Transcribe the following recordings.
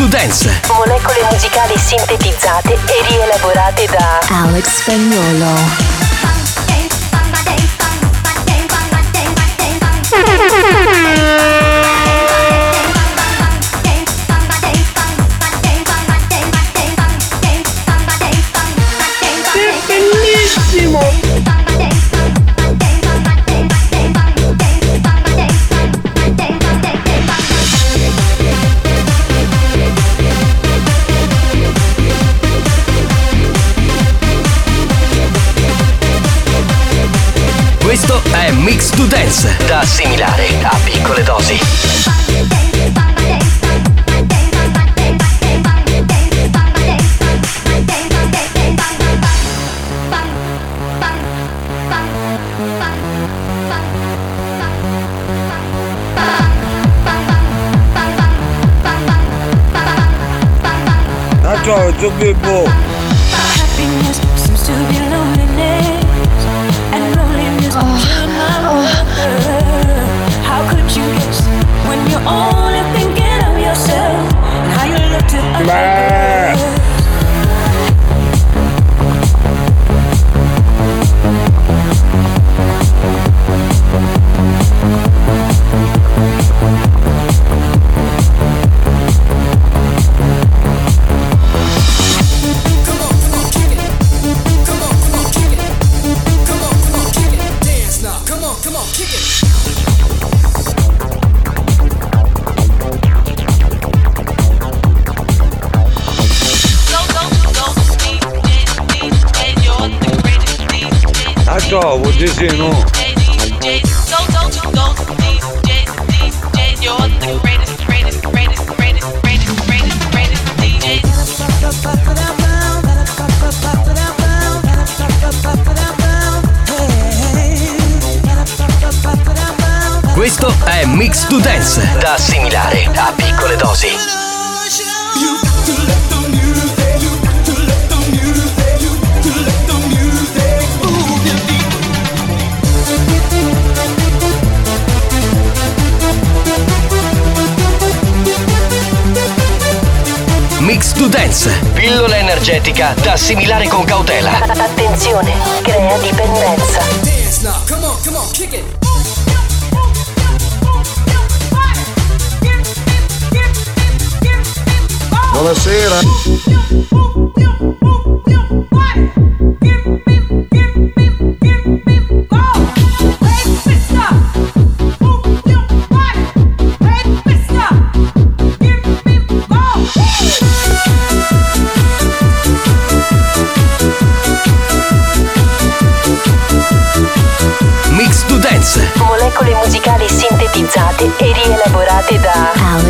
To Dance. molecole musicali sintetizzate e rielaborate da Alex Spagnolo. Questo Mix to Dance, da assimilare a piccole dosi. Ah ciao, Gio energetica da assimilare con cautela. Attenzione, crea dipendenza. Buonasera!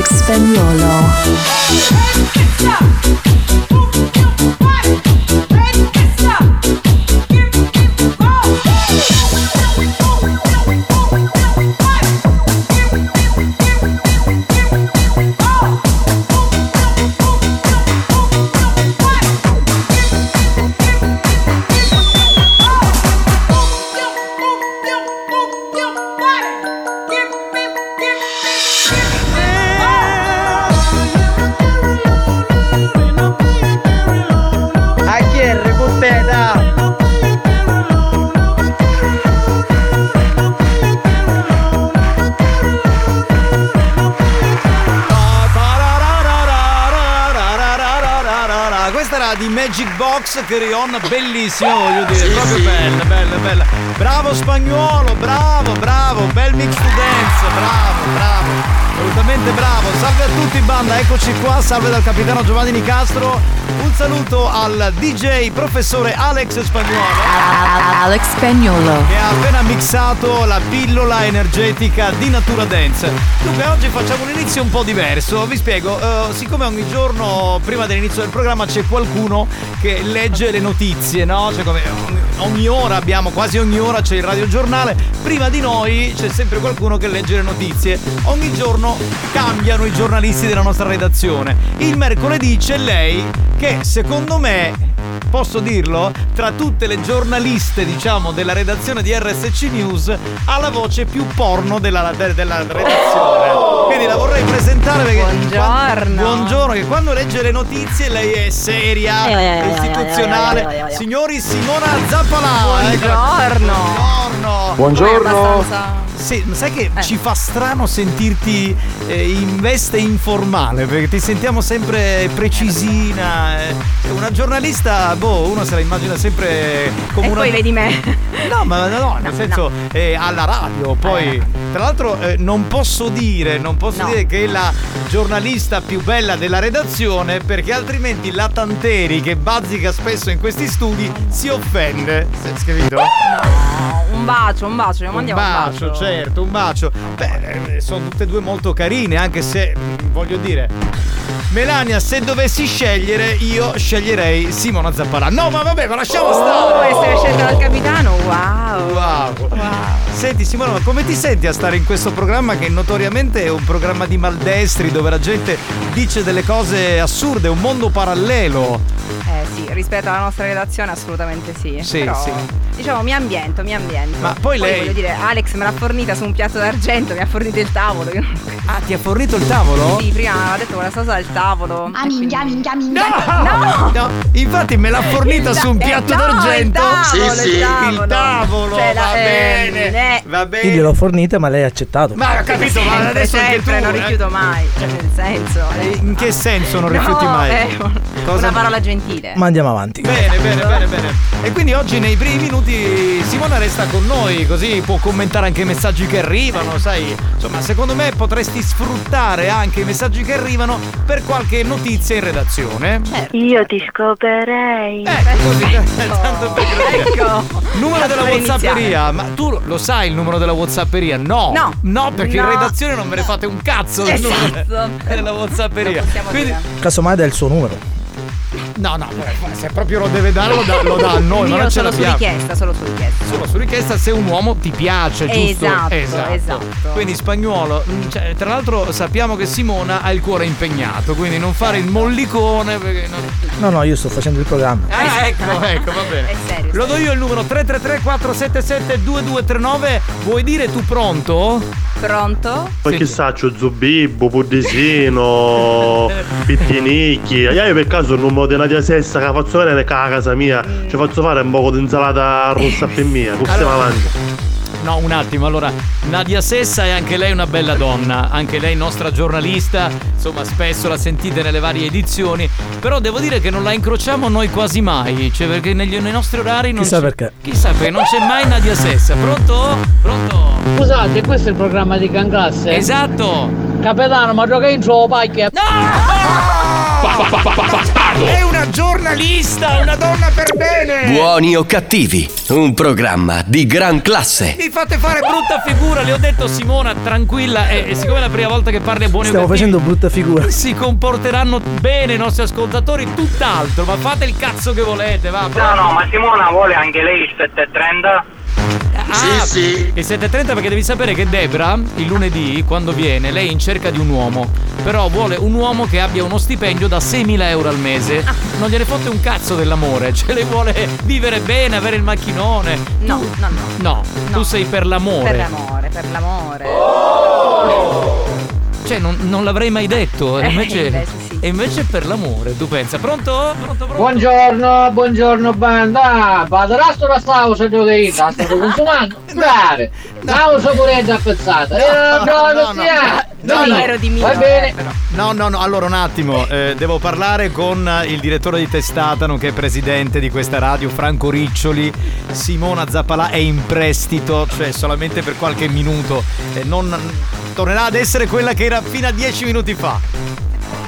Spagnolo. Carry On, bellissimo, voglio eccoci qua, salve dal capitano Giovanni Nicastro, un saluto al DJ professore Alex Spagnuolo Alex Spagnolo. che ha appena mixato la pillola energetica di Natura Dance. Dunque oggi facciamo un inizio un po' diverso, vi spiego, eh, siccome ogni giorno prima dell'inizio del programma c'è qualcuno che legge le notizie, no? Cioè come ogni- ogni ora abbiamo, quasi ogni ora c'è il radiogiornale, prima di noi c'è sempre qualcuno che legge le notizie. Ogni giorno cambiano i giornalisti della nostra redazione. Il mercoledì c'è lei che secondo me posso dirlo, tra tutte le giornaliste, diciamo, della redazione di RSC News, ha la voce più porno della, de- della redazione. Quindi la vorrei presentare perché. Buongiorno. buongiorno, che quando legge le notizie lei è seria, Eh, istituzionale. Signori Simona Zappalà. ecco. Buongiorno. Sì, ma sai che ci fa strano sentirti eh, in veste informale, perché ti sentiamo sempre precisina. eh. Una giornalista, boh, uno se la immagina sempre come E una. poi vedi me. No, ma no, nel senso eh, alla radio. Poi, tra l'altro, eh, non posso dire, non posso No. dire che è la giornalista più bella della redazione, perché altrimenti la Tanteri, che bazzica spesso in questi studi, si offende. Hai capito? No, un bacio, un bacio, Un mandiamo bacio, un bacio. certo, un bacio. Beh, eh, sono tutte e due molto carine, anche se mm, voglio dire. Melania, se dovessi scegliere, io sceglierei Simona Zappalà. No, ma vabbè, ma lasciamo Oh, stare. essere scelta dal capitano, wow. Wow. Senti Simona, ma come ti senti a stare in questo programma che notoriamente è un programma di maldestri dove la gente dice delle cose assurde, un mondo parallelo? Rispetto alla nostra redazione assolutamente sì. Sì, Però, sì. Diciamo mi ambiento, mi ambiento. Ma poi lei- voglio dire, Alex me l'ha fornita su un piatto d'argento, mi ha fornito il tavolo. Io non- Ah, ti ha fornito il tavolo? Sì, prima aveva detto quella cosa del tavolo. Ah, minchia, minchia, minchia. No! No, infatti me l'ha fornita Il su un piatto eh, no, d'argento. Il tavolo, Sì, sì. il tavolo. Il tavolo, Cioè, va ehm, bene. eh, Va Io bene. gliel'ho fornita, ma lei ha accettato. Ma ho capito, ma sempre, adesso anche tu. sempre, non eh. rifiuto mai. Cioè, nel senso. eh. In che senso non rifiuti No, mai? un- Cosa- Una parola gentile. Ma andiamo avanti. Bene, bene, bene, bene. E quindi oggi nei primi minuti Simona resta con noi, così può commentare anche i messaggi che arrivano, sai. Insomma, secondo me potresti sfruttare anche i messaggi che arrivano per qualche notizia in redazione. Io ti scoperei. Ecco, così, tanto per. Ecco. Numero della Per Whatsapperia, ma tu lo sai il numero della Whatsapperia? No. No. No, perché in No. redazione non me ne fate un cazzo del numero Esatto. della Whatsapperia. Quindi. Casomai dà il suo numero. No, no, se proprio lo deve dare, lo dà, lo dà a noi, ma non ce solo su l'abbiamo. richiesta, solo su richiesta. Solo su richiesta se un uomo ti piace, giusto? Esatto, esatto. Quindi spagnolo, mm, cioè, tra l'altro sappiamo che Simona ha il cuore impegnato, quindi non fare il mollicone perché non... No, no, io sto facendo il programma. Ah, ecco, ecco, va bene. È serio. Lo do io il numero 333 477 2239. Vuoi dire tu pronto? Pronto? Ma che saccio, Zubibbo, Puddesino, Pittinicchi. Io per caso il numero della tia Sessa che faccio vedere a casa mia ci faccio fare un po' di insalata rossa per mia. Come stiamo Allora- avanti? No, un attimo. Allora, Nadia Sessa è anche lei una bella donna, anche lei nostra giornalista, insomma, spesso la sentite nelle varie edizioni, però devo dire che non la incrociamo noi quasi mai, cioè perché negli, nei nostri orari non Chissà c'è- perché. Chissà perché non c'è mai Nadia Sessa. Pronto? Pronto? Scusate, questo è il programma di Gran Classe? Esatto. Capitano, ma gioca in gioco pacchia. È una giornalista, una donna per bene. Buoni o cattivi, un programma di gran classe. Mi fate fare brutta figura, le ho detto Simona, tranquilla, e, e siccome è la prima volta che parli a buoni o Stiamo cattivi, facendo brutta figura. si comporteranno bene i nostri ascoltatori, tutt'altro, ma fate il cazzo che volete, va. No, no, ma Simona vuole anche lei il 730? Ah, Il 7.30 perché devi sapere che Debra il lunedì quando viene lei è in cerca di un uomo. Però vuole un uomo che abbia uno stipendio da 6.000 euro al mese. Non gliene fotte un cazzo dell'amore cioè lei vuole vivere bene avere il macchinone. No, no, no. no, tu sei per l'amore. Per l'amore, per l'amore. cioè non, non l'avrei mai detto e Eh, invece, invece sì. E invece per l'amore tu pensa pronto? pronto pronto Buongiorno, buongiorno banda. Vado rasto la stavo se devo dire, sto consumando. Brave. Stavo sicurezza appezzata. E no, non no, no. No, no, ero di mio, Va bene. eh. No, no, no, allora un attimo, eh, devo parlare con il direttore di testata, nonché presidente di questa radio, Franco Riccioli. Simona Zappalà è in prestito, cioè solamente per qualche minuto. E non tornerà ad essere quella che era fino a dieci minuti fa.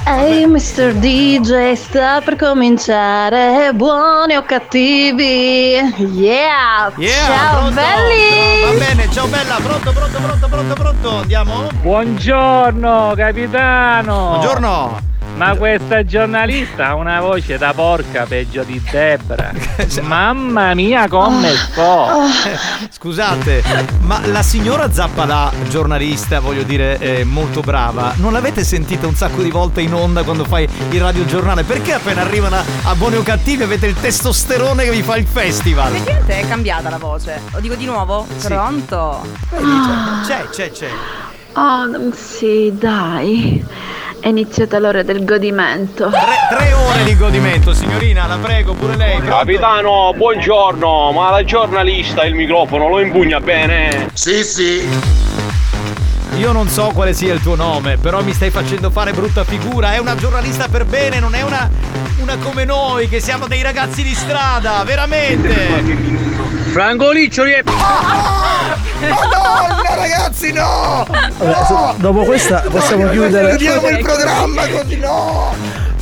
Ehi Mr. DJ, sta per cominciare, buoni o cattivi? Yeah! Yeah, Ciao pronto? belli! Va bene, ciao bella, pronto, pronto, pronto, pronto, pronto. Andiamo? Buongiorno capitano! Buongiorno! Ma questa giornalista ha una voce da porca peggio di Debra. Mamma mia come sto! Scusate, ma la signora Zappalà, giornalista, voglio dire, eh, molto brava, non l'avete sentita un sacco di volte in onda quando fai il radiogiornale? Perché appena arrivano a, buoni o cattivi avete il testosterone che vi fa il festival? Effettivamente è cambiata la voce. Lo dico di nuovo? Pronto? C'è, c'è, c'è. Oh, sì, dai. È iniziata l'ora del godimento. Tre, tre ore di godimento, signorina, la prego, pure lei. pronto? Capitano, buongiorno, ma la giornalista il microfono lo impugna bene? Sì, sì. Io non so quale sia il tuo nome, però mi stai facendo fare brutta figura. È una giornalista per bene, non è una, una come noi, che siamo dei ragazzi di strada, veramente. Franco Riccioli è... Madonna, ragazzi, no! Su- dopo questa possiamo chiudere. Chiudiamo il programma così, no!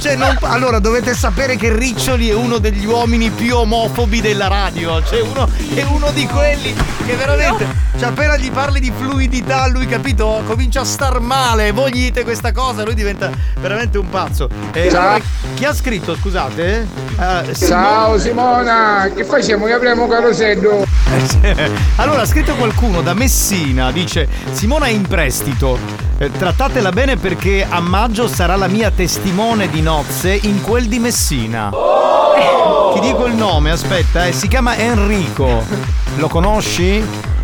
Cioè, non- allora dovete sapere che Riccioli è uno degli uomini più omofobi della radio. Cioè, uno, è uno di quelli che veramente. Cioè, appena gli parli di fluidità, lui, capito? Comincia a star male. Voi gli dite questa cosa, lui diventa veramente un pazzo. Eh, Ciao. allora, chi ha scritto, scusate? Eh, Ciao Simona, che facciamo? Che apriamo carosello? Allora, ha scritto qualcuno da Messina, dice Simona è in prestito, eh, trattatela bene perché a maggio sarà la mia testimone di nozze in quel di Messina. Ti dico il nome, aspetta, eh, si chiama Enrico. Lo conosci?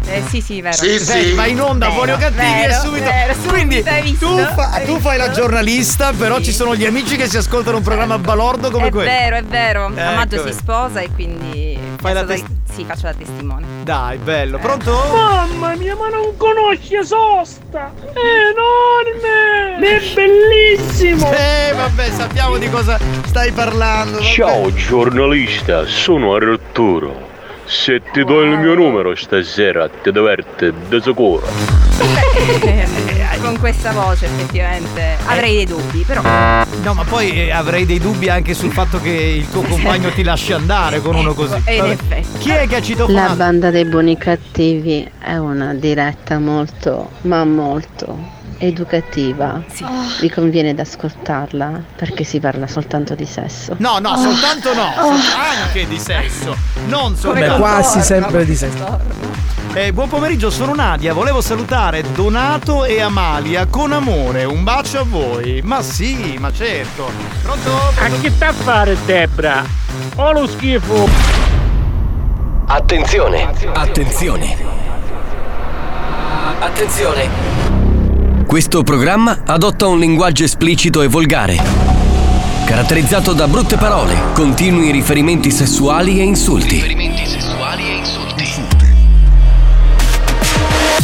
Eh sì, sì, vero. Senti, vai in onda, Vero, buoni o cattivi e vero, subito. vero, subito Quindi visto? tu, fa- tu fai la giornalista, però ci sono gli amici che si ascoltano un programma balordo come È questo. vero, è vero. A Ecco, maggio si sposa e quindi. Fai la da- Sì, faccio da testimone. Dai, bello. Pronto? Mamma mia, ma non conosci Sosta! È enorme! È bellissimo! Eh, vabbè, sappiamo di cosa stai parlando. vabbè. Ciao giornalista, sono Arturo. Se ti do il mio numero stasera ti diverte da sicuro. Con questa voce, effettivamente. Avrei dei dubbi, però. No, ma poi eh, avrei dei dubbi anche sul fatto che il tuo compagno ti lasci andare con uno così. E in Vabbè. effetti. Chi è che ha La citofonato? banda dei buoni cattivi è una diretta molto, ma molto educativa. Vi conviene ad ascoltarla perché si parla soltanto di sesso. No, no, soltanto no, Oh. anche di sesso. Non Beh, soltanto. quasi sempre di sesso. Eh, buon pomeriggio, sono Nadia. Volevo salutare Donato e Amalia con amore. Un bacio a voi. Ma sì, ma certo. Pronto? A che sta a fare Debra? Oh lo schifo! Attenzione, attenzione. Attenzione. Questo programma adotta un linguaggio esplicito e volgare, caratterizzato da brutte parole, continui riferimenti sessuali e insulti.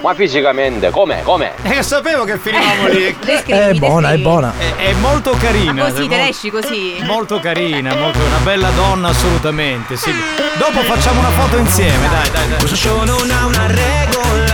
ma fisicamente com'è, com'è? Eh, sapevo che finivamo lì. Descrivi, È buona, è buona. È, è molto carina. Ma così te ne esci così? Molto carina, molto una bella donna assolutamente, sì. Dopo facciamo una foto insieme, dai, dai, dai. Questo show non ha una regola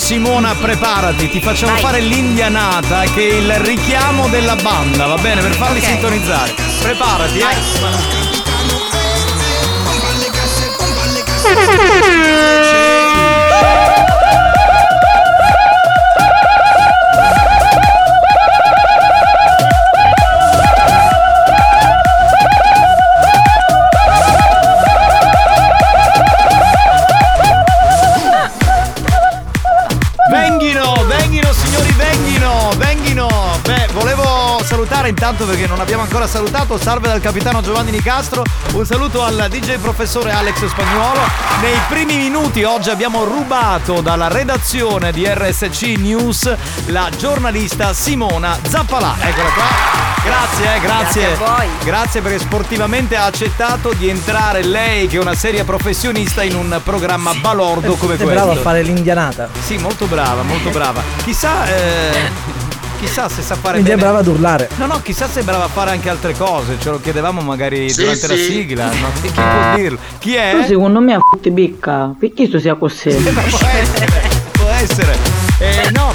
Simona preparati, ti facciamo Vai. fare l'indianata che è il richiamo della banda, va bene? Per farli Ok. sintonizzare. Preparati, eh. Intanto perché non abbiamo ancora salutato. Salve dal capitano Giovanni Nicastro. Un saluto al DJ professore Alex Spagnuolo. Nei primi minuti oggi abbiamo rubato dalla redazione di RSC News la giornalista Simona Zappalà. Eccola qua. Grazie, eh, grazie. Grazie a voi. Grazie perché sportivamente ha accettato di entrare lei, che è una seria professionista, in un programma balordo come questo. bravo a fare l'indianata. Sì, molto brava, molto brava. Chissà, eh, chissà se sa fare Quindi è bene. brava ad urlare. No, no, chissà se è brava a fare anche altre cose. Ce lo chiedevamo magari Sì, durante la sì. sigla. No? Chi può dirlo? Chi è? Tu secondo me a tutti bicca, perché tu sia così? può essere, può essere. Eh, no,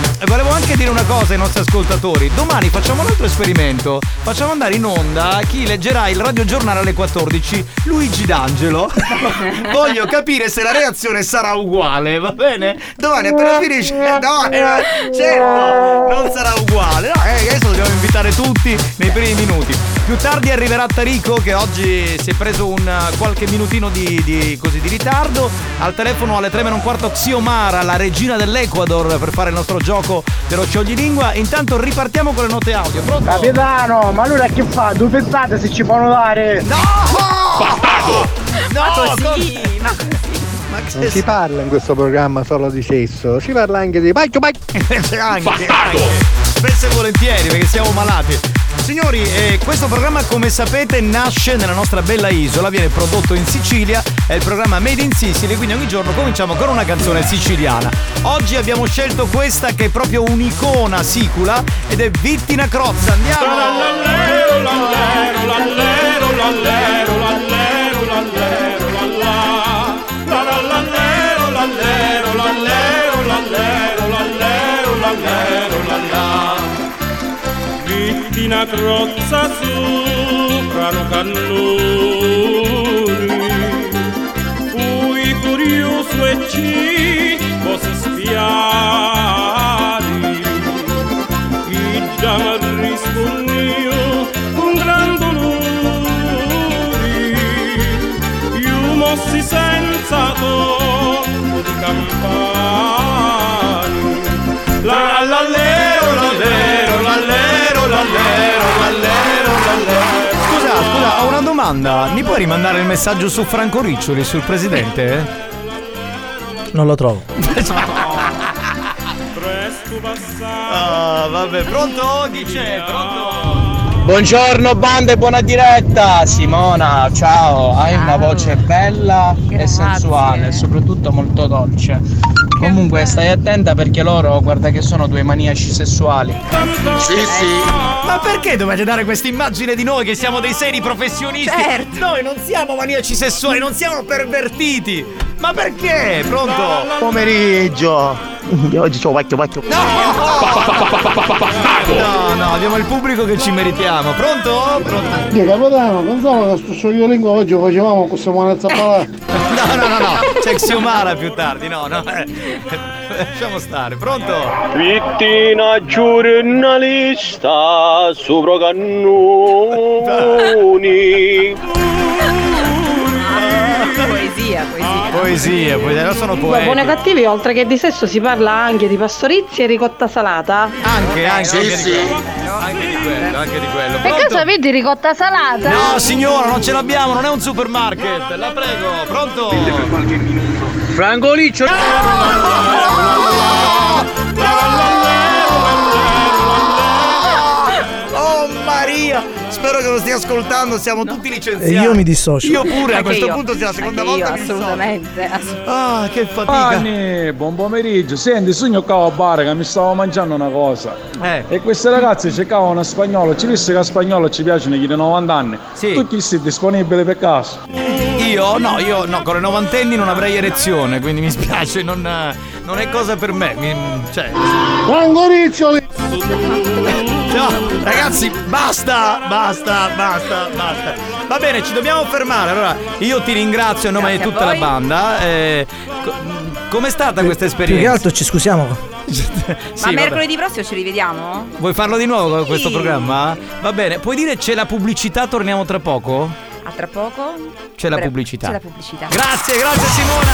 dire una cosa ai nostri ascoltatori. Domani facciamo un altro esperimento. Facciamo andare in onda chi leggerà il radiogiornale alle 14, Luigi D'Angelo. Voglio capire se la reazione sarà uguale, va bene? Domani appena finisce. No, eh, certo, non sarà uguale. No, eh, adesso dobbiamo invitare tutti nei primi minuti. Più tardi arriverà Tarico che oggi si è preso un eh, qualche minutino di, di- così di ritardo. Al telefono alle 3 meno un quarto Xiomara, la regina dell'Ecuador, per fare il nostro gioco dello scioglilingua. Intanto ripartiamo con le note audio. Pronto? Capitano, ma allora che fa? Due pensate se ci possono dare? No! No! ma così, ma così. Ma che Non si parla in questo programma solo di sesso, si parla anche di pacchio pacchio. anche, anche. Spesso e volentieri perché siamo malati. Signori, eh, questo programma come sapete nasce nella nostra bella isola, viene prodotto in Sicilia, è il programma Made in Sicily, quindi ogni giorno cominciamo con una canzone siciliana. Oggi abbiamo scelto questa che è proprio un'icona sicula ed è Vittina Crozza. Andiamo! Vittina crozza sopra no cannoni Fui curioso e ci posso lero, la lero, la lero, la lero Scusa, scusa, ho una domanda. Mi puoi rimandare il messaggio su Franco Riccioli, sul presidente? Non lo trovo. Ah, vabbè, pronto? Chi c'è? Pronto? Buongiorno banda e buona diretta Simona, ciao, hai una voce bella e sensuale, soprattutto molto dolce. Comunque stai attenta perché loro guarda che sono due maniaci sessuali. Sì, sì. Ma perché dovete dare questa immagine di noi che siamo dei seri professionisti? Certo. Noi non siamo maniaci sessuali, non siamo pervertiti. Ma perché? Pronto? Pomeriggio. Oggi c'ho vecchio vecchio. No, no, abbiamo il pubblico che ci meritiamo. Pronto? Pronto? Io capitano, pensavo che sto scioglilingua oggi lo facevamo con Simone Zappalà. No, no, no, no. C'è Xiomara più tardi, no, no. Lasciamo stare. Pronto? Vittina giornalista sopra cannoni Poesia, poesia. Poesia, poesia, non sono Buoni poeti. cattivi, oltre che di sesso si parla anche di pastorizia e ricotta salata. Anche, anche, Sì, anche di sì. quello. Anche di quello, anche di quello. Per caso avete ricotta salata? No signora, non ce l'abbiamo, non è un supermarket. La prego, pronto? Franco Liccio! Spero che lo stia ascoltando, siamo tutti licenziati. E io mi dissocio. Io pure, a questo io. punto sia la seconda Anche volta io, assolutamente. ass- Ah, che fatica. Anni, buon pomeriggio. Senti, sogno che a bar che mi stavo mangiando una cosa. Eh. E queste ragazze cercavano una spagnola. Ci disse che a spagnolo ci piacciono chi di 90 anni. Sì. Tu chi sei disponibile per caso? Io no, io no, con le novantenni non avrei erezione, quindi mi spiace, non, non è cosa per me. Mi, cioè. Angoriccioli! No, ragazzi, basta, basta, basta, basta. Va bene, ci dobbiamo fermare. Allora, io ti ringrazio a nome Grazie di tutta la banda. Eh, co- com'è stata questa Più che esperienza? altro ci scusiamo. Sì, Ma vabbè. mercoledì prossimo ci rivediamo? Vuoi farlo di nuovo con questo Sì. programma? Va bene, puoi dire c'è la pubblicità, torniamo tra poco? A tra poco? C'è la Pre- pubblicità. C'è la pubblicità. Grazie, grazie Simona.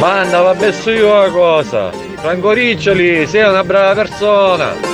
Manda, va messo io la cosa. Franco Riccioli, sei una brava persona.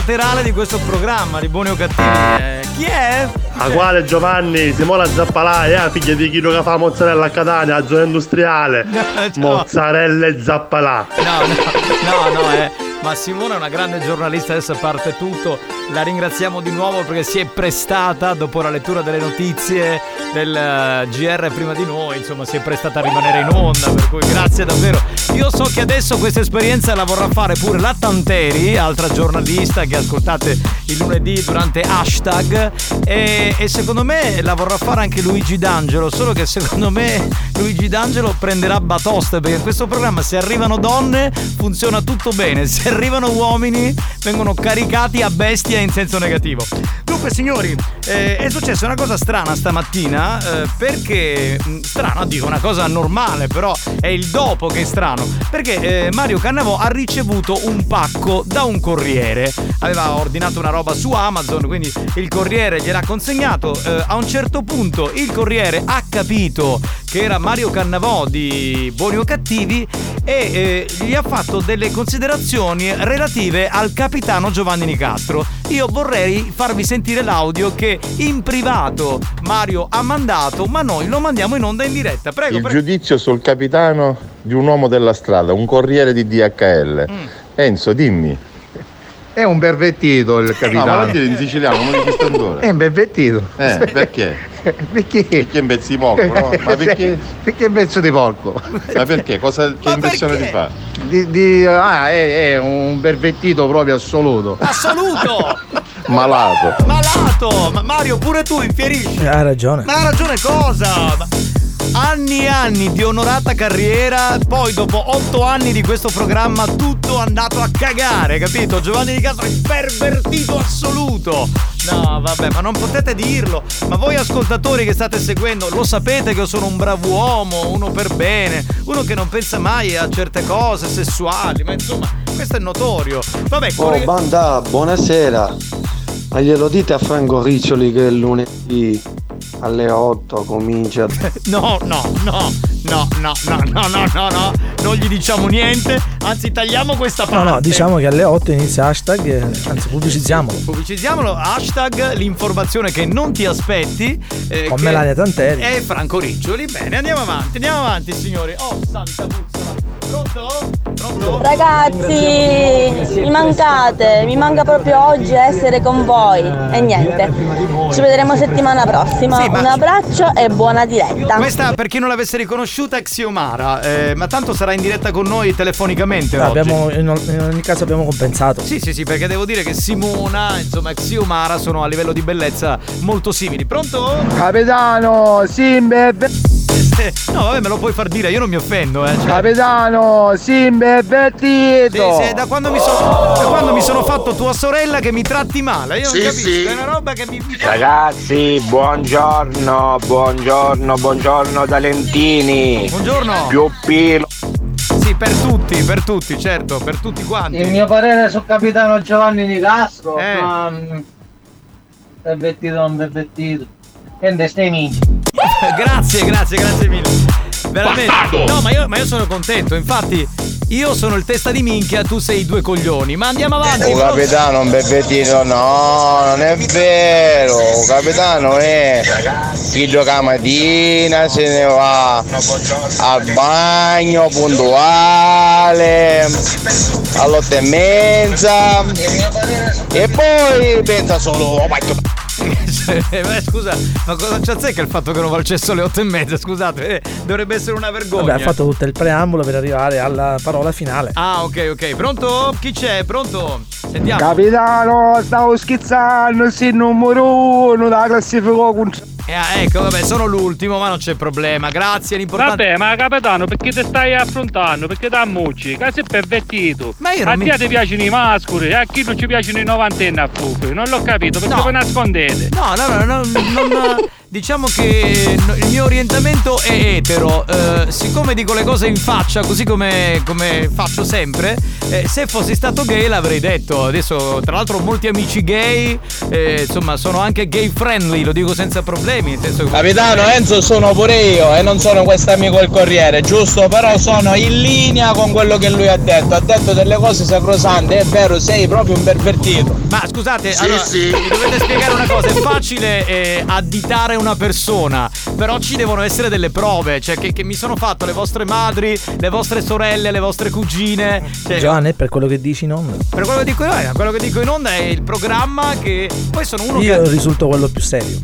Collaterale di questo programma di buoni o cattivi. Eh, chi è? A quale Giovanni? Simona Zappalà, è la figlia di chi che fa mozzarella a Catania, a zona industriale. Mozzarella e Zappalà. No, no, no, no, è, Ma Simona è una grande giornalista, adesso parte tutto, la ringraziamo di nuovo perché si è prestata dopo la lettura delle notizie del eh, GR prima di noi, insomma si è prestata a rimanere in onda, per cui grazie davvero. Io so che adesso questa esperienza la vorrà fare pure la Tanteri, altra giornalista che ascoltate il lunedì durante hashtag e, e secondo me la vorrà fare anche Luigi D'Angelo, solo che secondo me Luigi D'Angelo prenderà batoste perché in questo programma se arrivano donne funziona tutto bene, se arrivano uomini vengono caricati a bestia in senso negativo. Dunque signori, eh, è successa una cosa strana stamattina eh, perché mh, strana dico una cosa normale però è il dopo che è strano perché eh, Mario Cannavò ha ricevuto un pacco da un corriere aveva ordinato una roba su Amazon quindi il corriere gliel'ha consegnato eh, a un certo punto il corriere ha capito che era Mario Cannavò di Buoni o Cattivi e eh, gli ha fatto delle considerazioni relative al capitano Giovanni Nicastro. Io vorrei farvi sentire l'audio che in privato Mario ha mandato, ma noi lo mandiamo in onda in diretta. Prego, Il prego. giudizio sul capitano di un uomo della strada, un corriere di DHL. Mm. Enzo, dimmi. È un pervertito il No, ma capitano. lo dire in siciliano, non di quest'ora. È un pervertito. Eh, perché? perché? Perché in pezzi di porco, no? Ma perché? Perché è un pezzo di porco. Ma perché? Cosa, che impressione ti fa? Di, di- ah, è, è un pervertito proprio assoluto. Assoluto! Malato. Malato! Ma Mario, pure tu infierisci. Ha ragione. Ma ha ragione cosa? Ma- Anni e anni di onorata carriera, poi dopo otto anni di questo programma tutto andato a cagare, capito? Giovanni Di Castro è pervertito assoluto. No, vabbè, ma non potete dirlo. Ma voi ascoltatori che state seguendo, lo sapete che io sono un bravo uomo, uno per bene, uno che non pensa mai a certe cose sessuali, ma insomma, questo è notorio. Vabbè, Oh corre- banda, buonasera. Ma glielo dite a Franco Riccioli che il lunedì alle 8 comincia. No, no, no, no, no, no, no, no, no, no, non gli diciamo niente, anzi tagliamo questa No, parte. no, diciamo che alle 8 inizia hashtag, anzi pubblicizziamolo. Pubblicizziamolo, hashtag l'informazione che non ti aspetti. eh, Con Melania Tanteri. E Franco Riccioli. Bene, andiamo avanti, andiamo avanti signori. Oh, santa puzzola. Pronto? Pronto? Ragazzi, mi mancate, mi manca proprio oggi essere con voi. E niente, ci vedremo settimana prossima. Sì, ma- Un abbraccio e buona diretta. Questa, per chi non l'avesse riconosciuta, è Xiomara, eh, ma tanto sarà in diretta con noi telefonicamente oggi. Abbiamo, in, in ogni caso abbiamo compensato. Sì, sì, sì, perché devo dire che Simona, insomma, e Xiomara sono a livello di bellezza molto simili. Pronto? Capitano, Simbe. No, vabbè, me lo puoi far dire, io non mi offendo, eh. cioè- Capitano, Simbe è Sì, sì, è da quando, mi sono, da quando mi sono fatto tua sorella che mi tratti male. Io non Sì, capisco, sì. è una roba che mi. Ragazzi, buongiorno, buongiorno, buongiorno da Lentini. Buongiorno. Più pilo. Sì, per tutti, per tutti, certo, per tutti quanti. Il mio parere sul capitano Giovanni Nicastro. Eh. ma, mm, Pervertito non pervertito. Niente, stai minchia. grazie, grazie, grazie mille. Veramente. No, ma io, ma io sono contento, infatti. Io sono il testa di minchia, tu sei i due coglioni. Ma andiamo avanti. Un capitano, un pervertito, no, non è vero. Un capitano è chi gioca la mattina, se ne va al bagno puntuale, all'otto e mezza e poi pensa solo "Oh, Eh, ma scusa, ma cosa c'azzecca il fatto che non va al cesso alle otto e mezza? Scusate, eh, dovrebbe essere una vergogna. Vabbè, ha fatto tutto il preambolo per arrivare alla parola finale. Ah, ok, ok. Pronto? Chi c'è? Pronto? Sentiamo. Capitano, stavo schizzando, sei il numero uno della classifica con Eh, ecco, vabbè, sono l'ultimo, ma non c'è problema. Grazie, l'importante. Vabbè, ma capitano, perché ti stai affrontando? Perché ti ammucci? Che sei pervertito. Ma io a non mi- te ti piacciono i mascoli, e a chi non ci piacciono i novantenni a fuoco. Non l'ho capito, perché No. voi nascondete? No, no, no, no, non- diciamo che il mio orientamento è etero. Eh, siccome dico le cose in faccia, così come, come faccio sempre, eh, se fossi stato gay l'avrei detto. Adesso, tra l'altro, ho molti amici gay, eh, insomma, sono anche gay friendly, lo dico senza problemi. Nel senso che- Capitano Enzo sono pure io e non sono quest'amico del Corriere, giusto? Però sono in linea con quello che lui ha detto. Ha detto delle cose sacrosante, è vero, sei proprio un pervertito. Ma scusate, allora, mi dovete spiegare una cosa, è facile eh, additare una persona, però ci devono essere delle prove, cioè che, che mi sono fatto le vostre madri, le vostre sorelle, le vostre cugine. Cioè, Giovanni, per quello che dici in onda. per quello che dico io, eh, quello che dico in onda è il programma che. Poi sono uno Io che. risulto quello più serio.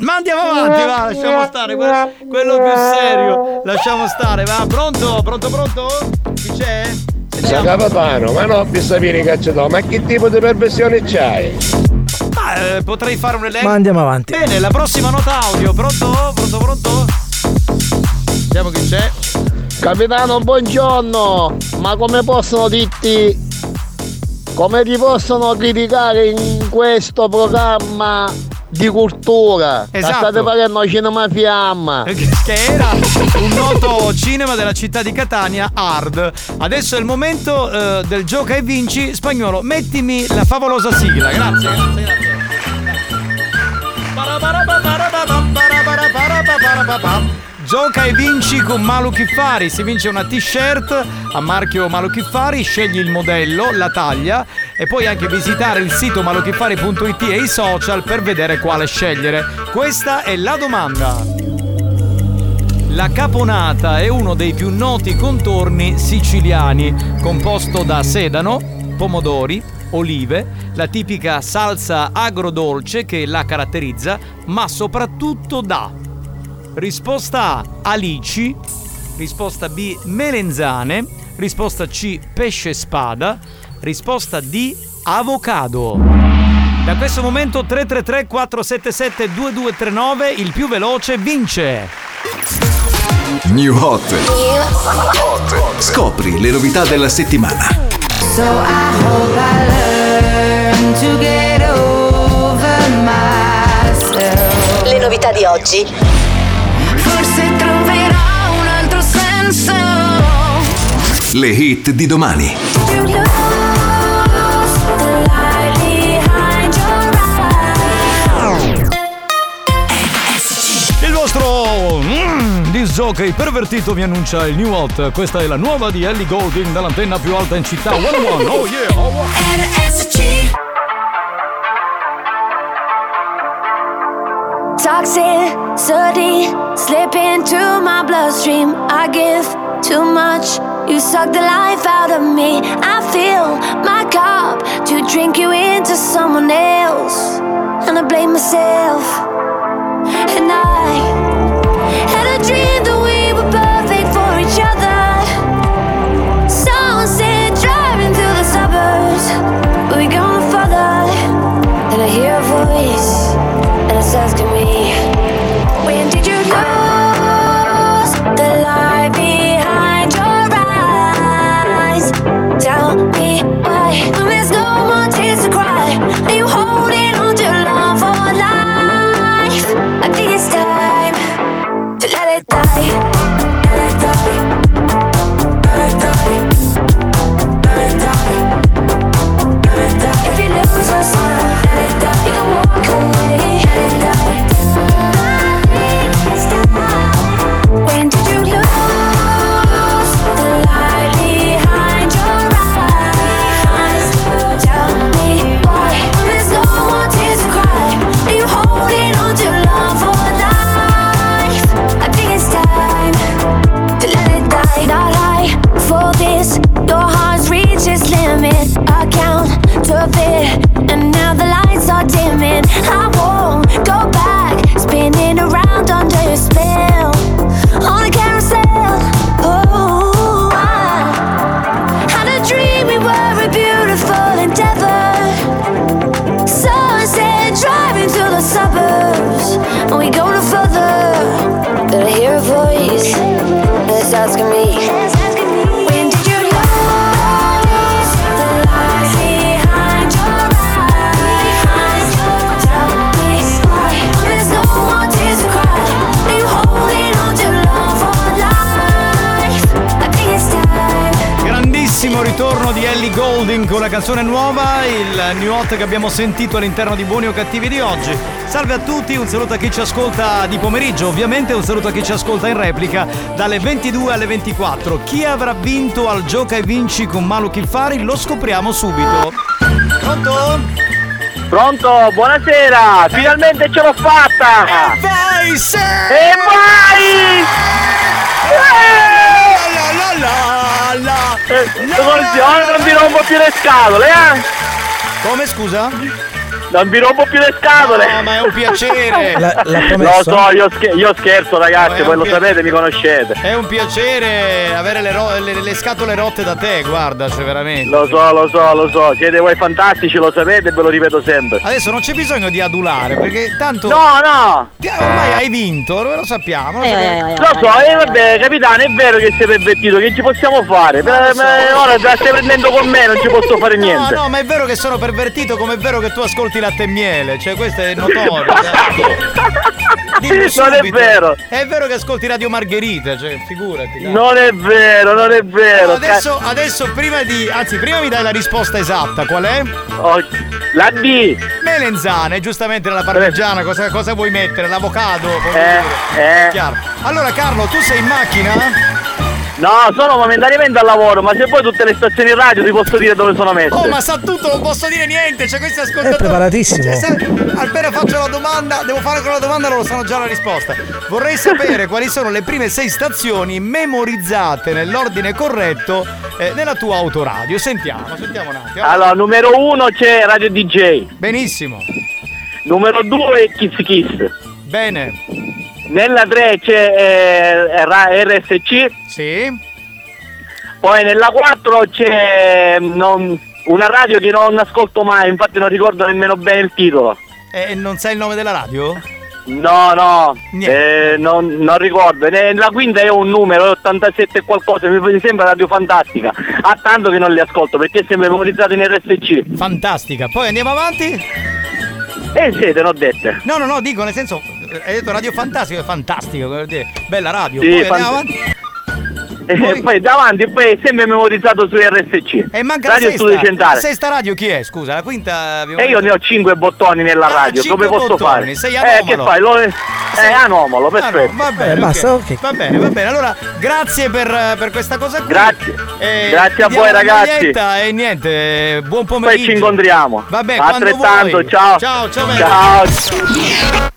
Ma andiamo avanti, va, lasciamo stare. Quello, quello più serio. Lasciamo stare, va. Pronto? Pronto, pronto? Chi c'è? Sa capitano, ma no, per sapere cacciatore, ma che tipo di perversione c'hai? Ma eh, potrei fare un elenco. Ma andiamo avanti. Bene, la prossima nota audio. Pronto? Pronto, pronto? Vediamo chi c'è. Capitano, buongiorno! Ma come possono dirti. Come ti possono criticare in questo programma di cultura? Esatto. State facendo cinema fiamma! Che era un noto cinema della città di Catania, Hard. Adesso è il momento eh, del gioca e vinci. Spagnolo, mettimi la favolosa sigla. Grazie, grazie, grazie. Gioca e vinci con Malu Kiffari. Si vince una t-shirt a marchio Malu Kiffari, scegli il modello, la taglia e puoi anche visitare il sito maluchiffari.it e i social per vedere quale scegliere. Questa è la domanda. La caponata è uno dei più noti contorni siciliani, composto da sedano, pomodori, olive, la tipica salsa agrodolce che la caratterizza, ma soprattutto da risposta A alici, risposta B melenzane, risposta C pesce spada, risposta D avocado. Da questo momento 333 477 2239 il più veloce vince. New Hot. Scopri le novità della settimana. So I hope I learn to get over myself. Le novità di oggi. Forse troverò un altro senso. Le hit di domani. Jockey pervertito vi annuncia il new hot. Questa è la nuova di Ellie Golding dall'antenna più alta in città. One one. Oh yeah. Oh, wow. Toxicity slip into my bloodstream. I give too much. You suck the life out of me. I fill my cup to drink you into someone else. And I blame myself. And I canzone nuova, il new hot che abbiamo sentito all'interno di Buoni o Cattivi di oggi. Salve a tutti, un saluto a chi ci ascolta di pomeriggio, ovviamente un saluto a chi ci ascolta in replica dalle 22 alle 24. Chi avrà vinto al Gioca e Vinci con Malu Kilfari lo scopriamo subito. Pronto? Pronto, buonasera! Finalmente ce l'ho fatta! E vai, se! E vai! La la la la! Eh, non vi rompo più le scatole, eh! Come scusa? Non vi rompo più le scatole! No, ma è un piacere! La- Lo so, io, scher- io scherzo ragazzi, voi lo piacere. sapete, mi conoscete. È un piacere avere le, ro- le- le scatole rotte da te, guarda, cioè veramente. Lo so, lo so, lo so, siete voi fantastici, lo sapete ve lo ripeto sempre. Adesso non c'è bisogno di adulare, perché tanto. No, no! Ti- Ormai hai vinto, lo sappiamo. Lo, Eh, sappiamo. Lo so, e vabbè, capitano, è vero che sei pervertito, che ci possiamo fare? Per- ma ora te la stai prendendo con me, non ci posso fare niente. No, no, ma è vero che sono pervertito come è vero che tu ascolti latte e miele, cioè questo è notorio. Non è vero. È vero che ascolti Radio Margherita, cioè figurati. dai. Non è vero, non è vero. Adesso, adesso prima di. Anzi, prima mi dai la risposta esatta, qual è? Oh, la D. Melenzane, giustamente nella parmigiana, cosa, cosa vuoi mettere? L'avocado? Eh, eh. Chiaro. Allora Carlo, tu sei in macchina? No, sono momentaneamente al lavoro, ma se poi tutte le stazioni radio ti posso dire dove sono messe. Oh, ma sa tutto, non posso dire niente, cioè questi ascoltatori. È preparatissimo. Cioè, se- appena faccio la domanda, devo fare ancora la domanda, loro sanno già la risposta. Vorrei sapere quali sono le prime sei stazioni memorizzate nell'ordine corretto eh, nella tua autoradio. Sentiamo, sentiamo un attimo. Allora, numero uno c'è Radio DJ. Benissimo. Numero due è Kiss Kiss. Bene. Nella 3 c'è eh, RSC. Sì. Poi nella 4 c'è mm, non- una radio che non ascolto mai, infatti non ricordo nemmeno bene il titolo. E non sai il nome della radio? No, no, eh, non, non ricordo. Nella quinta è un numero, è 87 e qualcosa, mi sembra Radio Fantastica. Ha tanto che non li ascolto perché è sempre memorizzato in RSC. Fantastica. Poi andiamo avanti? E siete, non dette. No, no, no, dico nel senso, hai detto radio fantastico, è fantastico, bella radio. Sì, Poi fant- andiamo avanti. E poi davanti, poi è sempre memorizzato su RSC. E manca Radio la Studio sesta. Centrale. La sesta radio chi è? Scusa, la quinta abbiamo E io ne ho 5 bottoni nella Ah, radio, cinque come posso bottoni, fare? sei eh, anomalo. che fai? Lo... Eh, anomalo, perfetto. Va bene, Eh, basta, ok. Va bene, va bene. Allora, grazie per, per questa cosa qui. Grazie. Eh, Grazie a voi, ragazzi. E niente, eh, buon pomeriggio. Poi ci incontriamo. Vabbè, quando Altrettanto, vuoi. ciao. Ciao, ciao, bello. Ciao.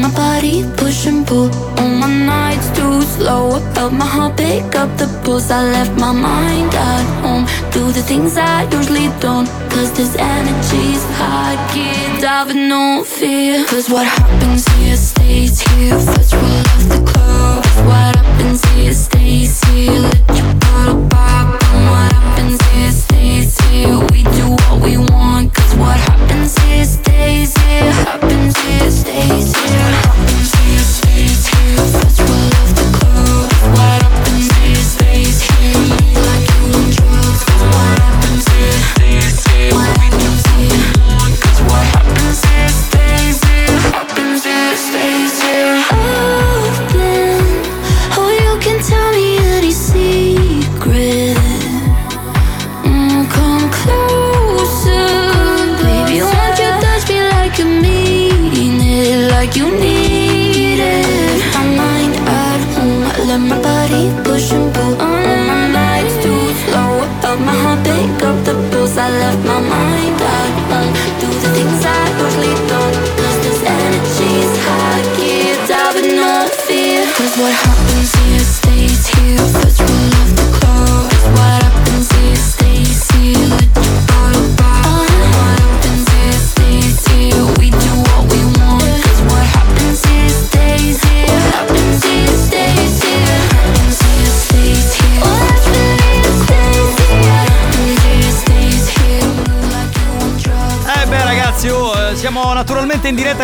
my body push and pull. On my nights too slow. I felt my heart pick up the pulse. I left my mind at home. Do the things I usually don't. Cause this energy's high. Get with no fear. Cause what happens here stays here. First roll off the club. What happens here stays here. Let your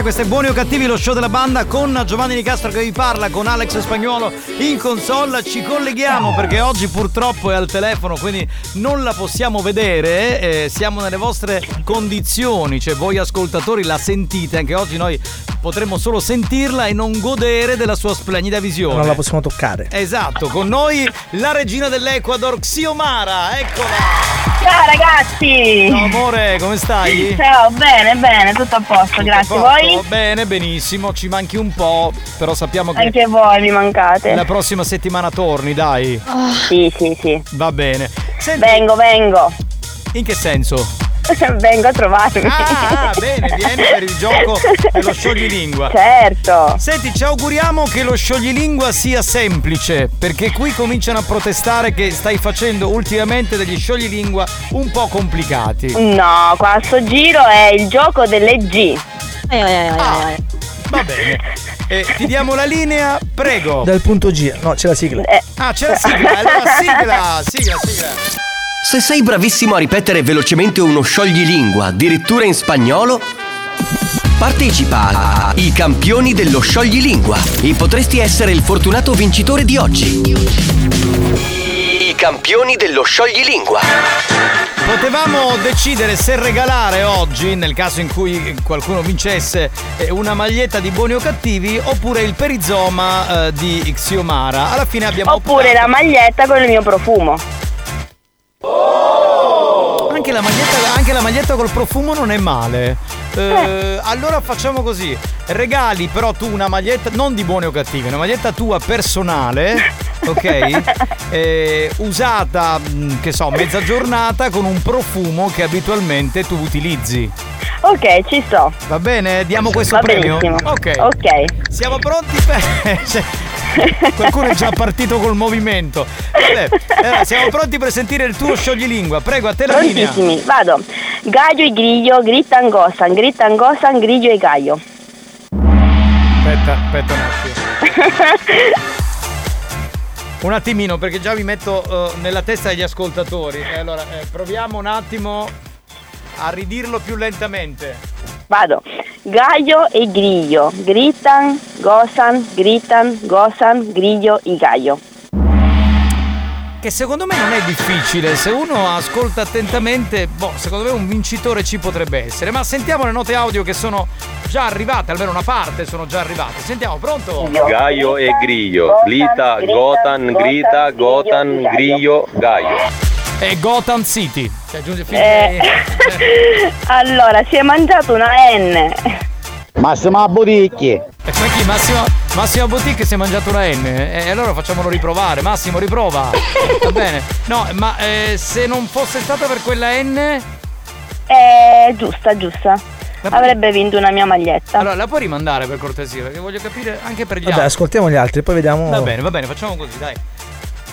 questo è Buoni o Cattivi, lo show della banda con Giovanni Nicastro che vi parla, con Alex Spagnuolo in console, ci colleghiamo perché oggi purtroppo è al telefono quindi non la possiamo vedere, eh, siamo nelle vostre condizioni, cioè voi ascoltatori la sentite, anche oggi noi potremmo solo sentirla e non godere della sua splendida visione. Non la possiamo toccare. Esatto, con noi la regina dell'Ecuador, Xiomara, eccola! Ciao ragazzi! Ciao amore, come stai? Ciao, bene, bene, tutto a posto, grazie. Fatto? Voi? Bene, benissimo, ci manchi un po', però sappiamo che Anche voi mi mancate. la prossima settimana torni, dai. Sì, sì, sì. Va bene. Senti, Vengo, vengo. in che senso? Vengo a trovarmi. Ah, ah, bene, vieni per il gioco dello scioglilingua. Certo. Senti, ci auguriamo che lo scioglilingua sia semplice, perché qui cominciano a protestare che stai facendo ultimamente degli scioglilingua un po' complicati. No, qua a sto giro è il gioco delle G. Ah, va bene. Eh, ti diamo la linea, prego. Dal punto G. No, c'è la sigla. Ah, c'è la sigla, allora sigla, sigla, sigla. Se sei bravissimo a ripetere velocemente uno scioglilingua, addirittura in spagnolo, partecipa a I campioni dello scioglilingua e potresti essere il fortunato vincitore di oggi. I campioni dello scioglilingua. Potevamo decidere se regalare oggi, nel caso in cui qualcuno vincesse, eh, una maglietta di buoni o cattivi oppure il perizoma eh, di Xiomara. Alla fine abbiamo Oppure la maglietta con il mio profumo. Anche la maglietta, anche la maglietta col profumo non è male. Eh, allora facciamo così: regali però tu una maglietta, non di buoni o cattivi, una maglietta tua personale, ok? Eh, usata, mh, che so, mezza giornata con un profumo che abitualmente tu utilizzi. Ok, ci sto. Va bene? Diamo questo Va premio? benissimo. Ok. Ok. Siamo pronti per. Qualcuno è già partito col movimento. Vabbè, allora, siamo pronti per sentire il tuo scioglilingua. Prego, a te la linea. Vado. Gallo e griglio, gritan gosan, gritan gosan, griglio e gallo. Aspetta, aspetta un attimo. Un attimino, perché già mi metto eh, nella testa degli ascoltatori. Eh, allora, eh, proviamo un attimo a ridirlo più lentamente. Vado. Gallo e griglio, gritan, gosan, gritan, gosan, griglio e gallo. Che secondo me non è difficile, se uno ascolta attentamente, boh, secondo me un vincitore ci potrebbe essere. Ma sentiamo le note audio che sono già arrivate, almeno una parte sono già arrivate. Sentiamo, pronto? Gaio e Griglio, Glita, Gotan, Grita, Gotan, Griglio, Gaio. E Gotham City. Cioè, aggiunge fino Eh, allora, si è mangiato una N. Massimo Boticchi. E poi chi? Massimo, Massimo Boutique si è mangiato una N? E allora facciamolo riprovare. Massimo, riprova. Va bene. No, ma eh, se non fosse stato per quella N. È giusta, giusta. Avrebbe vinto una mia maglietta. Allora, la puoi rimandare per cortesia? Perché voglio capire anche per gli Vabbè, altri. ascoltiamo gli altri, poi vediamo. Va bene, va bene, facciamo così, dai.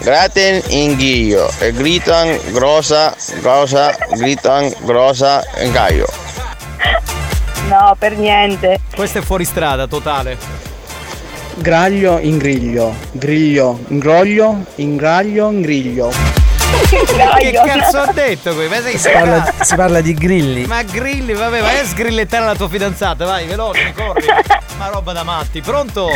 Graten in ghiglio e gritan grossa, grossa, gritan grossa in gaio. No, per niente. Questo è fuori strada, totale. Graglio in griglio, griglio, ingroglio, ingraglio, ingriglio. Che cazzo ha detto qui? Ma sei Si parla, si parla di grilli. Ma grilli, vabbè, vai a sgrillettare la tua fidanzata, vai, veloce, corri. Ma roba da matti, pronto?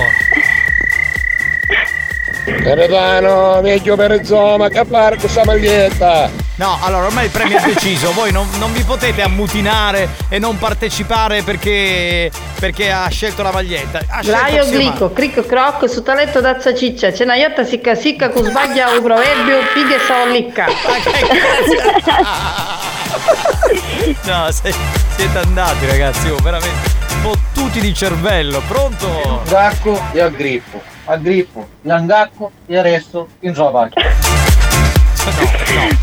Capitano, meglio per insomma, che fare questa maglietta? No, allora ormai il premio è deciso, voi non, non vi potete ammutinare e non partecipare perché, perché ha scelto la maglietta. Ha Laio glicco, cricco croc, su taletto d'azza ciccia, c'è una iotta sicca sicca con sbaglia un proverbio, pighe stavo licca. No, se- siete andati ragazzi, oh, veramente fottuti di cervello, pronto? Zacco e aggrippo. A grifo, l'angacco e resto in zopacchio.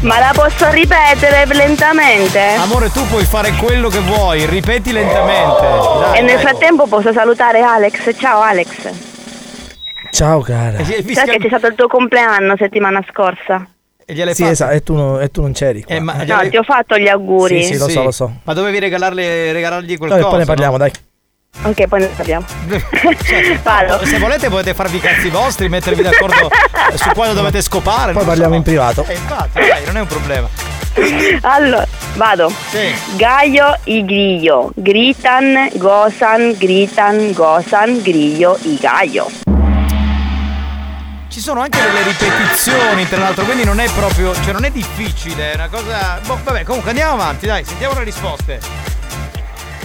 Ma la posso ripetere lentamente? Amore, tu puoi fare quello che vuoi, ripeti lentamente. Dai, E nel dai. frattempo posso salutare Alex. Ciao Alex. Ciao cara. Sai che c'è stato il tuo compleanno settimana scorsa? E gliel'hai Sì, esatto, e tu, no- e tu non c'eri. qua. ma- No, ti ho fatto gli auguri. Sì, sì, lo so, lo so. Ma dovevi regalarle, regalargli qualcosa? poi ne parliamo, dai. Ok, poi ne parliamo. Cioè, Vado. Se volete potete farvi i cazzi vostri, mettervi d'accordo su quando dovete scopare. Poi parliamo so. in privato. Eh, infatti, dai, non è un problema. Allora, vado. Gaio i griglio. Gritan, gosan, gritan, gosan, griglio i gaio. Ci sono anche delle ripetizioni, tra l'altro, quindi non è proprio. cioè non è difficile, è una cosa. Boh, vabbè, comunque andiamo avanti, dai, sentiamo le risposte.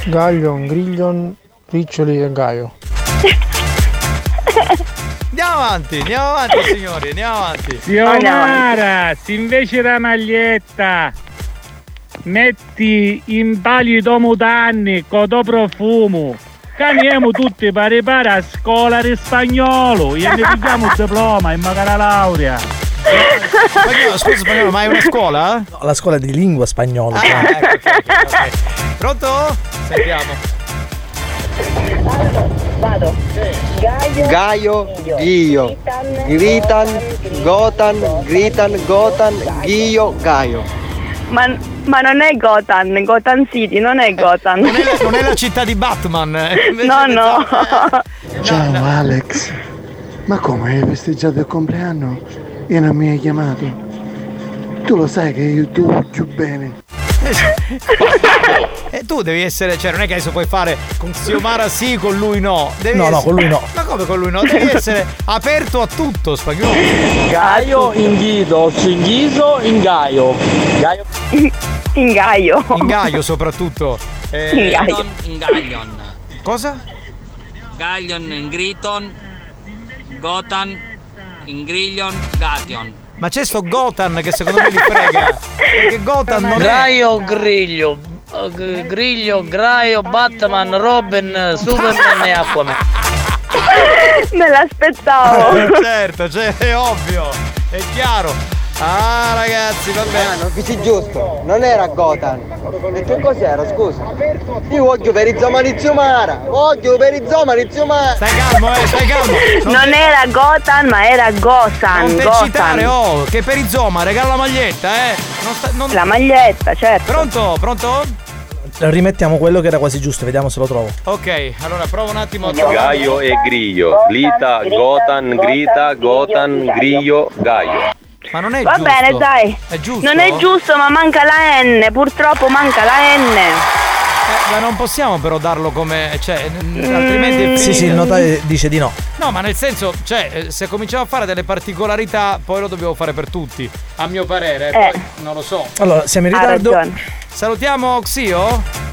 Gaglion, Griglion, Riccioli e Gaio. Andiamo avanti, andiamo avanti, signori, andiamo avanti. Xiomara, se invece la maglietta metti in palido mutanni con do profumo, caniamo tutti pari pari a scuola di spagnolo e ne pigliamo il diploma e magari la laurea. Spagnolo, scusa spagnolo, ma è una scuola? No, la scuola di lingua spagnola. Ah, ecco, ok, ok, ok. Pronto? Sentiamo. Vado. Gaio. Gaio, Ghio, Gritan, Gotan, Gritan, Gotan, Ghio, Gaio. Ma, ma non è Gotham, Gotham City, non è Gotham. Non è la, non è la città di Batman. eh, No, no. Ciao Alex, ma come hai festeggiato il compleanno e non mi hai chiamato? Tu lo sai che io ti voglio bene. E tu devi essere, cioè non è che adesso puoi fare con Xiomara sì, con lui no. Devi No, no, essere- con lui no. Ma come con lui no? Devi essere aperto a tutto, spagnolo. Gaio in ghido, cinghiso in gaio. Gaio. In gaio. In gaio soprattutto. Eh, In gaio. In Gallion. Cosa? Gallion in Griton. Gotan in Griglion. Gation. Ma c'è sto Gotan che secondo me li frega. Perché Gotan non è. Graio griglio. eh, g- Griglio, Graio, Batman, Robin, Superman e Aquaman. Me l'aspettavo. certo, cioè, è ovvio, è chiaro. Ah ragazzi, va bene. non dici giusto, non era Gotan. E che cos'era, scusa? Io voglio per i zomani Ziumara, voglio per i zomani Ziumara. Stai calmo, eh, stai calmo. Non era Gotham, ma era Gotham. Non te Gotham. citare, oh, che per i Zoma regala la maglietta, eh. Non sta- non- La maglietta, certo. Pronto, pronto? Rimettiamo quello che era quasi giusto, vediamo se lo trovo. Ok, allora provo un attimo a Gaio e Griglio, Glita, Gotan, Grita, Gotan, Griglio, Gaio. Ma non è Va giusto. bene, dai. È giusto? Non è giusto, ma manca la N. Purtroppo manca la N. Eh, ma non possiamo però darlo come. cioè, n- altrimenti Sì, sì, il notaio dice di no. No, ma nel senso, cioè, eh, se cominciamo a fare delle particolarità, poi lo dobbiamo fare per tutti. A mio parere, Eh. poi non lo so. Allora, siamo in ritardo. Salutiamo Xio.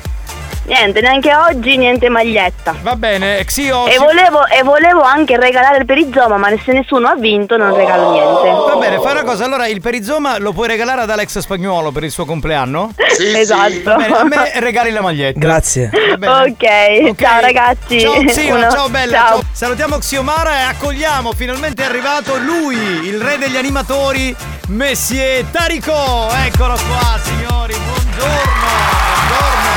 Niente, neanche oggi niente maglietta. Va bene, Xio. E ci- volevo, e volevo anche regalare il perizoma, ma se nessuno ha vinto non regalo niente. Va bene, fai una cosa, allora il perizoma lo puoi regalare ad Alex Spagnuolo per il suo compleanno? esatto. Va bene, a me regali la maglietta. Grazie. Bene. Ok, ciao ragazzi. Ciao Xio, Uno- ciao bella. ciao. ciao. Salutiamo Xiomara e accogliamo, finalmente è arrivato lui, il re degli animatori, Messie Tarico. Eccolo qua, signori, buongiorno. Buongiorno.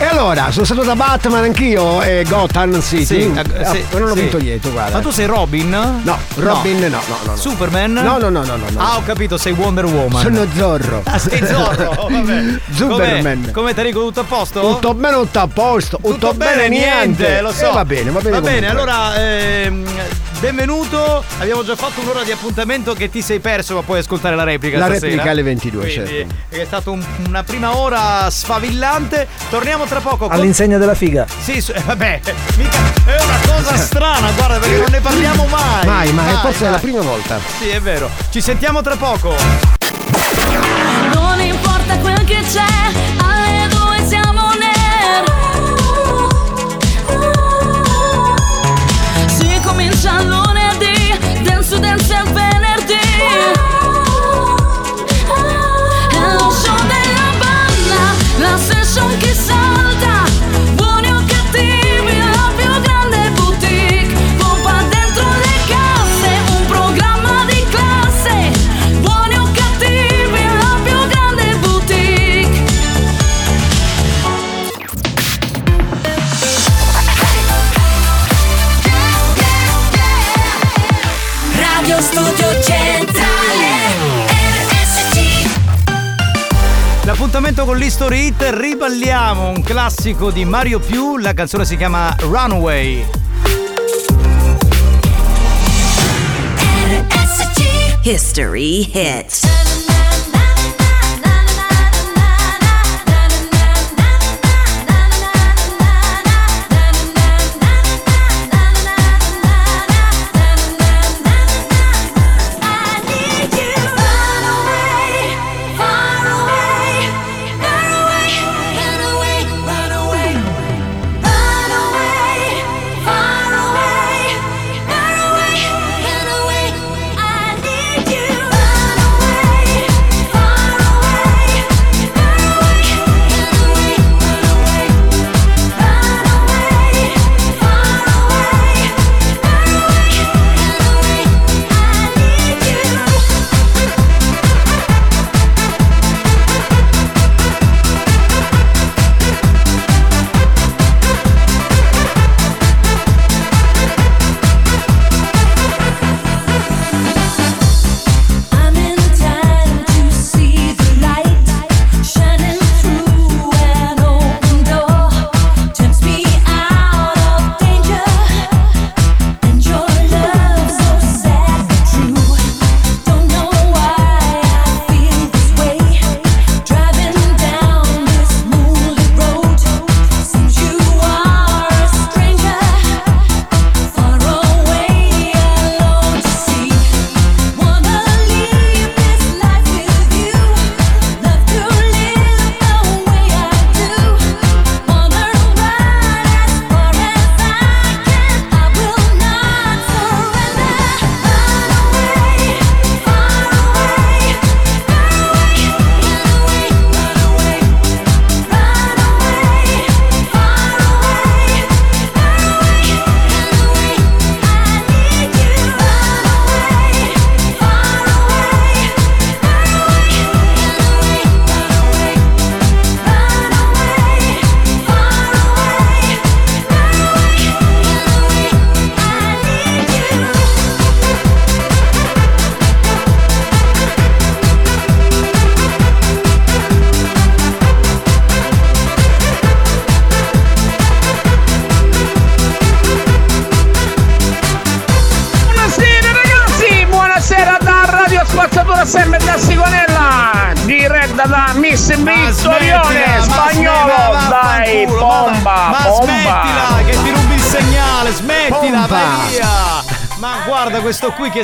E allora, sono stato da Batman anch'io e Gotham City. Sì, eh, Ah, sì, non ho sì. vinto niente, guarda. Ma tu sei Robin? No, Robin no, no, no. no. Superman? No, no, no, no, no, no. Ah, ho capito, sei Wonder Woman. Sono Zorro. Ah, sei Zorro, vabbè. Superman. Come, Tarico, tutto a posto? Tutto bene, tutto a posto. Tutto, bene, niente. lo so. Eh, va bene, va bene. Va bene, allora, ehm, benvenuto. Abbiamo già fatto un'ora di appuntamento che ti sei perso, ma puoi ascoltare la replica La stasera. replica alle 22, Quindi, certo. È stata un- una prima ora sfavillante. Torniamo tra poco. con- All'insegna della figa. Sì, su- eh, vabbè, mica è una cosa strana, guarda, perché non ne parliamo mai. Mai, mai, forse è la prima volta. Sì, è vero. Ci sentiamo tra poco. Non importa quel che c'è, alle due siamo nerd. Si comincia lunedì, dance dance il venerdì. È lo show della banda, la session che L'appuntamento con l'History Hit, riballiamo un classico di Mario Più, la canzone si chiama Runaway. History hits.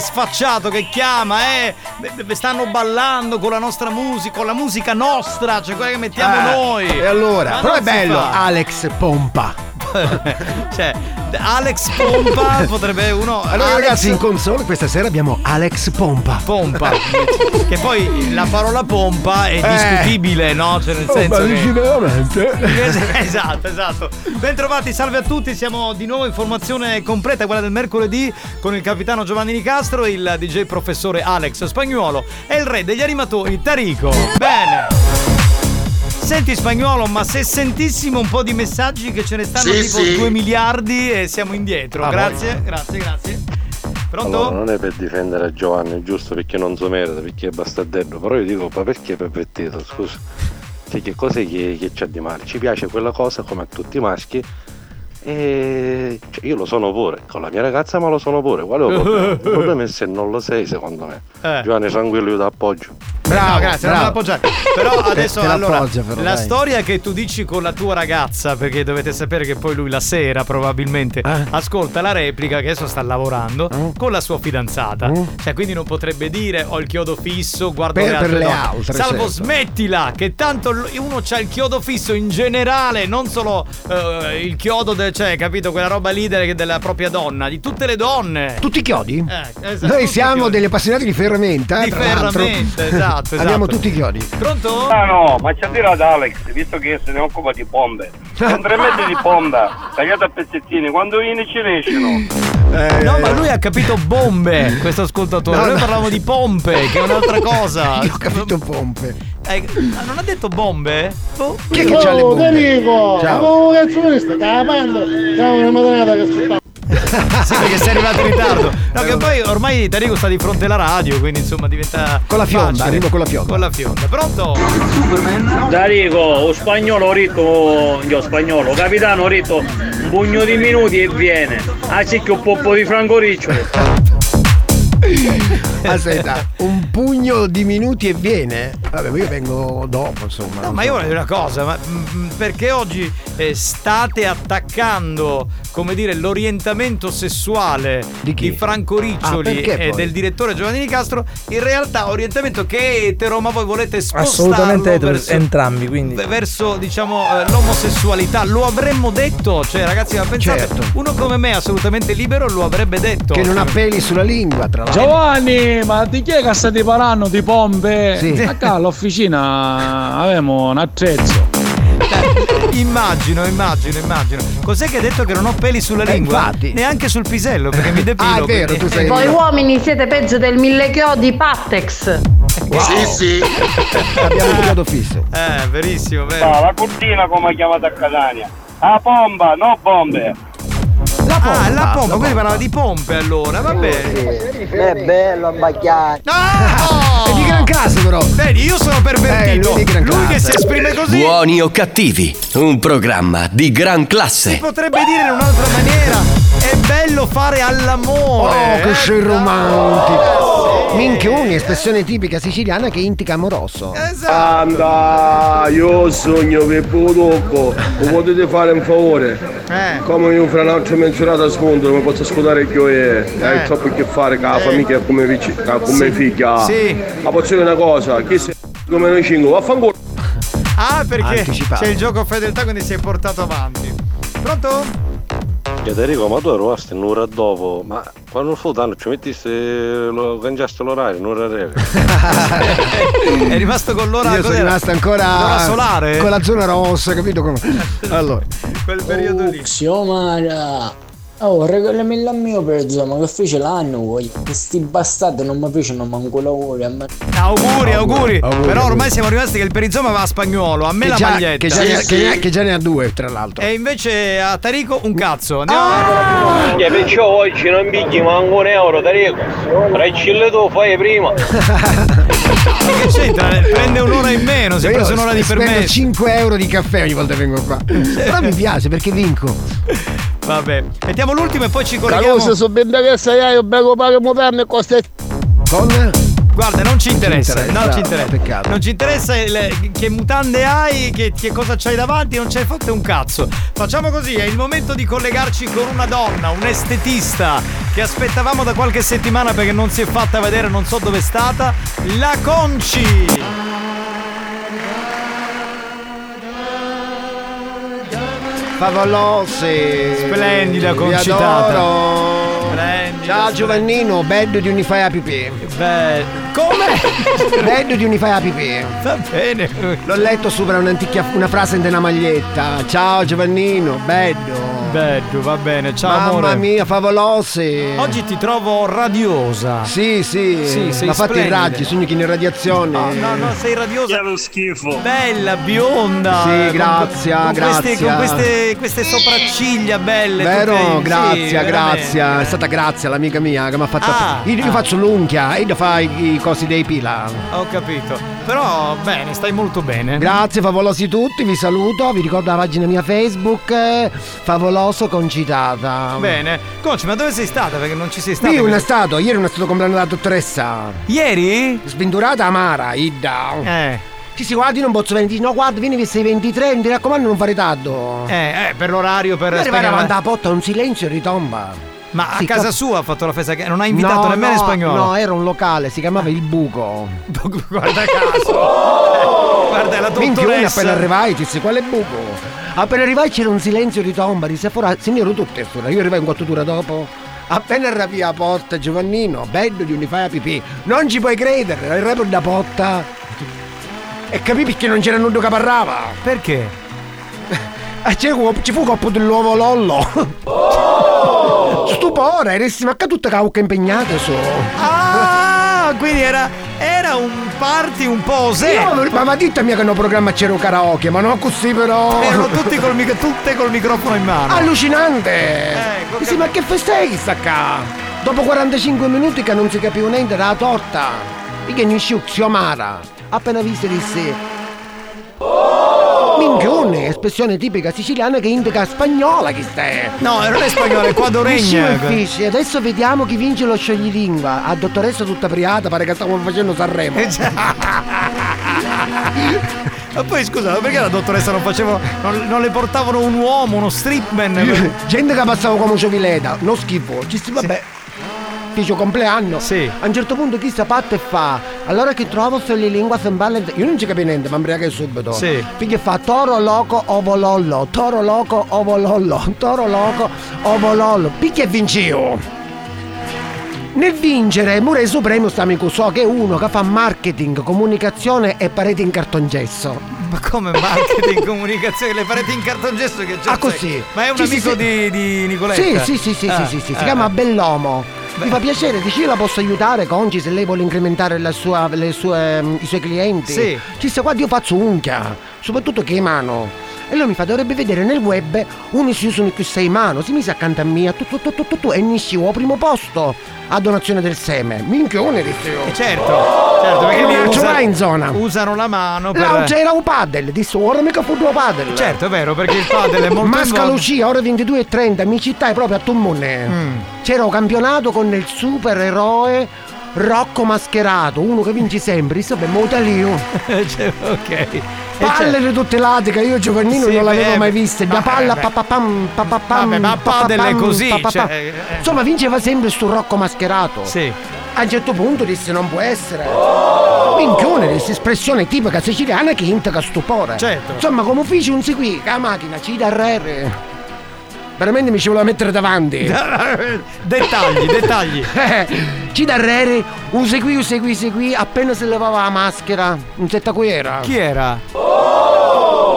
Sfacciato, che chiama, eh! Stanno ballando con la nostra musica, con la musica nostra, cioè quella che mettiamo Eh, noi. E allora? Ma Però è bello, fa. Alex Pompa. cioè, Alex Pompa potrebbe uno. Allora Alex ragazzi in console questa sera abbiamo Alex Pompa. Pompa. che poi la parola pompa è Eh. discutibile, no? Cioè nel Oh, senso. ma che- dici veramente? Es- Esatto, esatto. Bentrovati, salve a tutti. Siamo di nuovo in formazione completa, quella del mercoledì, con il capitano Giovanni Nicastro, il DJ professore Alex Spagnuolo e il re degli animatori Tarico. Bene. Senti spagnolo, ma se sentissimo un po' di messaggi che ce ne stanno Sì, tipo sì. 2 miliardi e siamo indietro. Ah, grazie, grazie, grazie. Pronto? Allora, non è per difendere Giovanni, giusto perché non so merita, perché è bastardello, però io dico, ma perché pervertito, scusa? Cioè, che cos'è che, che c'è di male? Ci piace quella cosa come a tutti i maschi e cioè, io lo sono pure, con la mia ragazza ma lo sono pure, qual è il problema? Il problema è se non lo sei secondo me. Eh. Giovanni tranquillo io ti appoggio. Bravo, grazie, non bravo. me l'appoggiare. Però Te- adesso te allora l'appoggia, però, la dai. storia che tu dici con la tua ragazza, perché dovete sapere che poi lui la sera probabilmente Eh. ascolta la replica che adesso sta lavorando con la sua fidanzata. Cioè, quindi non potrebbe dire ho il chiodo fisso, guardo Per- le altre per le altre, Salvo certo. smettila, che tanto uno c'ha il chiodo fisso in generale, non solo eh, il chiodo del, cioè, capito, quella roba lì del- della propria donna, di tutte le donne. Tutti i chiodi? Eh, esatto, Noi tutti siamo chiodi. degli appassionati di ferramenta. Di ferramenta, esatto, Abbiamo esatto. tutti i chiodi. Pronto? Ah no, ma c'è a dire ad Alex, visto che se ne occupa di bombe. Con tre metri di bomba, tagliata a pezzettini, quando vieni ci escono. No, ma lui ha capito bombe, questo ascoltatore. No, Noi no. parlavamo di pompe, che è un'altra cosa. Io ho capito pompe. Eh, ma non ha detto bombe? Oh. Chi è che c'ha le Oh, bombe? Enrico, Ciao. ma come cazzo è sta? La banda, ciao una madanata che aspettavo. sì, perché sei arrivato in ritardo. No, che poi ormai Tarico sta di fronte alla radio, quindi insomma diventa. Con la fionda, facile. arrivo con la fionda. Con la fionda. Pronto? Darico, o spagnolo ritto, io spagnolo, capitano ritto, un pugno di minuti e viene. Ah c'è che un poppo di Franco Riccioli. Aspetta, un pugno di minuti e viene? Vabbè, io vengo dopo, insomma. No, ma io voglio dire una cosa, ma mm, perché oggi eh, state attaccando, come dire, l'orientamento sessuale di, Franco Riccioli Ah, e poi? del direttore Giovanni Di Castro, in realtà orientamento che è etero, ma voi volete spostarlo Assolutamente etero, verso, entrambi, quindi. verso, diciamo, eh, l'omosessualità. Lo avremmo detto, cioè ragazzi, ma pensate, Certo. uno come me assolutamente libero lo avrebbe detto. Che non ha peli sulla lingua, tra l'altro. Giovanni, ma di chi è che state parlando di pompe? Sì. A qua all'officina avevamo un attrezzo. Immagino, immagino, immagino. Cos'è che hai detto che non ho peli sulla Eh, lingua? infatti. Neanche sul pisello, perché mi depilo. Ah, è vero, quindi- tu sei- Voi uomini siete peggio del mille chiodi Pattex. Sì, sì. Abbiamo un chiodo fisso. Eh, verissimo, vero. Ah, la cortina come è chiamata a Catania. Ah, bomba, no bombe. La pompa, ah, la pompa, quindi parlava di pompe allora, va bene. È bello abbacchiare. Ah! È di gran classe, però. Vedi, io sono pervertito. Eh, lui di gran lui che si esprime così. Buoni o cattivi, un programma di gran Si classe. potrebbe dire in un'altra maniera. È bello fare all'amore. Oh, che eh? sei romantico. Minchioni, espressione tipica siciliana che indica amoroso. Esatto. Anda, io sogno che mi potete fare un favore? Eh. Come io fra un'altra menzionata a sfondo non mi posso ascoltare che io è, hai troppo a che fare con la famiglia e come, vici- con come figlia. Sì. Ma posso dire una cosa, chi sei come noi cinque, vaffanculo. Ah, perché Anticipato. c'è il gioco fedeltà, quindi si è portato avanti. Pronto? Federico, ma tu arrivaste un'ora dopo, ma quando fu tanto ci mettiste, lo cangiaste l'orario, un'ora reve. È rimasto con l'ora Io sono rimasto ancora L'ora solare? con la zona rossa, capito? come- Allora, Quel periodo lì. Xiomara. Oh, regalami il mio pezzo, ma che fece l'anno voi? Questi bastardi non mi fecero manco lavoro. a me- Auguri, auguri, auguri, Però ormai siamo rimasti che il perizoma va a spagnolo, a me che la già, maglietta. che già ne, che ne- che già ne ha due, tra l'altro. E invece a Tarico un cazzo. Andiamo Ah! E perciò oggi non pigli manco un euro, Tarico. Tra il tu fai prima. Che c'entra? Prende un'ora in meno, si è preso un'ora di spendo permesso. 5 euro di caffè ogni volta che vengo qua. Però mi piace perché vinco. Vabbè, mettiamo l'ultimo e poi ci colleghiamo. Caruso, su ben che sei io, bevo pago moderno e costa Con Guarda, non ci interessa, interessa, non ci interessa. peccato. Non ci interessa il- che mutande hai, che, che cosa c'hai davanti, non c'hai fatto un cazzo. Facciamo così, è il momento di collegarci con una donna, un estetista che aspettavamo da qualche settimana perché non si è fatta vedere, non so dove è stata, la Conci. Favolosi. Splendida, concitata. adoro. Splendida, Ciao Giovannino, bed di Unify APP. Beh, come? Bed di Unify APP. Va bene. L'ho letto sopra una frase di una maglietta. Ciao Giovannino, bello. Bello, va bene, ciao Mamma amore. mia, favolosi. Oggi ti trovo radiosa. Sì, sì. Sì, sei Ma fatti i raggi, sogni che in irradiazione. No, no, no, sei radiosa. Che lo schifo. Bella, bionda. Sì, con- grazie, con, grazie. Queste, con queste, queste sopracciglia belle. Vero? tutte- grazie, sì, grazie. veramente. È stata Grazia, l'amica mia, che mi ha fatto. Ah, io, io ah. faccio l'unghia, io fai i cosi dei pila. Ho capito. Però, bene, stai molto bene. Grazie, favolosi tutti, vi saluto, vi ricordo la pagina mia Facebook, eh, favoloso concitata. Bene. Conci, ma dove sei stata? Perché non ci sei stata. Io non è stato, ieri non è stato compleanno della dottoressa. Ieri? Svendurata amara, Ida. Eh. Ci si guardi, non posso venire. No, guarda, vieni che sei 23, mi raccomando, non fare tardo. Eh, eh, per l'orario, per Io arrivare spegnere- davanti alla porta, un silenzio e ritomba. Ma a Sì, casa cap- sua ha fatto la festa che non ha invitato no, nemmeno no, in spagnolo. No, era un locale, si chiamava Il Buco. Guarda caso. Guarda la Minchia, dottoressa. appena arrivai, disse quale buco? Appena arrivai c'era un silenzio di tomba, disse fuori, se ne ero tutte stura, io arrivai un quarto d'ora dopo. Appena arrivai alla porta, Giovannino, bello di Unify pipì, non ci puoi credere, arrivai da porta e capì perché non c'era nulla che parlava. Perché? E c'è- ci fu coppo dell'uovo lollo. Stupore, eressi ma che tutta caucca impegnata su. Ah! Ah, quindi era, era un party un po' osè. Ma, ma ditemi che no programma c'era un karaoke, ma no così però. Erano tutti col, mic- tutte col microfono in mano. Allucinante! Ecco, sì, ma che festa è sta qua? Dopo 45 minuti che non si capiva niente dalla torta. E che ne zio Mara. Appena visto disse. Minchione, espressione tipica siciliana che indica spagnola chi stai. No, non è spagnola, è quadoregna. Fisci, adesso vediamo chi vince lo scioglilingua. A dottoressa tutta priata, pare che stavamo facendo Sanremo. Eh, Ma poi scusa, ma perché la dottoressa non faceva. Non, non le portavano un uomo, uno stripman? Gente che passava come ciovileta, non schifo. Ci vabbè. Dice compleanno. Sì. A un certo punto chi sta parte e fa. Allora che trovo se le lingua se balle. Io non ci capisco niente, ma embriaca subito. Sì. Perché fa toro loco ovo lollo. Toro loco ovo lollo. Toro loco ovo lollo. Perché vinci io? Nel vincere, Mure Supremo sta amico so che è uno che fa marketing, comunicazione e pareti in cartongesso. Ma come marketing, comunicazione, le pareti in cartongesso che c'è? Ah, così. Ma è un Sì, amico sì. Di, di Nicoletta? Sì, sì, sì, sì, Ah, sì, sì, sì, ah. si chiama Bellomo. Mi fa piacere, dici io la posso aiutare Conci se lei vuole incrementare la sua- le sue, mm, i suoi clienti. Sì. Ci sta qua io faccio unchia, soprattutto che mano. E lui mi fa dovrebbe vedere nel web uno si usano più sei mano, si mise accanto a me, tu tu tu tu tu, tu e al primo posto a donazione del seme. Minchione disse io. Eh, Certo, certo, perché ce usa- l'hai in zona. Usano la mano per. Là c'era un paddle, disse ora mica fu due paddle. Certo, è vero, perché il padel è molto Masca involto. Lucia, ore 22.30, mi città è proprio a Tommone. Mm. C'era un campionato con il supereroe Rocco Mascherato, uno che vince sempre, insomma, Motalio. Cioè, ok. Palle di tutte latte che io Giovannino Sì, non l'avevo beh, mai vista. La palla papapam papapam. Vabbè, ma padel è papapam, così, papapam. cioè, eh. Insomma, vinceva sempre sto Rocco Mascherato. Sì. A un certo punto disse non può essere. Minchione, disse espressione tipica siciliana che integra stupore. Certo. Insomma, come ufficio un seguì, che la macchina ci da rere. Veramente mi ci voleva mettere davanti. dettagli, dettagli. Ci da rere, un seguì, un seguì, un seguì, appena si levava la maschera. Non setta qui era. Chi era?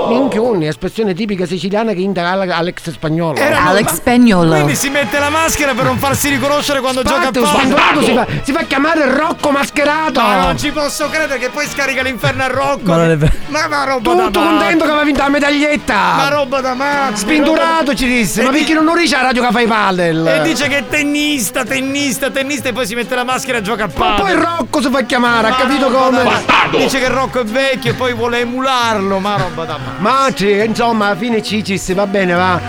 Minchione, espressione tipica siciliana che integra Alex spagnolo. Alex Spagnolo. Quindi si mette la maschera per non farsi riconoscere quando Spatto, gioca a spatto, si, fa, si fa chiamare Rocco Mascherato. Ma non ci posso credere che poi scarica l'inferno a Rocco. Ma non è vero. Ma, ma roba da Tutto contento che aveva vinto la medaglietta. Ma roba da matto. Spinturato ci disse, E ma di- perché non lo dice la radio che fa i padel? E dice che è tennista, tennista, tennista e poi si mette la maschera e gioca a Ma padel. poi Rocco si fa chiamare, ha Ma capito roba come? da- Dice che Rocco è vecchio e poi vuole emularlo, ma roba da matto. Ma insomma, alla fine Cicis, va bene, va.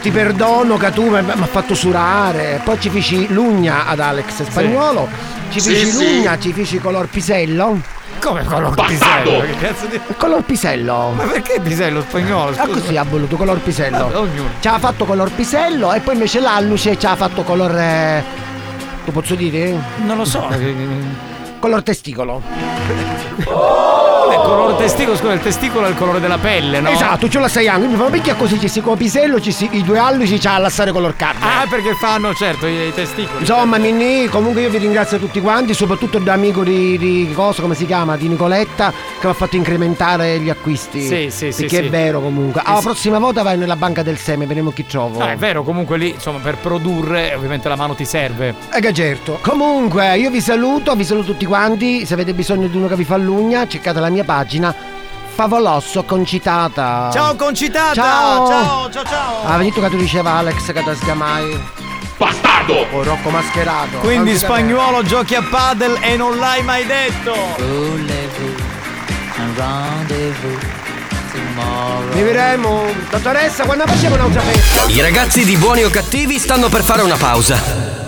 Ti perdono che tu mi hai fatto surare. Poi ci feci l'ugna ad Alex spagnolo. Ci Sì, feci sì. l'ugna, ci feci color pisello. Come color pisello? Che cazzo di... Color pisello. Ma perché pisello spagnolo? Ah, Scusa. così ha voluto color pisello. Vabbè, ognuno. Ci ha fatto color pisello e poi invece l'alluce ci ha fatto color. eh, Lo posso dire? Non lo so. Color testicolo. È colore testicolo, scusa, il testicolo è il colore della pelle, no? Esatto, ce la sei anche. Quindi fa, ma perché così ci si come pisello, ci si, i due alluci c'ha l'assare color carne. Ah, perché fanno, certo, i, i testicoli. Insomma, Minni, comunque io vi ringrazio tutti quanti, soprattutto l'amico di, di cosa, come si chiama, di Nicoletta, che mi ha fatto incrementare gli acquisti. Sì, sì, sì, Perché sì. è vero comunque. Sì, Ah, sì. prossima volta vai nella banca del seme, vediamo chi trovo. No, è vero, comunque lì, insomma, per produrre, ovviamente la mano ti serve. Eh che certo. Comunque, io vi saluto, vi saluto tutti quanti. Se avete bisogno di uno che vi fa l'ugna, cercate la mia pagina. Favolosso concitata. Ciao concitata! Ciao. ciao, ciao, ciao. Ah, vedi tu che tu diceva Alex sgamai. Bastardo! O Rocco Mascherato. Quindi spagnolo giochi a padel e non l'hai mai detto. capisce. Vi vedremo. Dottoressa, quando facciamo un'altra festa? I ragazzi di buoni o cattivi stanno per fare una pausa.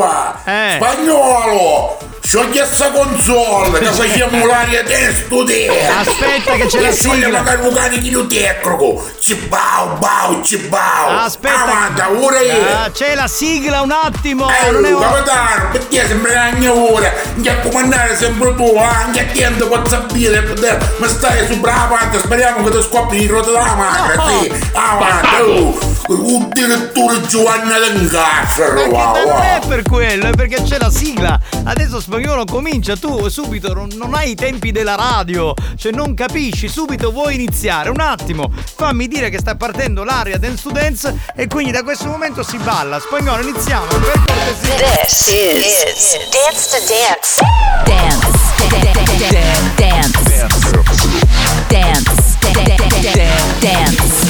Lingua! Eh. Spagnolo! Sciogli sta console che facciamo l'aria testo te! Aspetta che c'è la Sciogli sigla. magari un cane di tecnico! Cibau, bau, cibau! Aspetta. Avanti, ora io! Ah, c'è la sigla un attimo. Eh, non è capitano, perché sembra mia ora? Anche a comandare sempre tu, eh? anche attento con sapere, ma stai su brava avanti, speriamo che ti scoppi di rota della macchina, No. sì, avanti, oh, un direttore Giovanna D'Angazzo, wow, Non wow. è per quello, è perché c'è la sigla. Adesso spagnolo comincia, tu subito non, non hai i tempi della radio, cioè non capisci, subito vuoi iniziare. Un attimo, fammi dire che sta partendo l'aria Dance to Dance e quindi da questo momento si balla. Spagnolo, iniziamo, per cortesia. This is, Dance to Dance. Dance. Dance. Dance. Dance. Dance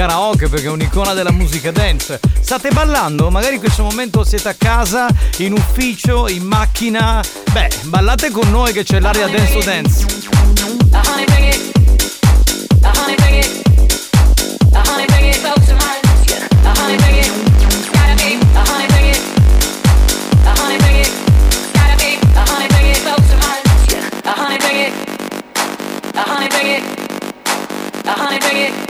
Karaoke perché è un'icona della musica dance. State ballando? Magari in questo momento siete a casa, in ufficio, in macchina. Beh, ballate con noi che c'è l'area dance to dance. Honey bring it.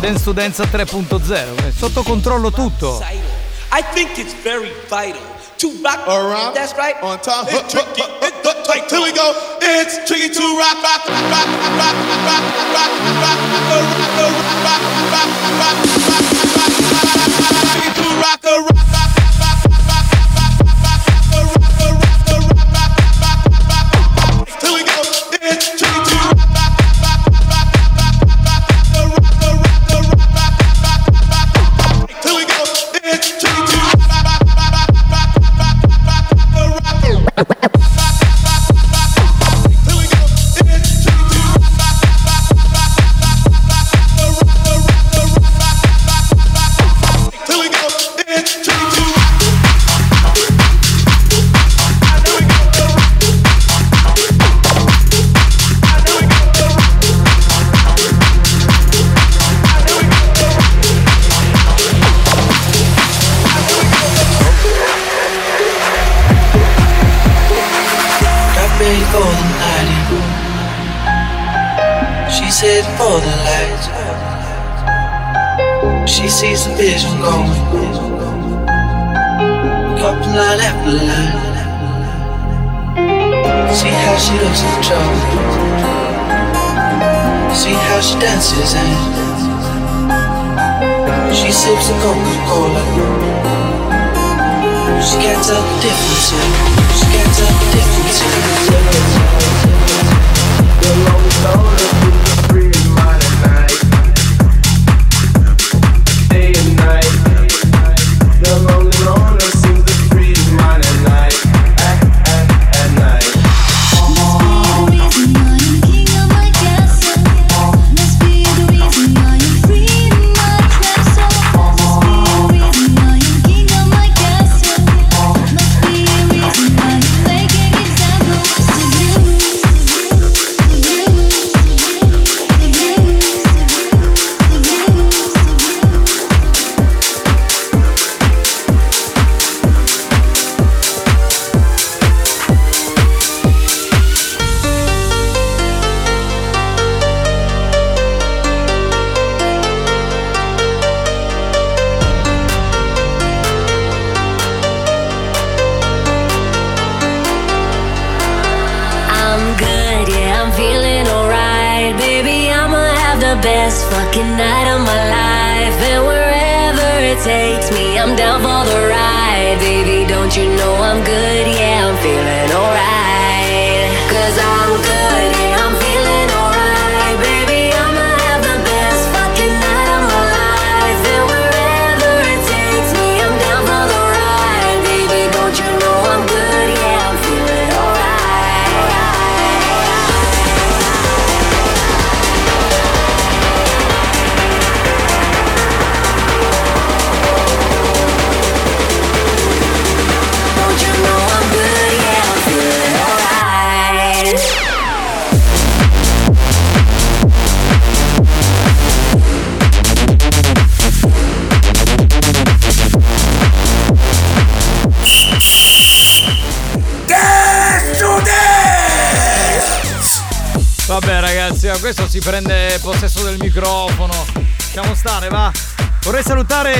Dance to Dance 3.0, è sotto controllo tutto. I think it's very vital to rock. Around, that's right. On top. It's tricky. It's like, here we go. It's tricky to rock, rock, rock, rock, rock, rock, rock, rock, rock, rock, rock, rock. She sips a Coca-Cola. She can't different the. She gets a different the. You're always older.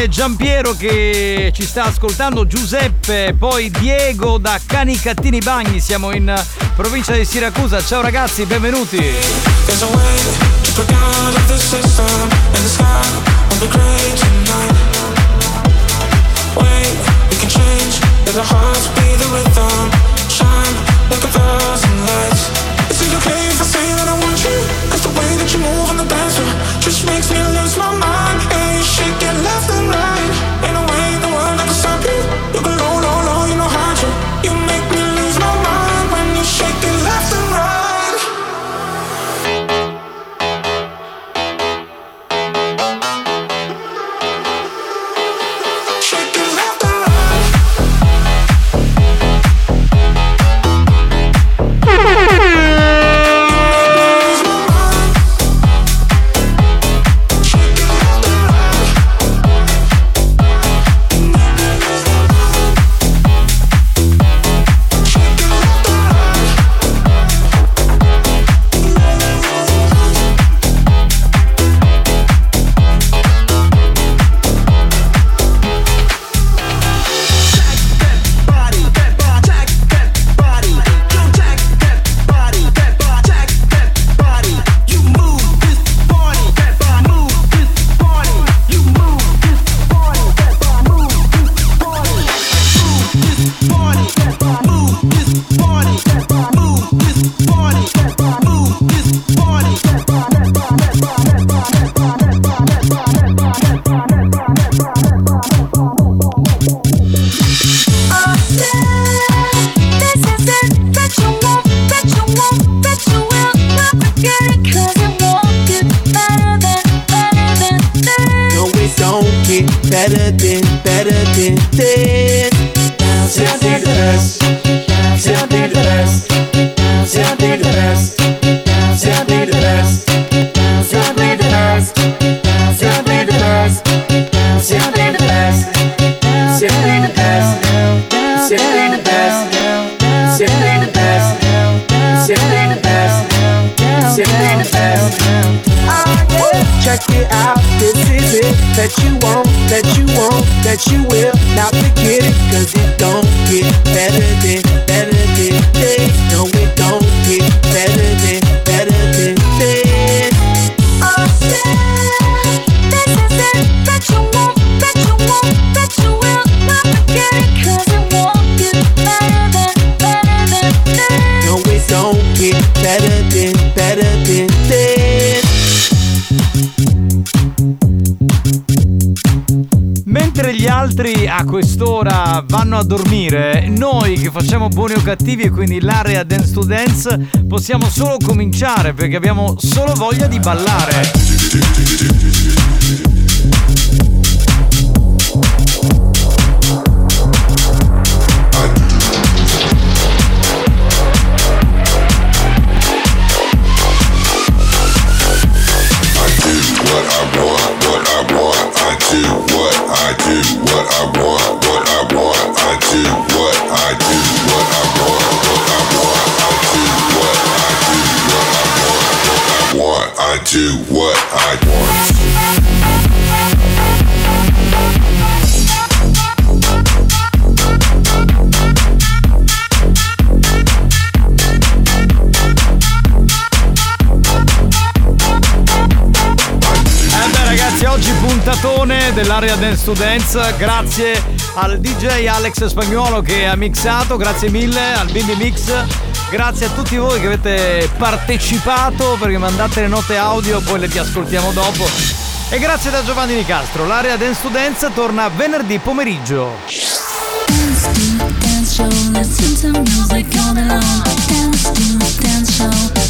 Giampiero che ci sta ascoltando, Giuseppe, poi Diego da Canicattini Bagni, siamo in provincia di Siracusa. Ciao ragazzi, benvenuti. just makes me lose my mind. Hey, shit, get left. That you want, that you want, that you will not forget it, cause it don't get better than, better than this. No, it don't get better than, better than this. That you want, that you want, that you will not forget it, cause it won't get better than, better than. No, it don't get better than, altri a quest'ora vanno a dormire, noi che facciamo buoni o cattivi e quindi l'area Dance to Dance possiamo solo cominciare perché abbiamo solo voglia di ballare. Dell'area Dance Dance, grazie al DJ Alex Spagnuolo che ha mixato, grazie mille al Bimbi Mix, grazie a tutti voi che avete partecipato perché mandate le note audio, poi le vi ascoltiamo dopo. E grazie da Giovanni Nicastro, l'area Dance Dance torna venerdì pomeriggio. Dance to dance show,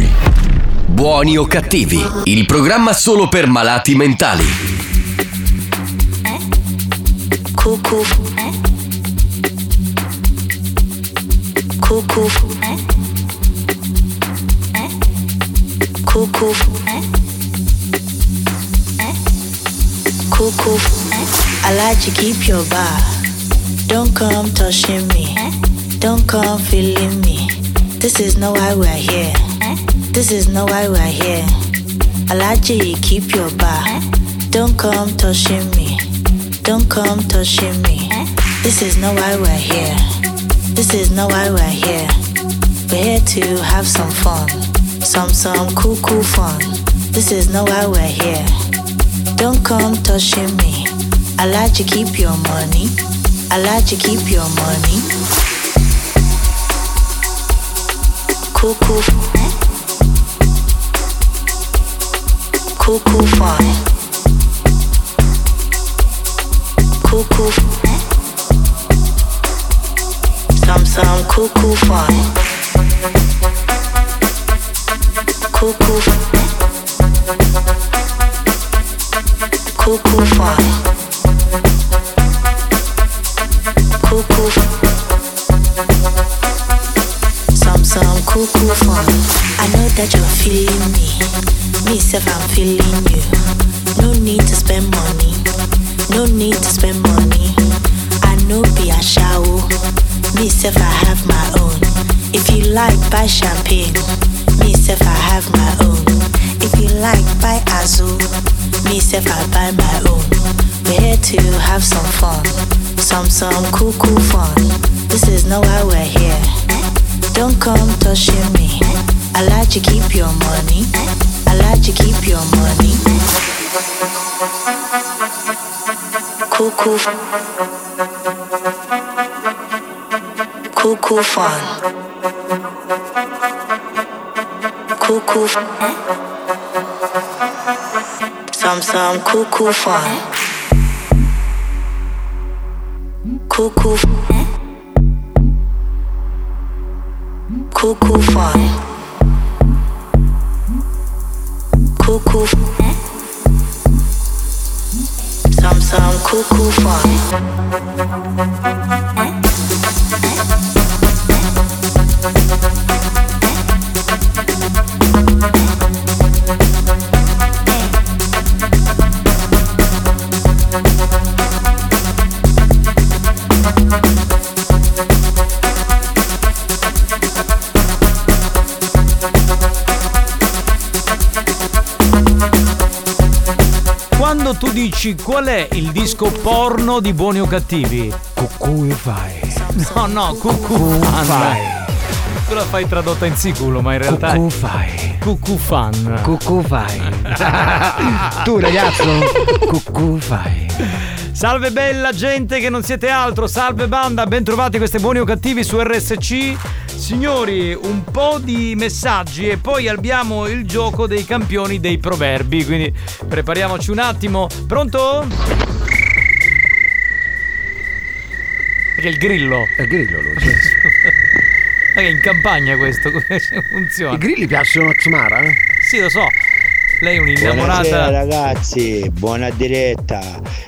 Buoni o cattivi, il programma solo per malati mentali. Cuckoo. Cuckoo. Cuckoo. Cuckoo. I like to keep your bar. Don't come touching me. Don't come feeling me. This is not why we're here. This is not why we're here. I like you keep your bar. Don't come touching me. Don't come touching me. This is not why we're here. This is not why we're here. We're here to have some fun. Some some cool cool fun. This is not why we're here. Don't come touching me. I like to keep your money. I like to keep your money. Cool cool. Cuckoo fly. Cuckoo. Some some cuckoo fly. Cuckoo. Cuckoo fly. Some cool cool fun. I know that you're feeling me. Me self I'm feeling you. No need to spend money. No need to spend money. I know be a shower. Me self I have my own. If you like buy champagne. Me self I have my own. If you like buy Azul. Me self I buy my own. We're here to have some fun. Some some cool cool fun. This is not why we're here. Don't come touching me. I like to keep your money. I like to keep your money. Cool, cool fun. Cool. Some, some cool fun. Cool, cool. Cool, fun. Disco porno di buoni o cattivi? Cucù e fai. No, no, cucù fai. Tu la fai tradotta in siculo, ma in realtà Cucù fai. cucù fan. Cucù fai. tu ragazzo, cucù fai. Salve bella gente che non siete altro, salve banda, bentrovati queste buoni o cattivi su RSC. Signori, un po' di messaggi e poi abbiamo il gioco dei campioni dei proverbi, quindi prepariamoci un attimo. Pronto? Perché il grillo. È il grillo lui. Ma che è in campagna questo, come funziona? I grilli piacciono a Xmara? eh? Sì, lo so. Lei è Buonasera un'innamorata. ragazzi, buona diretta.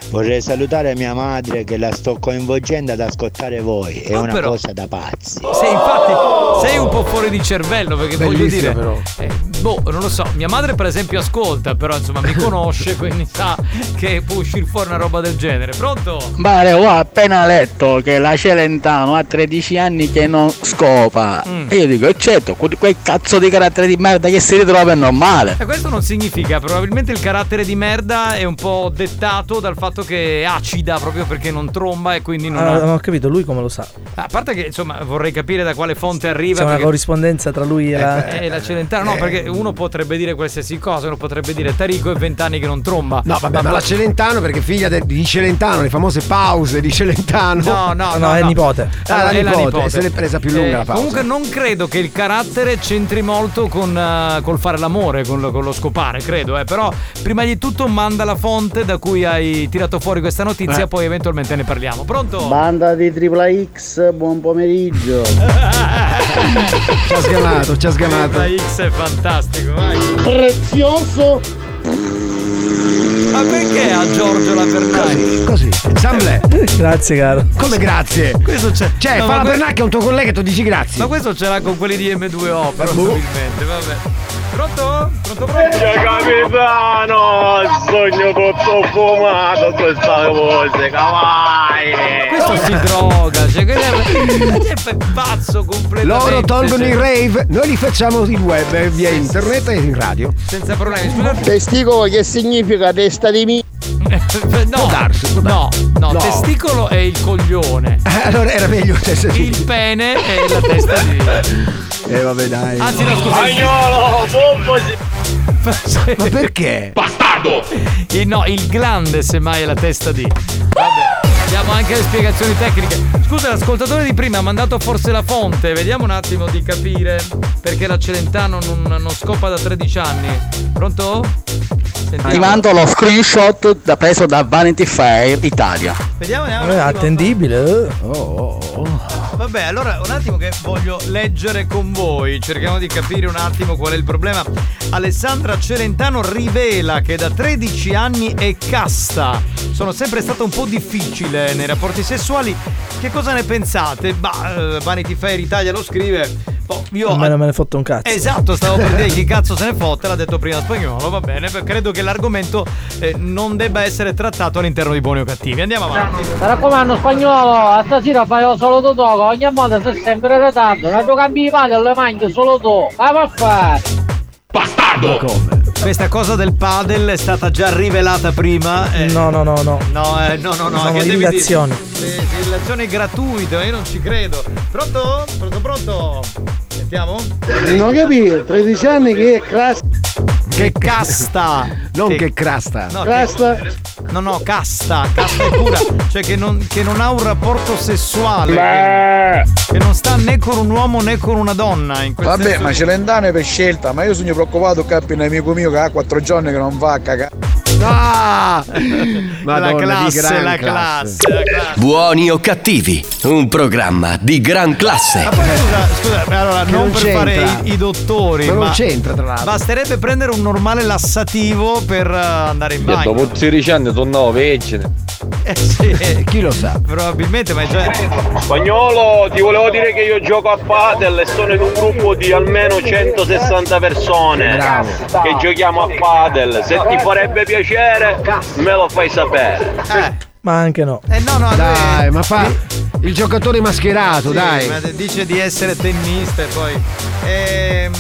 Vorrei salutare mia madre che la sto coinvolgendo ad ascoltare voi. È Oh, una però. cosa da pazzi. Sei infatti sei un po' fuori di cervello perché voglio Bellissimo, dire però. eh, boh non lo so mia madre per esempio ascolta però insomma mi conosce quindi sa che può uscire fuori una roba del genere pronto? Bare, ho appena letto che la Celentano ha 13 anni che non scopa. Mm. E io dico, e certo, que- quel cazzo di carattere di merda che si ritrova è normale. E questo non significa, probabilmente il carattere di merda è un po' dettato dal fatto che è acida proprio perché non tromba e quindi non Ah, ha... non ho capito, lui come lo sa? A parte che insomma vorrei capire da quale fonte arriva. C'è una corrispondenza tra lui e la. Eh, la Celentano, no, perché uno potrebbe dire qualsiasi cosa, uno potrebbe dire Tarico e vent'anni che non tromba. No, vabbè, ma la Celentano perché figlia de- di Celentano, le famose pause di Celentano. No, no, no, è no. nipote. Ah, la È nipote, se l'è presa più lunga Eh, la pausa. Comunque non credo che il carattere c'entri molto con eh, col fare l'amore, con lo, con lo scopare, credo, eh. Però prima di tutto manda la fonte da cui hai tirato fuori questa notizia, Eh. poi eventualmente ne parliamo. Pronto? Banda di Tripla X, buon pomeriggio. Ci ha sgamato, ci ha sgamato. La X è fantastico, vai. Prezioso. Ma perché a Giorgio la Bernani? Così, Samble. Grazie, caro. Come grazie? Questo c'è. Cioè, No, fa la que- Bernacchi è un tuo collega e tu dici grazie. Ma questo ce l'ha con quelli di M2O, boh. probabilmente, vabbè. Pronto? Pronto, pronto? capitano, sogno tutto fumato questa musica, vai! Questo si droga, cioè questo è pazzo completamente. Loro tolgono cioè, i rave, noi li facciamo in web, eh, via internet e in radio. Senza problemi, scusate. Testicolo che significa testa di mi. No, no, no, No. testicolo è il coglione. Eh, allora era meglio essere Il pene è la testa di. Eh vabbè dai. Anzi, no, scusa. Spagnolo, bombo Ma perché? Bastardo! Il, no, il glande semmai è la testa di. Vabbè. Diamo anche le spiegazioni tecniche. Scusa, l'ascoltatore di prima ha mandato forse la fonte. Vediamo un attimo di capire perché la Celentano non, non scopa da 13 anni. Pronto? Sentiamo. Ti mando lo screenshot da preso da Vanity Fair Italia. Vediamo, vediamo. Attimo. attendibile. eh. Oh, Vabbè, allora un attimo che voglio leggere con voi. Cerchiamo di capire un attimo qual è il problema. Alessandra Celentano rivela che da 13 anni è casta. Sono sempre stato un po' difficile nei rapporti sessuali. Che cosa ne pensate? Bah, eh, Vanity Fair Italia lo scrive. Boh, io me non me ne fotte un cazzo. Esatto, stavo per dire chi cazzo se ne fotte, l'ha detto prima spagnolo, va bene, credo che l'argomento eh, non debba essere trattato all'interno di buoni o cattivi. Andiamo avanti. Mi raccomando spagnolo, a stasera fai solo tu toco, ogni volta sei sempre in ritardo, non tu cambi i pali alle mani solo tu, vai a fare! Bastardo! Come? questa cosa del padel è stata già rivelata prima. eh. No, no, no, no. No, eh, no, no, no. Sono che devi dire? illazioni. Illazioni gratuite, io non ci credo. Pronto? Pronto, pronto? Sentiamo? Non capito, 13 anni che è cassa. Che casta! Non che crasta. No, Crasta. che- no, no, casta, casta è pura. Cioè che non, che non ha un rapporto sessuale. Che, che non sta né con un uomo né con una donna. Vabbè, senso ma lì. Celentano è per scelta, ma io sono preoccupato che un amico mio che ha 4 giorni che non va a cagare. Ah! la Madonna, di classe, gran la classe. classe, la classe. Buoni o cattivi, un programma di gran classe. Ma poi scusa, scusa, ma allora Che non, non per fare i, i dottori, Ma ma, non c'entra, tra l'altro. basterebbe prendere un normale lassativo per eh, andare in Io bagno. dopo 13 anni tornavo vergine. Eh sì, Chi lo sa? probabilmente, ma è già. Spagnolo, ti volevo dire che io gioco a padel e sono in un gruppo di almeno 160 persone Bravo. che giochiamo a padel. Se ti farebbe piacere, me lo fai sapere. Eh, Ma anche no. eh no, no, Dai, lui- ma fa il giocatore mascherato, Sì, dai. ma dice di essere tennista e poi. Ehm,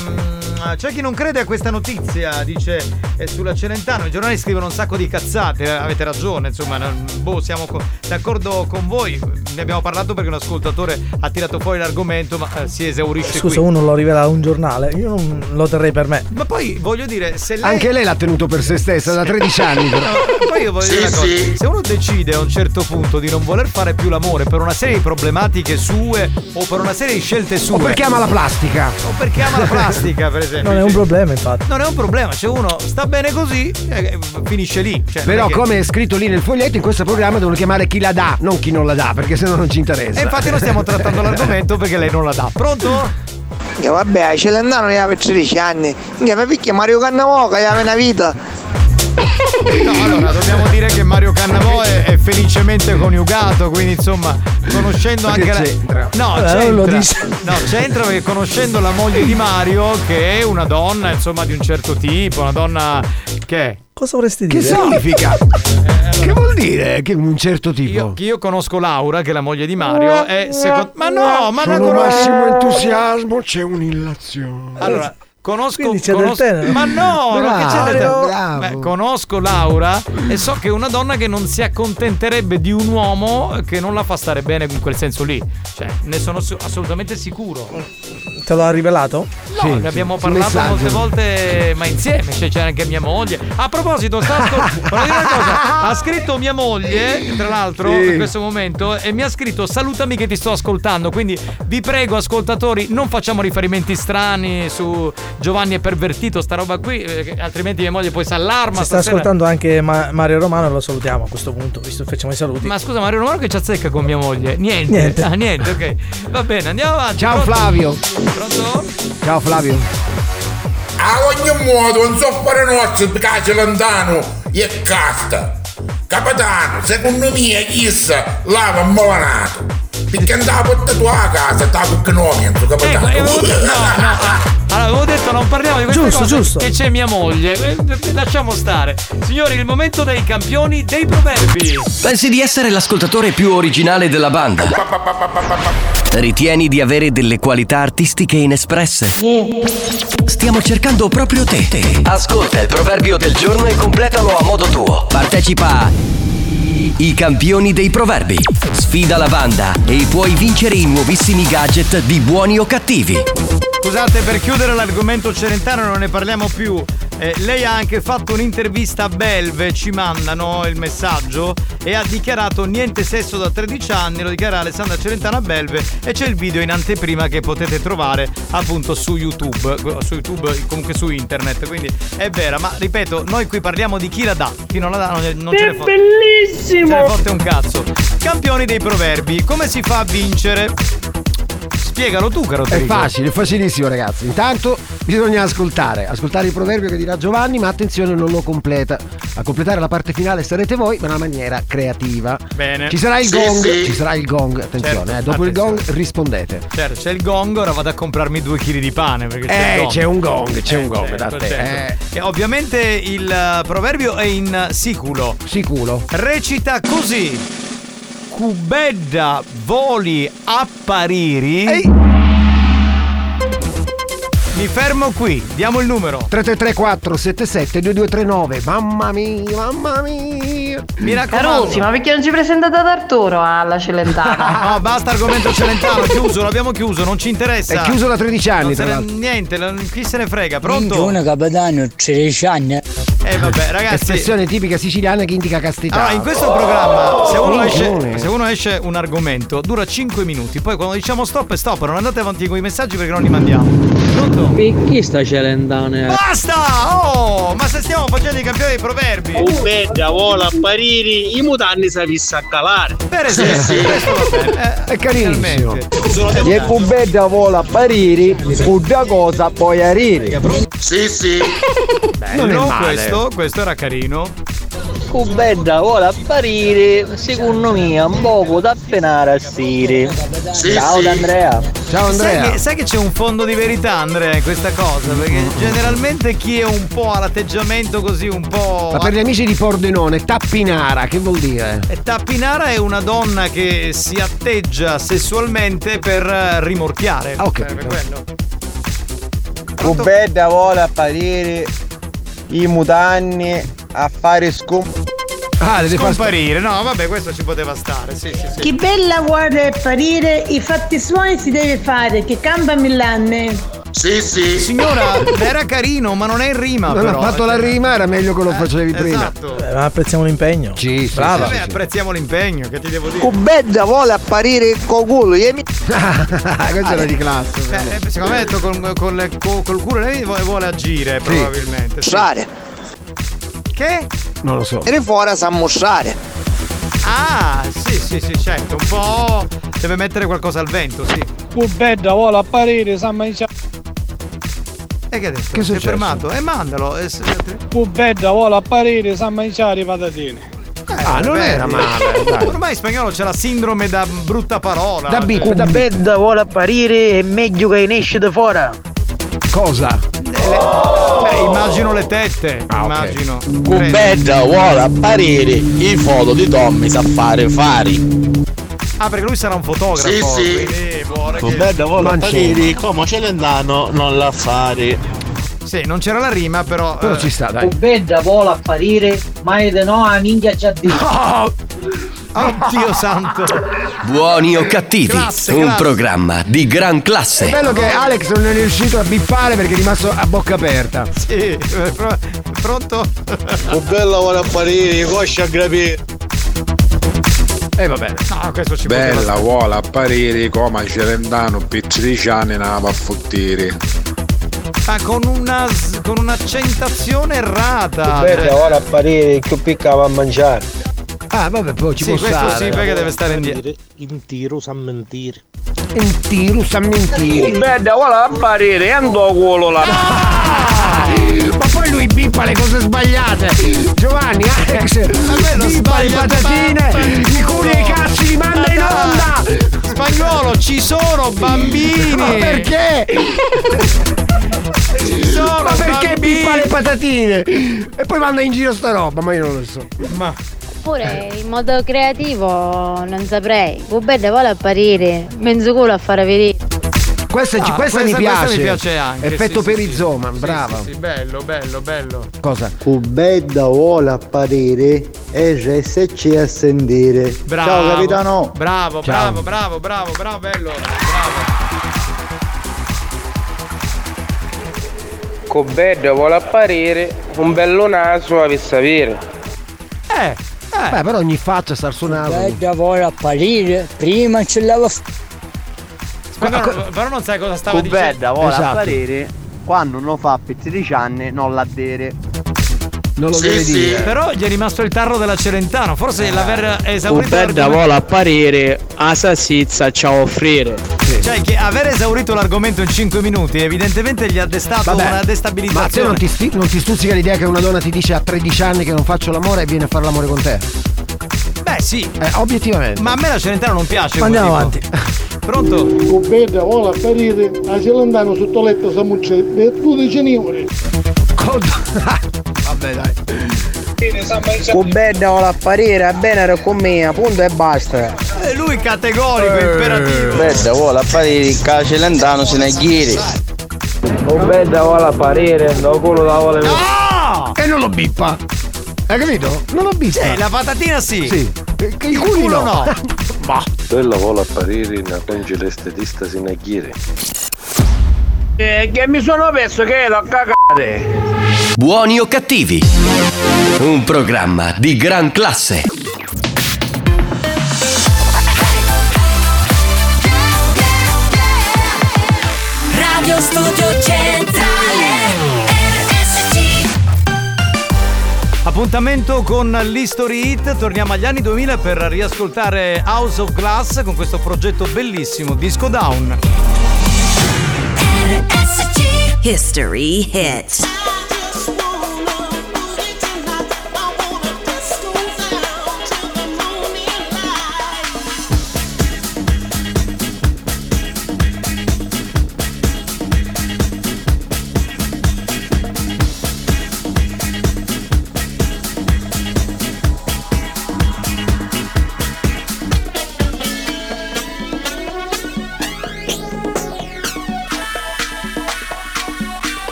c'è chi non crede a questa notizia, dice eh, sulla Celentano. I giornali scrivono un sacco di cazzate, eh, avete ragione, insomma, non- boh, siamo co- d'accordo con voi. Ne abbiamo parlato perché un ascoltatore ha tirato fuori l'argomento, ma eh, si esaurisce Scusa, qui. uno lo rivela a un giornale, io non lo terrei per me. Ma poi voglio dire, se lei. Anche lei l'ha tenuto per se stessa da 13 anni. però. No, poi io voglio dire una cosa, se uno decide a un certo punto di non voler fare più l'amore per una serie di problematiche sue o per una serie di scelte sue O perché ama la plastica. o perché ama la plastica per esempio Non è un problema, infatti. non è un problema c'è uno sta bene così eh, finisce lì Cioè, Però è che- come è scritto lì nel foglietto, in questo programma devono chiamare chi la dà, non chi non la dà, perché sennò non ci interessa. e infatti non stiamo trattando l'argomento perché lei non la dà pronto? Che vabbè, Celentano ne aveva 13 anni. Che mi picchia Mario Cannavò che aveva una vita. No, allora dobbiamo dire che Mario Cannavò è, è felicemente coniugato, quindi insomma, conoscendo anche che la. c'entra? No, c'entra. non. No, c'entra perché conoscendo la moglie di Mario, che è una donna, insomma, di un certo tipo, una donna che è. Cosa vorresti Che dire? significa? Che vuol dire? Che un certo tipo? Io, che io conosco Laura, che è la moglie di Mario, è secondo. Ma no, ma non Sono conosco. massimo entusiasmo, c'è un'illazione. Allora, conosco. C'è conosco-. Ma no, non che c'è del Bravo, bravo. Beh, conosco Laura e so che è una donna che non si accontenterebbe di un uomo che non la fa stare bene in quel senso lì. Cioè, ne sono assolutamente sicuro. Te lo ha rivelato? No, Sì, ne abbiamo sì, parlato messaggio. molte volte, ma insieme, cioè c'era anche mia moglie. A proposito, cosa. Ha scritto mia moglie, tra l'altro, Sì. in questo momento, e mi ha scritto salutami che ti sto ascoltando. Quindi vi prego, ascoltatori, non facciamo riferimenti strani su Giovanni è pervertito, sta roba qui, eh, altrimenti mia moglie poi si allarma. Si sta stasera. ascoltando anche Ma- Mario Romano, lo salutiamo a questo punto, visto che facciamo i saluti. Ma scusa, Mario Romano che ci azzecca con mia moglie? Niente. Niente. Ah, niente, ok. Va bene, andiamo avanti. Ciao Pronto? Flavio. Pronto? Ciao Flavio. A ogni modo, non so fare nostro perché lontano e casta. Capitano, secondo me chissà lava malanato. Perché andava a portare tua a casa, stavo con noi, Ecco, capitano. e avevo detto- no, no, allora, avevo detto non parliamo di queste Giusto, cose giusto. che c'è mia moglie. Eh, Lasciamo stare. Signori, il momento dei campioni dei proverbi. Pensi di essere l'ascoltatore più originale della banda? Ritieni di avere delle qualità artistiche inespresse? Stiamo cercando proprio te. Ascolta il proverbio del giorno e completalo a modo tuo. Partecipa a I campioni dei proverbi. Sfida la banda e puoi vincere i nuovissimi gadget di buoni o cattivi. Scusate, per chiudere l'argomento Celentano non ne parliamo più. Eh, lei ha anche fatto un'intervista a Belve, ci mandano il messaggio e ha dichiarato niente sesso da 13 anni, lo dichiara Alessandra Celentano a Belve e c'è il video in anteprima che potete trovare appunto su YouTube, su YouTube comunque su internet, quindi è vera, ma ripeto, noi qui parliamo di chi la dà, chi non la dà non, non ce ne fotte. bellissimo! Ce ne fotte un cazzo. Campioni dei proverbi, come si fa a vincere? Spiegalo tu, caro È facile, è facilissimo ragazzi. Intanto bisogna ascoltare, ascoltare il proverbio che dirà Giovanni, ma attenzione non lo completa. A completare la parte finale sarete voi, ma in una maniera creativa. Bene. Ci sarà il Sì, gong, sì. ci sarà il gong, attenzione, Certo, eh, dopo il attenzione. gong rispondete. Certo, c'è il gong, ora vado a comprarmi due chili di pane perché c'è Eh, il gong. c'è un gong, c'è un gong certo, da te, certo. E ovviamente il eh, proverbio è in siculo. Siculo. Recita così. Cubedda voli appariri. Mi fermo qui, diamo il numero. 3334 77 2239 Mamma mia, mamma mia Mi raccomando. Carusi, ma perché non ci presentate ad Arturo alla Celentana? No, basta argomento celentano, chiuso, l'abbiamo chiuso, non ci interessa. È chiuso da 13 anni, Non se tra ne- l'altro. niente, chi se ne frega, pronto? Una capitano 13 anni. Eh vabbè, ragazzi. Espressione tipica siciliana che indica castità Allora, in questo programma, se uno, esce, se uno esce un argomento, dura 5 minuti. Poi quando diciamo stop è stop, non andate avanti con i messaggi perché non li mandiamo. Pronto? Perché sta Celentana? Basta! Oh! Ma se stiamo facendo i campioni dei proverbi! Bella vuole apparire, i mutanti si vissa a calare. Per esempio, questo va bene. È carinissimo. E cubetta vuole apparire, una cosa poi arrivi. Sì, sì. Bello, Non è male. questo, questo era carino. Cubetta vuole apparire, secondo me, un poco da penare a Siri. Ciao sì. Andrea. Ciao Sai che, sai che c'è un fondo di verità, Andrea, in questa cosa? Perché generalmente chi è un po' all'atteggiamento così, un po'. Ma per gli amici di Pordenone, tappinara, che vuol dire? E Tappinara è una donna che si atteggia sessualmente per eh, rimorchiare. Ah, ok. Eh, per quello. Cubetta vuole apparire, i mutanti a fare scom... Ah, deve far- Scomparire, no, vabbè, questo ci poteva stare, sì, sì, sì. Che bella guarda apparire, i fatti suoi si deve fare, che cambia millanne. Sì, sì. Signora, era carino, ma non è in rima. Non però. ha fatto la rima, era meglio che lo facevi prima. Esatto. Eh, ma apprezziamo l'impegno. Sì, sì, Brava. Vabbè, apprezziamo l'impegno, che ti devo dire? Cubetta vuole apparire con culo. e mi- Questa era di classe. Eh, secondo me ha detto con, con le- co- col culo lei vuole, vuole agire, probabilmente. sì. Mostrare. Che? Non lo so. E fuori sa mostrare. Ah, sì, sì, sì, certo. Un po'. Deve mettere qualcosa al vento, sì. Cubetta vuole apparire, sa mangiare. E che ha detto? Che è si è successo? fermato? E mandalo. eh, se- Cubetta vuole apparire, sa mangiare i patatine. Ah, non Vabbè, era male. dai. Ormai in spagnolo c'è la sindrome da brutta parola. Da bip, Cioè, da. Cubetta vuole apparire, è meglio che ne esce da fuori. Cosa? Beh, immagino le tette. Ah, immagino. Cubetta vuole apparire, i foto di Tommy sa fare fari. Ah, perché lui sarà un fotografo. Sì, sì. quindi vuole che- Cubetta vuole Ma apparire, come Celentano non la fare. Sì, non c'era la rima, però. Però eh, ci sta, dai. Bella vuole apparire, ma è di no a minchia già detto. Oddio santo. Buoni o cattivi, Classe, un classe. programma di gran È classe. bello che Alex non è riuscito a bippare perché è rimasto a bocca aperta. Sì, pro- pronto? Cubella vuole apparire, coscia a grapire. E eh, vabbè. No, questo ci Bella vuole apparire come Celentano per 13 anni ne va a fottire. Ma con una con un'accentazione errata. Cubetta vuole apparire, che piccava a mangiare. Ah, vabbè, poi ci Sì, può questo stare. sì, perché deve stare indietro. In tiro sa mentire. Un tiro sa mentire. Cubetta vuole apparire, andò culo là. Ma poi lui bippa le cose sbagliate. Giovanni, Alex, quello bippa le patatine, i culi e i cazzi li manda in onda. Spagnolo, ci sono bambini. Ma perché? Ci sono Ma perché bambini. bippa le patatine? E poi manda in giro sta roba, ma io non lo so. Ma Oppure in modo creativo non saprei. Cubetta vuole apparire, mezzo culo a fare vedere. Questa, Ah, questa mi piace. mi piace anche. Effetto sì, perizoma, sì, brava. Sì, sì, bello, bello, bello. Cosa? Cubetta vuole apparire e RSC a sentire. Bravo. Ciao capitano. Bravo, Ciao. bravo, bravo, bravo, bravo, bello. Bravo. Cubetta vuole apparire, un bello naso a sapere. Eh, eh. Beh, però ogni faccia sta sul naso. Cubetta vuole apparire, prima ce l'aveva Spagnolo, però non sai cosa stava Cubetta dicendo. vuole Esatto. apparire, quando non fa per 13 anni non la dere. Non lo Sì, deve sì. dire. Però gli è rimasto il tarro della Celentano. Forse l'aver esaurito. L'argomento- vuole apparire, a salsiccia c'ha a offrire. Cioè, che aver esaurito l'argomento in 5 minuti, evidentemente gli ha destato Vabbè, una Ma a te destabilizzazione. non ti, sti- non ti stuzzica l'idea che una donna ti dice a 13 anni che non faccio l'amore e viene a fare l'amore con te? Beh, sì. Eh, obiettivamente. Ma a me la Celentano non piace. Ma andiamo tipo. Pronto? Cubetta vuole apparire, a Celentano sotto letto samucce per 12 euro. Vabbè, dai. Cubetta vuole apparire, a bene con me, punto e basta. E lui categorico, imperativo. Cubetta vuole apparire, che Celentano se ne chiede. Un bel da vuole apparire, no culo da vuole. E non lo bippa. Hai capito? Non lo bippa. Eh, la patatina sì. Sì. Che il culo no. Bah. Quella vuole apparire in congela estetista sinaghiere. Eh, che mi sono perso che l'ho cagate. Buoni o cattivi? Un programma di gran classe. Radio Studio Centrale RSC Appuntamento con l'History Hit, torniamo agli anni 2000 per riascoltare House of Glass con questo progetto bellissimo, Disco Down. History Hit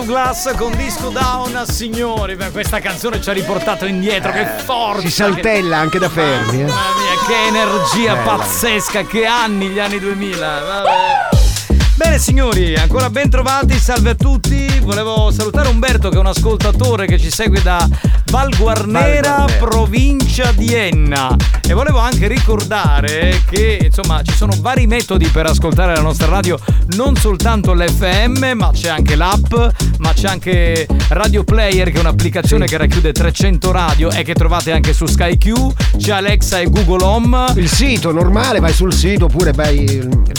of Glass con Disco Down, signori, beh, questa canzone ci ha riportato indietro, che forza! Si saltella anche da fermi. Eh. Mamma mia, che energia Bella. pazzesca, che anni gli anni 2000. vabbè. Bene signori, ancora ben trovati, salve a tutti. Volevo salutare Umberto che è un ascoltatore che ci segue da Val Guarnera, provincia di Enna. E volevo anche ricordare che insomma ci sono vari metodi per ascoltare la nostra radio, non soltanto l'FM, ma c'è anche l'app, c'è anche Radio Player che è un'applicazione che racchiude 300 radio e che trovate anche su SkyQ, c'è Alexa e Google Home. Il sito normale, vai sul sito oppure vai,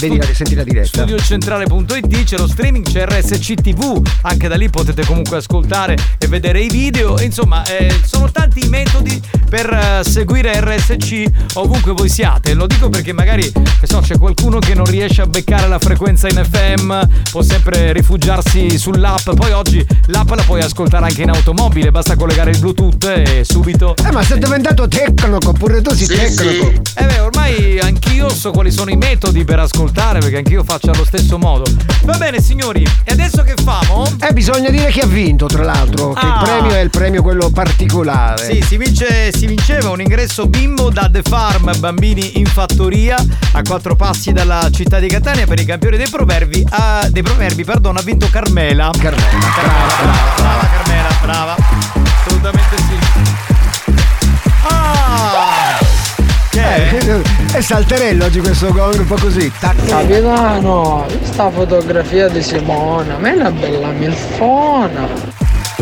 vedi la, senti la diretta. studiocentrale.it c'è lo streaming, c'è RSC TV, anche da lì potete comunque ascoltare e vedere i video. Insomma, eh, sono tanti i metodi per eh, seguire RSC ovunque voi siate. Lo dico perché magari che so, c'è qualcuno che non riesce a beccare la frequenza in FM, può sempre rifugiarsi sull'app. Poi oggi l'app la puoi ascoltare anche in automobile, basta collegare il Bluetooth e subito. Eh, ma sei diventato tecnico, pure tu sei tecnico. Eh beh, ormai anch'io so quali sono i metodi per ascoltare, perché anch'io faccio allo stesso modo. Va bene, signori, e adesso che famo? Eh, bisogna dire chi ha vinto, tra l'altro. Che Ah. il premio è il premio quello particolare. Sì, si, vince- si vinceva un ingresso bimbo da The Farm Bambini in Fattoria a quattro passi dalla città di Catania per i campioni dei proverbi. Ah, dei proverbi pardon, ha vinto Carmela. Carmela. Brava, brava, brava Carmela, brava. Assolutamente sì. Ah! Che è? Eh, eh, salterello oggi questo gong un po' così. Capitano, questa fotografia di Simona, ma è una bella milfona.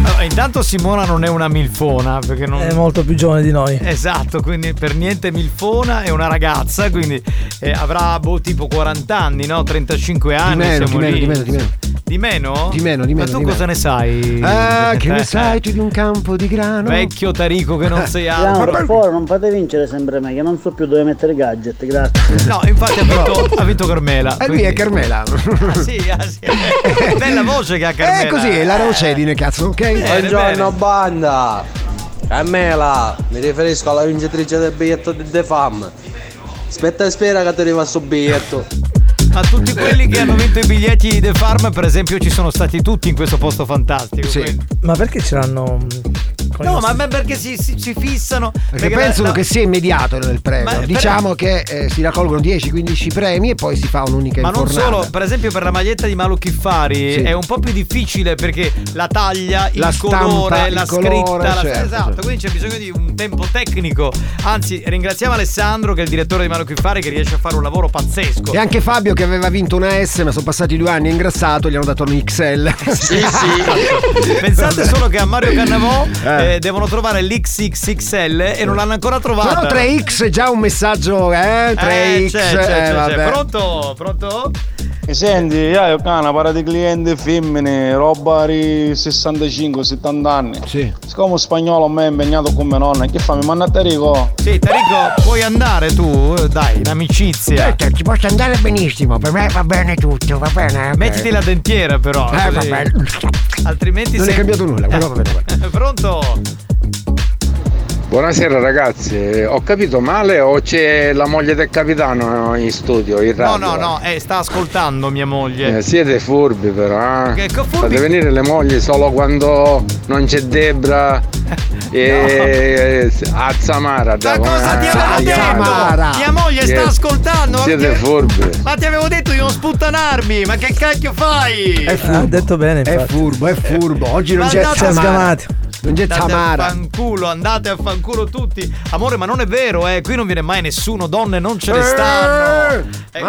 Allora, intanto Simona non è una milfona perché non... È molto più giovane di noi. Esatto, quindi per niente milfona, è una ragazza, quindi eh, avrà boh, tipo 40 anni, no? 35 anni. Di meno, siamo di meno, lì. di meno, di meno. Di meno? Di meno, di meno, Ma tu di cosa meno. ne sai? Ah, che ne Eh, sai tu di un campo di grano? Vecchio tarico che non sei altro. per favore, non fate vincere sempre me, che non so più dove mettere gadget, grazie. No, infatti ha vinto, ha vinto Carmela. E lui è Carmela. Ah, sì, ah, sì. Bella voce che ha Carmela. È così, è la rocedine, cazzo, ok? Buongiorno banda! Carmela, mi riferisco alla vincitrice del biglietto di The Fam. Aspetta e spera che ti arriva sto biglietto. Ma tutti quelli che hanno vinto i biglietti di The Farm, per esempio, ci sono stati tutti in questo posto fantastico. quindi- Ma perché ce l'hanno. No, nostri- ma perché si, si- si fissano? Perché, la- pensano la- che sia immediato nel premio. Ma per- diciamo che eh, si raccolgono 10-15 premi e poi si fa un'unica Ma non solo, per esempio per la maglietta di Malu Kiffari Sì. è un po' più difficile perché la taglia, La il stampa, colore, il la colore, scritta, la- certo, esatto, certo. quindi c'è bisogno di un tempo tecnico. Anzi, ringraziamo Alessandro che è il direttore di Malu Kiffari che riesce a fare un lavoro pazzesco. E anche Fabio che aveva vinto una S ma sono passati due anni è ingrassato, gli hanno dato un XL. Sì, sì. Pensate solo che a Mario Cannavò Eh. eh, devono trovare l'XXXL e non l'hanno ancora trovata. Però 3X è già un messaggio, eh? 3X. Eh, c'è, c'è, eh, c'è. Pronto? Pronto? E senti, io ho una para di clienti femmine, roba di 65-70 anni. Sì. Siccome spagnolo a me è impegnato come nonna, che fa? Mi manda a Tarico? Sì, Tarico, puoi andare tu? Dai, in amicizia. Certo, ci posso andare benissimo, per me va bene tutto, va bene. Mettiti la dentiera però. Eh, così. vabbè. Altrimenti Non è sei- cambiato nulla, però va bene. va bene. Pronto? Buonasera ragazzi, ho capito male o c'è la moglie del capitano in studio, in No, radio? no, no, eh, sta ascoltando mia moglie. Eh, siete furbi però, eh? Che- che furbi? Fate venire le mogli solo quando non c'è Debra e a Zamara. Ma cosa ti avevo detto? Mia moglie sta ascoltando. ma Siete che- furbi. Ma ti avevo detto di non sputtanarmi, ma che cacchio fai? È furbo. Ha detto bene, È infatti. furbo, è furbo. Oggi non Ma c'è andate- È. Non c'è Andate a Tamara. fanculo, andate a fanculo tutti. Amore, ma non è vero, eh. Qui non viene mai nessuno, donne non ce ne stanno. Eh,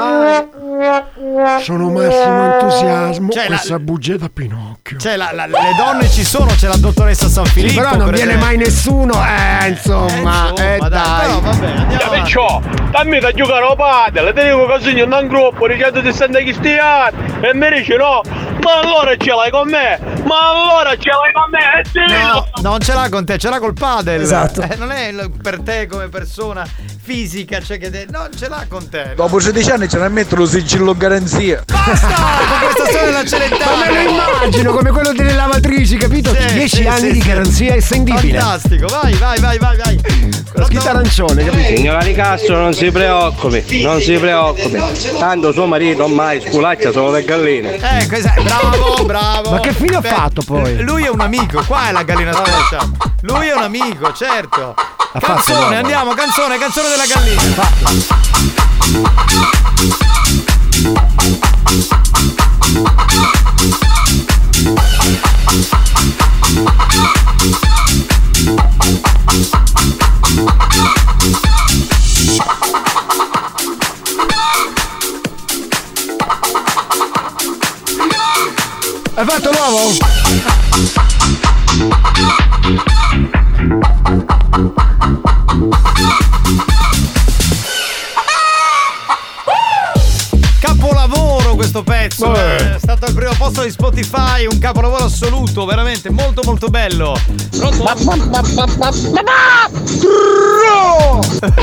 Sono massimo entusiasmo. Cioè, la- questa bugia da Pinocchio. Cioè, la- la- le donne ci sono, c'è la dottoressa San Sì, Filippo. però non per viene esempio. mai nessuno. Eh, insomma, Eh, eh, insomma, dai, dai. però vabbè, andiamo dammi da giocare a padel, ti dico che segno un gruppo di 160 cristiani e mi dice no, ma allora ce l'hai con me, ma allora ce l'hai con me, e sì, No, non ce l'ha con te, ce l'ha col padel. Esatto. Eh, non è per te come persona fisica, cioè che te- no, ce l'ha con te. Dopo 16 anni ce ne mettono lo sigillo garanzia. Basta con questa storia della Celentano. Ma me lo immagino come quello delle lavatrici, capito? Sì, 10 sì, anni sì, di garanzia estendibile. Fantastico, vai, vai, vai, vai, vai. La scritta arancione, capito? Signora Di Castro non si preoccupi, non si preoccupi. Tanto suo marito ormai sculaccia solo le galline. Ecco, esatto, bravo, bravo. Ma che fine ha fatto poi? Lui è un amico, qua è la gallina sfreccia. Lui è un amico, certo. Ha fatto Canzone, l'uomo. andiamo, canzone, canzone della gallina. Hai fatto l'uovo? Capolavoro questo pezzo. È stato al primo posto di Spotify, un capolavoro assoluto, veramente molto molto bello. Pronto?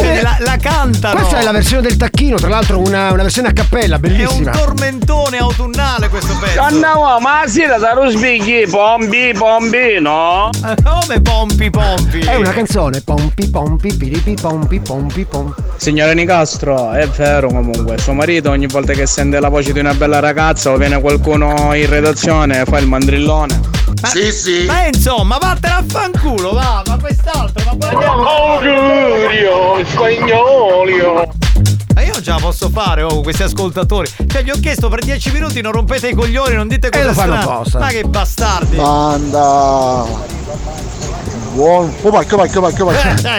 Eh, la, la cantano. Questa è la versione del tacchino, tra l'altro una, una versione a cappella, È un bellissima. tormentone autunnale questo pezzo. Andiamo, ma sì, da Rusbighi, pompi, pompi, no? Come pompi pompi? È una canzone, pompi pompi, piripi pompi pompi pompi. Signora Nicastro, è vero comunque, suo marito ogni volta che sente la voce di una bella ragazza o viene qualcuno in redazione fa il mandrillone. sì, sì. Ma insomma, vattene a fanculo, va, ma quest'altro, ma poi andiamo. Augurio, spagnolio. Ma io non ce la posso fare, oh, con questi ascoltatori. Cioè, gli ho chiesto per 10 minuti, non rompete i coglioni, non dite cose lo fanno apposta. Ma che bastardi. Banda. Buono. Oh, pacchio, pacchio, pacchio, pacchio.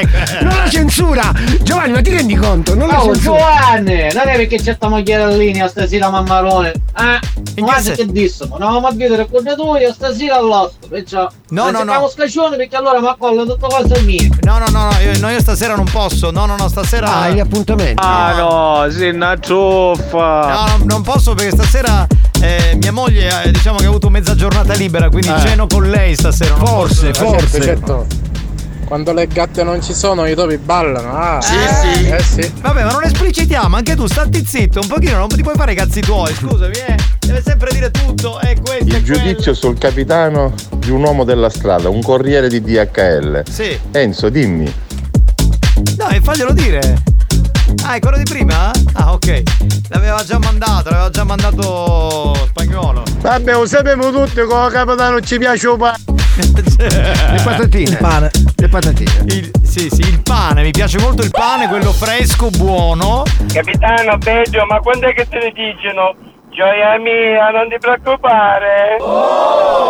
Non la censura! Giovanni, ma ti rendi conto? Non la Oh censura! Giovanni, non è perché c'è sta mogliere in linea stasera mammarone. Eh, guarda che disso, ma non a vedere con tu io stasera all'otto, perciò No, no, no. scaccione perché allora mi accollo tutto cose mie. No, no, no, no, io, no, io stasera non posso. No, no, no, stasera. Ah, gli appuntamenti. Ah no, sì, una truffa. No, no, non posso perché stasera eh, mia moglie eh, diciamo che ha avuto mezza giornata libera, quindi Eh. ceno con lei stasera. non posso. Eh, certo, certo. Quando le gatte non ci sono, i topi ballano. Ah. Sì, sì. Eh sì. Vabbè, ma non esplicitiamo, anche tu stati zitto, un pochino, non ti puoi fare i cazzi tuoi, scusami, eh. Deve sempre dire tutto, è questo, è Il quello. giudizio sul capitano di un uomo della strada, un corriere di DHL. Sì. Enzo, dimmi. Dai, faglielo dire. Ah, è quello di prima? Ah, ok. L'aveva già mandato, l'aveva già mandato spagnolo. Vabbè, lo sappiamo tutti che il capitano ci piace un pane. Le patatine. Il pane. Le patatine. Il, sì, sì, il pane, mi piace molto il pane, quello fresco, buono. Capitano, peggio, ma quando è che te ne dicono? Gioia mia, non ti preoccupare.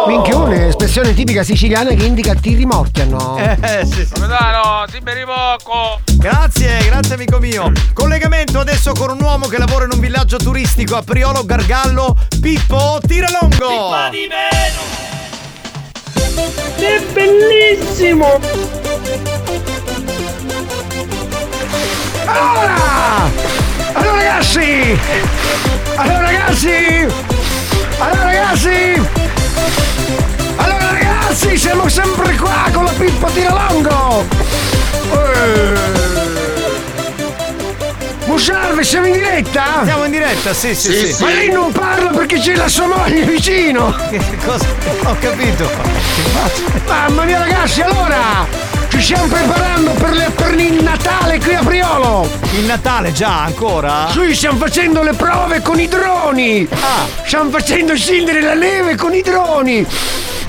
Minchione, espressione tipica siciliana che indica ti rimorchiano. Eh, sì, sì. Capitano, dimmi poco. Grazie, grazie amico mio. Collegamento adesso con un uomo che lavora in un villaggio turistico a Priolo Gargallo, Pippo Tiralongo. È bellissimo! Allora! Allora ragazzi! Allora ragazzi! Allora ragazzi! Allora ragazzi, siamo sempre qua con la Pippo Tiralongo! Eh. Musarve, siamo in diretta? Siamo in diretta, sì, sì, sì. Ma lei non parla perché c'è la sua moglie vicino! Che cosa? Ho capito. Mamma mia ragazzi, allora! Ci stiamo preparando per, le- per il Natale qui a Priolo! Il Natale già, ancora? Sì, stiamo facendo le prove con i droni! Ah! Stiamo facendo scendere la neve con i droni!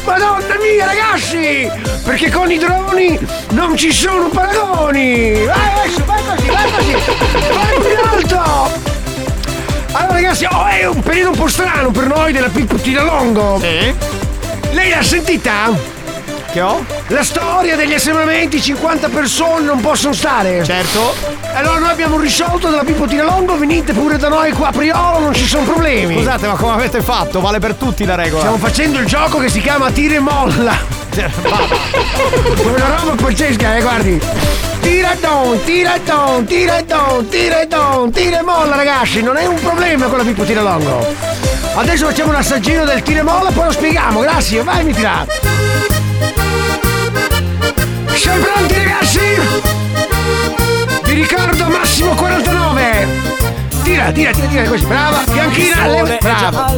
Madonna mia ragazzi! Perché con i droni non ci sono paragoni! Vai adesso, vai così, vai così! Vai più alto! Allora ragazzi, oh, è un periodo un po' strano per noi della Pippo Tiralongo! Sì? Lei l'ha sentita? Che ho? La storia degli assembramenti, 50 persone non possono stare. Certo. Allora noi abbiamo risolto della Pippo Tiralongo, venite pure da noi qua a Priolo, non ci sono problemi. Scusate, ma come avete fatto? Vale per tutti la regola. Stiamo facendo il gioco che si chiama tira e molla. Una roba pazzesca, eh, guardi. Tira e don, tira e don, tira e don, tira e don, tira e molla, ragazzi, non è un problema con la Pippo Tiralongo. Adesso facciamo un assaggino del tira e molla, poi lo spieghiamo, grazie, vai mi tira. Siamo pronti ragazzi? Vi ricordo massimo 49 Tira, tira, tira, tira così, brava Bianchina, le... brava.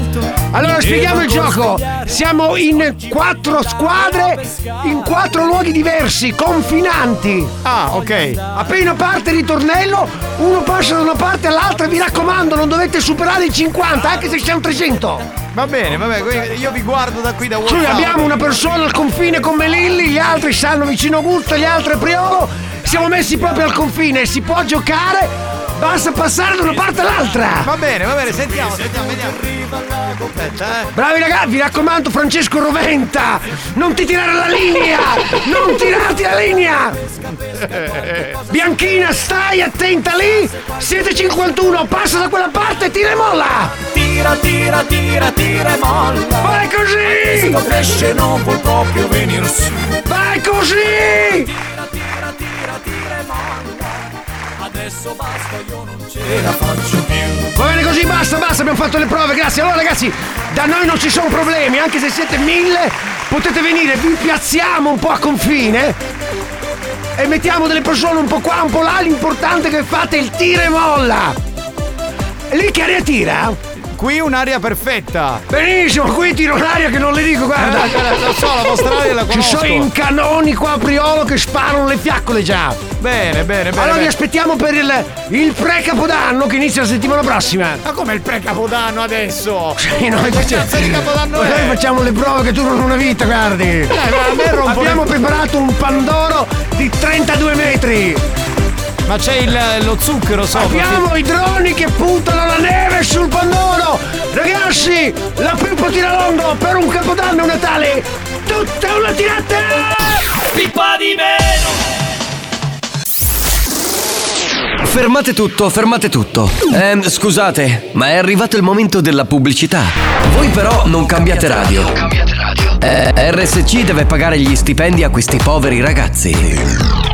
Allora spieghiamo il gioco. Siamo in quattro squadre In quattro luoghi diversi, confinanti. Ah, ok. Appena parte il ritornello Uno passa da una parte all'altra. Mi raccomando, non dovete superare i 50 Anche se siamo 300 Va bene, vabbè, quindi io vi guardo da qui da Sì, WhatsApp. abbiamo una persona al confine con Melilli, gli altri stanno vicino a Augusto, gli altri a Priolo. Siamo messi proprio al confine, si può giocare, basta passare da una parte all'altra. Va bene, va bene, sentiamo, sentiamo, vediamo. Aspetta, eh. Bravi ragazzi, vi raccomando Francesco Roventa, non ti tirare la linea, non tirarti la linea. Bianchina, stai attenta lì, siete 51, passa da quella parte, tira e molla. Tira, tira, tira, tira e molla. Vai così. Questo cresce non può proprio venir su. Vai così. Adesso basta, io non ce la faccio più. Va bene così, basta, basta, abbiamo fatto le prove, grazie. Allora ragazzi, da noi non ci sono problemi, anche se siete mille, potete venire, vi piazziamo un po' a confine e mettiamo delle persone un po' qua, un po' là, l'importante è che fate il tira e molla. E lì che aria tira? Qui un'aria perfetta. Benissimo, qui tiro un'aria che non le dico, guarda. Eh, lo so, la vostra aria la Ci conosco. sono in canoni qua a Priolo che sparano le fiaccole già. Bene, bene, bene. Allora vi aspettiamo per il, il pre-capodanno che inizia la settimana prossima. Ma come il pre-capodanno adesso? Sì, noi facciamo, noi facciamo le prove che durano una vita, guardi. me rompono Abbiamo preparato un pandoro di 32 metri. Ma c'è il, lo zucchero sopra. Abbiamo sì. i droni che puntano la neve sul pannono. Ragazzi, la Pippo Tiralondo per un capodanno Natale. Tutta una tirata! Pippa di meno! Fermate tutto, fermate tutto. Eh, scusate, ma è arrivato il momento della pubblicità. Voi però non cambiate radio. Eh, RSC deve pagare gli stipendi a questi poveri ragazzi.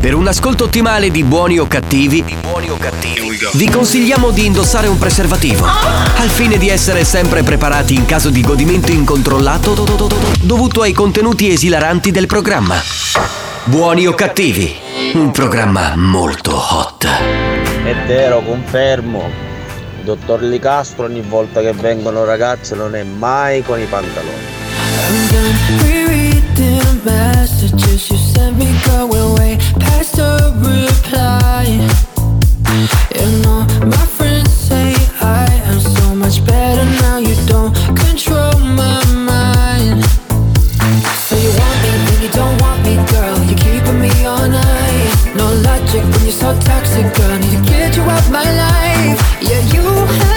Per un ascolto ottimale di buoni o cattivi, vi consigliamo di indossare un preservativo, al fine di essere sempre preparati in caso di godimento incontrollato dovuto ai contenuti esilaranti del programma. Buoni o cattivi, un programma molto hot. È vero, confermo. Il dottor Licastro ogni volta che vengono ragazze non è mai con i pantaloni. Messages you sent me, we're way past the reply. You know, my friends say I am so much better now. You don't control my mind. So you want me, then you don't want me, girl. You're keeping me. No logic when you're so toxic, girl. Need to get you out my life. Yeah, you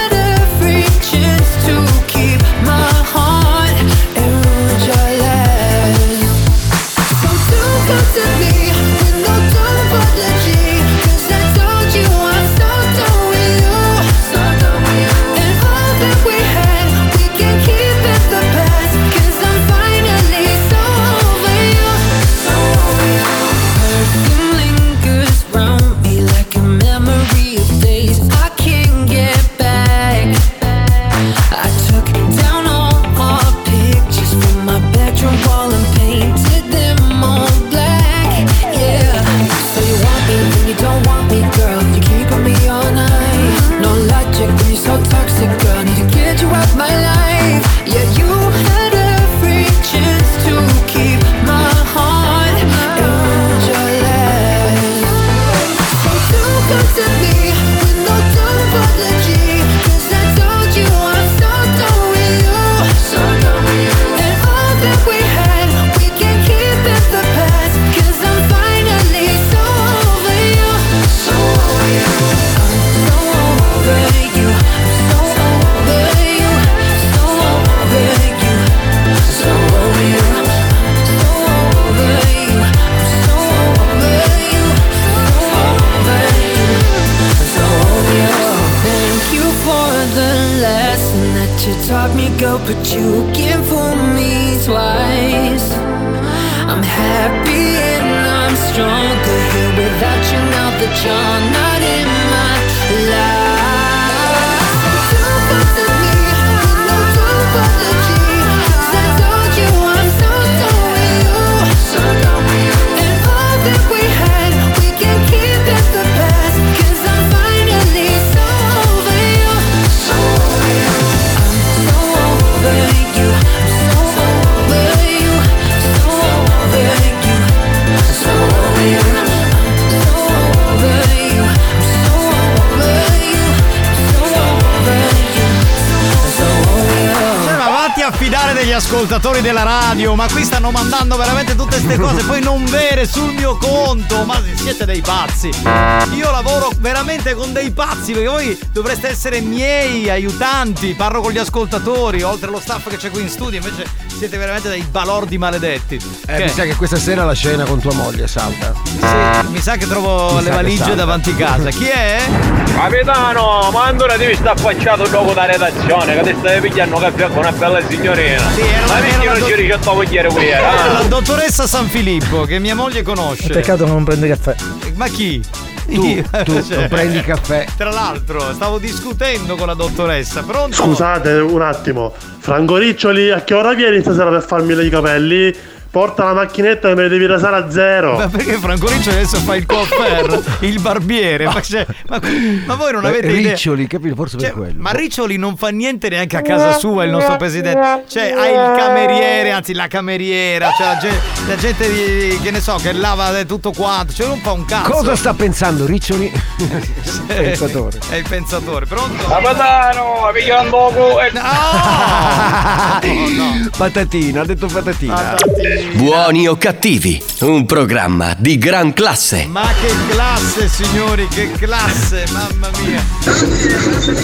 girl, but you fool me twice. I'm happy and I'm stronger here without you now that you're not in my life. fidare fidare degli ascoltatori della radio, ma qui stanno mandando veramente tutte queste cose, poi non vere sul mio conto, ma siete dei pazzi. Io lavoro veramente con dei pazzi, perché voi dovreste essere miei aiutanti, parlo con gli ascoltatori, oltre allo staff che c'è qui in studio, invece siete veramente dei balordi maledetti. Eh, Che- mi sa che questa sera la scena con tua moglie salta. sì, mi sa che trovo Mi le valigie davanti casa. Chi è? Capitano, ma ancora devi stare affacciato dopo da redazione, che ti stai pigliando caffè con una bella signorina. Sì, era ma perché era non ci riesci a togliere qui? Eh, Ah? La dottoressa San Filippo, che mia moglie conosce. Peccato che non prende caffè. Ma chi? Tu, Io, tu cioè, non prendi caffè. Tra l'altro, stavo discutendo con la dottoressa. Pronto? Scusate un attimo, Franco Riccioli, a che ora vieni stasera per farmi i capelli? Porta la macchinetta e me le devi rasare a zero. Ma perché Franco Riccioli adesso fa il coiffeur, il barbiere? Ma, cioè, ma- ma voi non avete idea? Riccioli, capito? Forse per quello. Ma Riccioli non fa niente neanche a casa sua, il nostro presidente. Cioè, ha il cameriere, anzi la cameriera, cioè la gente, la gente di, che ne so, che lava tutto quanto. Cioè, non fa un cazzo. Cosa sta pensando Riccioli? Pensatore. È il pensatore, pronto? Capitano, pigliando poco e... Patatina, ha detto patatina. Buoni o cattivi, un programma di gran classe. Ma che classe, signori, che classe, mamma mia.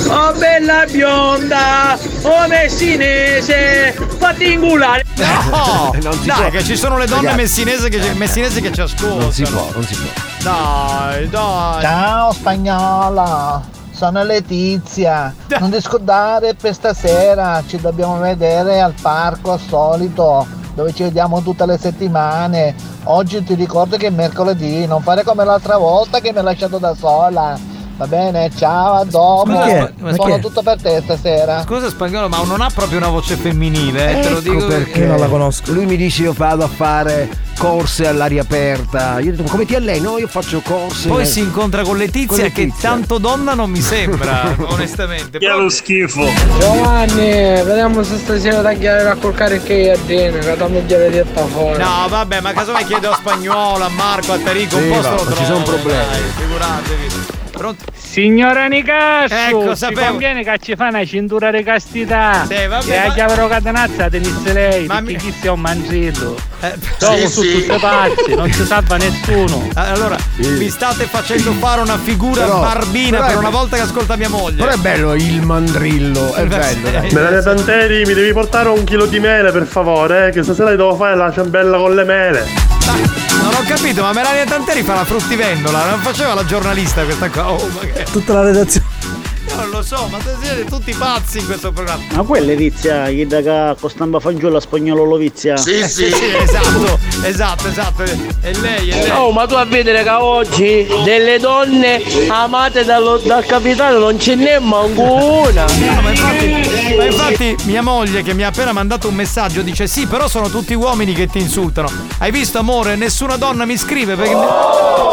Oh bella bionda, oh messinese, fatti ingulare. No, Non si dai, può. che ci sono le donne Ragazzi. messinesi che, messinesi che ci ascoltano. Non si può, non si può. Dai, dai. Ciao spagnola, sono Letizia. Non ti scordare per stasera, ci dobbiamo vedere al parco al solito, dove ci vediamo tutte le settimane. Oggi ti ricordo che è mercoledì, non fare come l'altra volta che mi hai lasciato da sola. Va bene, ciao, a dopo. Ma che- ma Sono che- tutto per te stasera. Scusa spagnolo, ma non ha proprio una voce femminile, eh, te lo Ecco dico perché non la conosco. Lui mi dice io vado a fare corse all'aria aperta. Io ho detto, come ti alleni? No, io faccio corse. Poi si incontra con Letizia, Con che Letizia. tanto donna non mi sembra, onestamente. Che è lo schifo. Giovanni, vediamo se stasera tagliare a col cariche a Dene, che da moglie diretta fuori. No, vabbè, ma casomai chiedo a spagnolo, a Marco, a Tarico, un Sì, posto va, lo ma ci trovo, sono problemi. dai, figuratevi. Pronto? Signora Nicastro, Ecco, ci sapevo. conviene che ci fa una cintura di castità. Sì, vabbè, E ma- a chiave catenazza tenisse lei, Ma mi- chi sia un manzillo. Eh, Dopo sì, su sì. tutte parti, non si salva nessuno. Allora, mi state facendo fare una figura Però- barbina però per una volta che ascolta mia moglie. Però è bello il mandrillo, è Sì, bello. sì. dai. Melania Tanteri, mi devi portare un chilo di mele per favore, eh, che stasera devo fare la ciambella con le mele. Non ho capito, ma Melania Tanteri fa la fruttivendola, non faceva la giornalista questa cosa. Oh, Tutta la redazione. Non lo so, ma siete tutti pazzi in questo programma. Ma quella è Lizia, chi da che costamba fagiolo a spagnolo Lovizia? Eh, sì, esatto, esatto, esatto. È lei, è lei. Oh, ma tu a vedere che oggi delle donne amate dallo- dal capitano non ce n'è manco una. No, ma, infatti, ma infatti mia moglie che mi ha appena mandato un messaggio dice sì, però sono tutti uomini che ti insultano. Hai visto amore? Nessuna donna mi scrive perché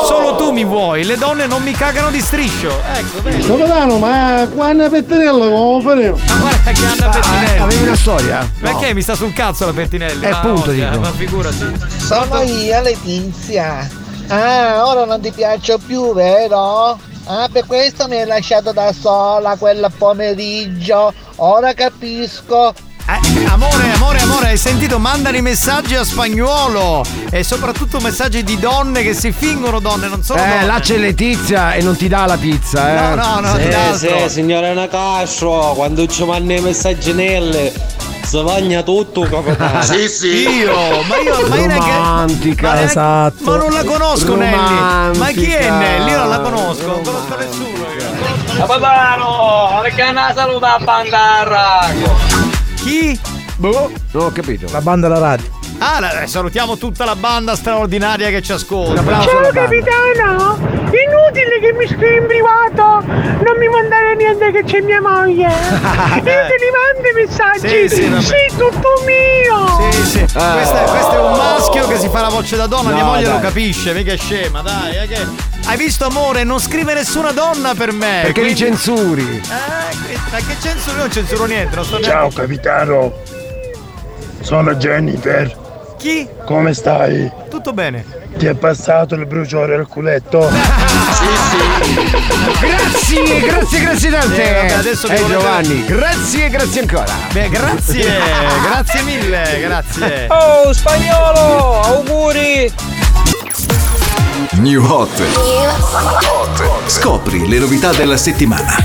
solo tu mi vuoi, le donne non mi cagano di striscio. Ecco, vedi. Capitano, ma quando Pettinello come faremo? Ma guarda che Anna Pettinelli. Avevi una storia? Perché mi sta sul cazzo la Pettinelli? Eh, Ma appunto, voglia, dico. Ma figurati. Sono io Letizia. Ah, ora non ti piaccio più, vero? Ah, per questo mi hai lasciato da sola quel pomeriggio. Ora capisco. Eh, amore, amore, amore, hai sentito? Mandano i messaggi a spagnolo e soprattutto messaggi di donne che si fingono donne, non sono donne. Eh, là c'è Letizia e non ti dà la pizza, eh. No, no, no, Sì, di altro. sì, signora Nacastro, quando ci mandano i messaggi nelle, si bagna tutto, capitano. Sì, sì. Io, ma io, ma io neanche. Romantica, ma esatto. Ma non la conosco Nelly. Ma chi è Romantica. Nelly? Io non la conosco, non conosco nessuno. Capitano, perché una saluta a Bandarraco. Chi? Boh, non ho capito. La banda alla radio. Ah, la- eh, salutiamo tutta la banda straordinaria che ci ascolta. Ciao capitano! Inutile che mi scrivi in privato! Non mi mandare niente che c'è mia moglie! Io te li mando i messaggi! Sì, sì, vabbè. Sei tutto mio! Sì, sì. Questo, è, questo è un maschio che si fa la voce da donna, mia No, moglie lo dai. capisce, mica è scema, dai. è che- Hai visto amore? Non scrive nessuna donna per me. Perché li quindi- censuri? Eh, ma che censuro? Io non censuro niente, non sto Ciao neanche. capitano, sono Jennifer, Chi? come stai? Tutto bene. Ti è passato il bruciore al culetto? Grazie, grazie, grazie tante. Eh, vabbè, adesso eh, Giovanni, grazie, grazie ancora. Beh, grazie, grazie mille, grazie. Oh, spagnolo, auguri! New Hot. Scopri le novità della settimana.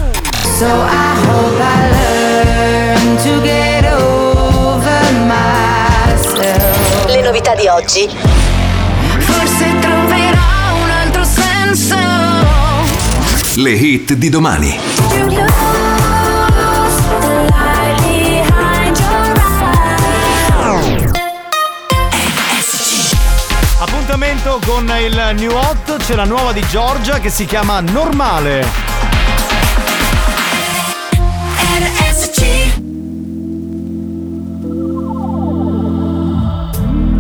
So I hope I learn to get over myself. Le novità di oggi. Forse troverò un altro senso. Le hit di domani. Con il New Hot, c'è la nuova di Giorgia che si chiama Normale.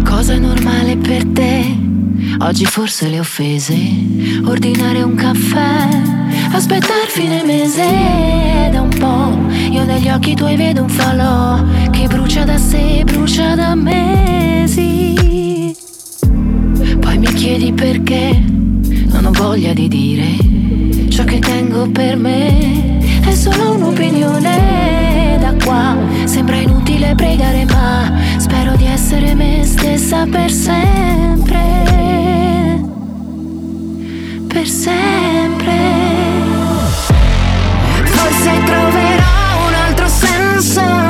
Cosa non Oggi forse le offese, ordinare un caffè, aspettare fine mese da un po'. Io negli occhi tuoi vedo un falò che brucia da sé, brucia da mesi. Poi mi chiedi perché non ho voglia di dire ciò che tengo per me. È solo un'opinione da qua. Sembra inutile pregare, ma spero di essere me stessa per sempre. Per sempre. Forse troverò un altro senso.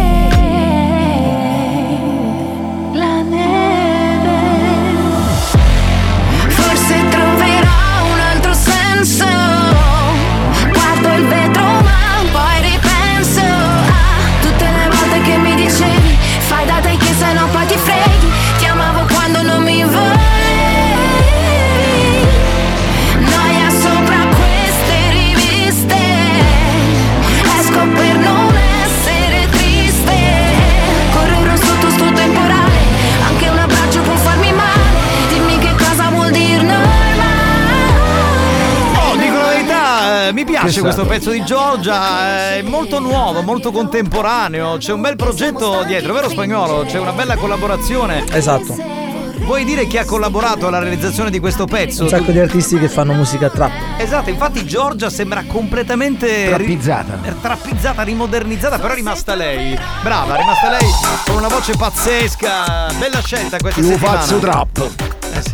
piace Che questo pezzo di Giorgia, è molto nuovo, molto contemporaneo, c'è un bel progetto dietro, vero spagnolo? C'è una bella collaborazione. Esatto. Vuoi dire chi ha collaborato alla realizzazione di questo pezzo? Un sacco di artisti che fanno musica trap. Esatto, infatti Giorgia sembra completamente Trappizzata. ri- trappizzata, rimodernizzata, però è rimasta lei. Brava, è rimasta lei con una voce pazzesca. Bella scelta questa Io settimana. faccio trap.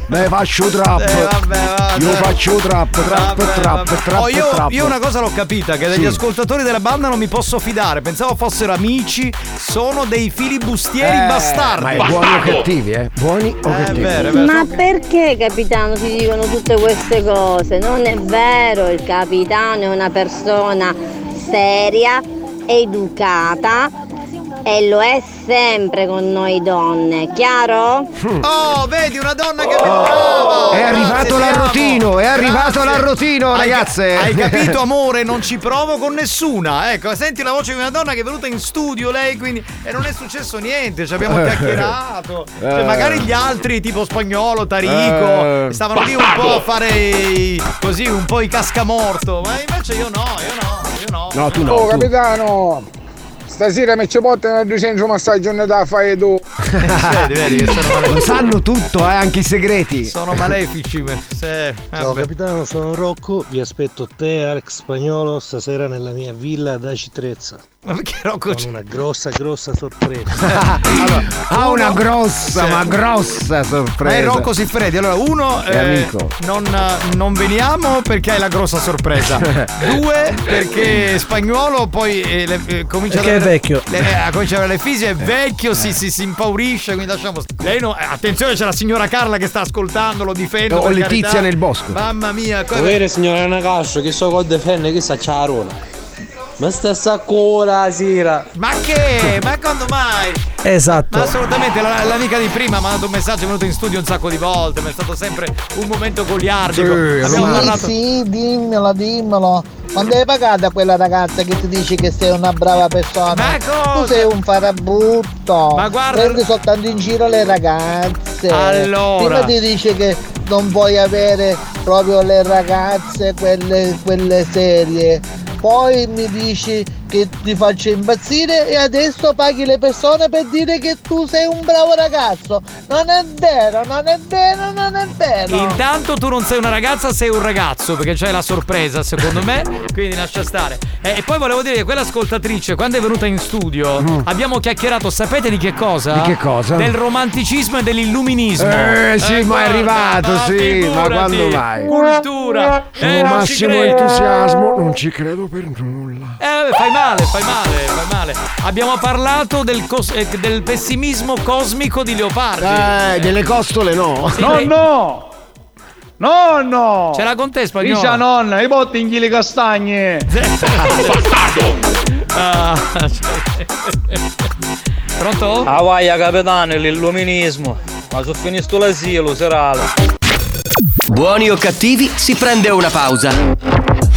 Me faccio trap. Eh, vabbè, vabbè. Io faccio trap, trap, Vabbè, trap, vabbè. trap, Oh, io, trap. io una cosa l'ho capita, che degli Sì. ascoltatori della banda non mi posso fidare. Pensavo fossero amici, sono dei filibustieri Eh, bastardi. Ma è buoni o cattivi, eh? Buoni o cattivi? vero, vero. Ma perché capitano si dicono tutte queste cose? Non è vero, il capitano è una persona seria, educata e lo è sempre con noi donne, chiaro? Oh, vedi una donna che brava! È arrivato l'arrotino, è arrivato l'arrotino, ragazze. Hai capito, amore? Non ci provo con nessuna. Ecco, senti la voce di una donna che è venuta in studio, lei quindi. E non è successo niente, ci abbiamo chiacchierato. Cioè, Eh. magari gli altri, tipo spagnolo, Tarico, Eh. stavano lì un po' a fare i- così, un po' i cascamorto. Ma invece io no, io no, io no. No, tu Oh capitano, stasera mi ci portano al centro massaggio da fai tu. vedi, vedi che sono Lo malefici. sanno tutto, eh, anche i segreti. Sono malefici. me- se- Ciao vabbè. capitano, sono Rocco, vi aspetto te Alex Spagnolo stasera nella mia villa ad Acitrezza. Ma perché Rocco Con una grossa grossa sorpresa. Ha una grossa, Sì. ma grossa sorpresa. Ma è Rocco Siffredi. Allora, uno, È amico. non, non veniamo perché hai la grossa sorpresa. Due, perché spagnolo poi eh, le- eh, comincia Perché ad è avere- vecchio. le- eh, comincia ad avere le fisi, è vecchio, si, si, si impaurisce, quindi lasciamo. Lei no, eh, attenzione, c'è la signora Carla che sta ascoltando, lo difendo. O per Letizia carità. nel bosco. Mamma mia, co- Vero signora Nacascio, che so con difende che sa ciarona. Ma sta saccola la sera. Ma che? Ma quando mai? Esatto. Ma assolutamente, la- l'amica di prima mi ha mandato un messaggio, è venuto in studio un sacco di volte, ma è stato sempre un momento goliardico. Abbiamo Sì, parlato. sì, dimmelo, dimmelo. Quando hai pagato a quella ragazza che ti dice che sei una brava persona? Ma cosa? Tu sei un farabutto. Ma guarda- Prendi soltanto in giro le ragazze. Allora. Prima ti dice che non puoi avere proprio le ragazze, quelle, quelle serie. Poi mi dici che ti faccio impazzire e adesso paghi le persone per dire che tu sei un bravo ragazzo. Non è vero, non è vero, non è vero. Intanto tu non sei una ragazza, sei un ragazzo, perché c'è la sorpresa secondo me, quindi lascia stare. Eh, E poi volevo dire che quell'ascoltatrice, quando è venuta in studio, abbiamo chiacchierato, sapete di che cosa? Mm. Di che cosa? Del romanticismo e dell'illuminismo. Eh, sì, ma è arrivato, sì, ma quando mai? Cultura. Eh, non ci massimo entusiasmo, non ci credo per nulla. Eh, fai male, fai male, fai male. Abbiamo parlato del, cos- eh, del pessimismo cosmico di Leopardi. Eh, delle costole no. Sì, No, lei- no! Nonno! Ce l'ha con te spagnolo? Dice a nonna, i botti in le castagne! Ah. Pronto? Ah vai, capitano, l'illuminismo. Ma sono finito l'asilo serale. Buoni o cattivi, si prende una pausa.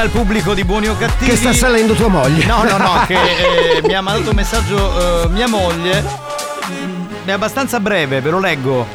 al pubblico di buoni o cattivi Che sta salendo tua moglie. No, no, no, che eh, mi ha mandato un messaggio eh, mia moglie. È abbastanza breve, ve lo leggo.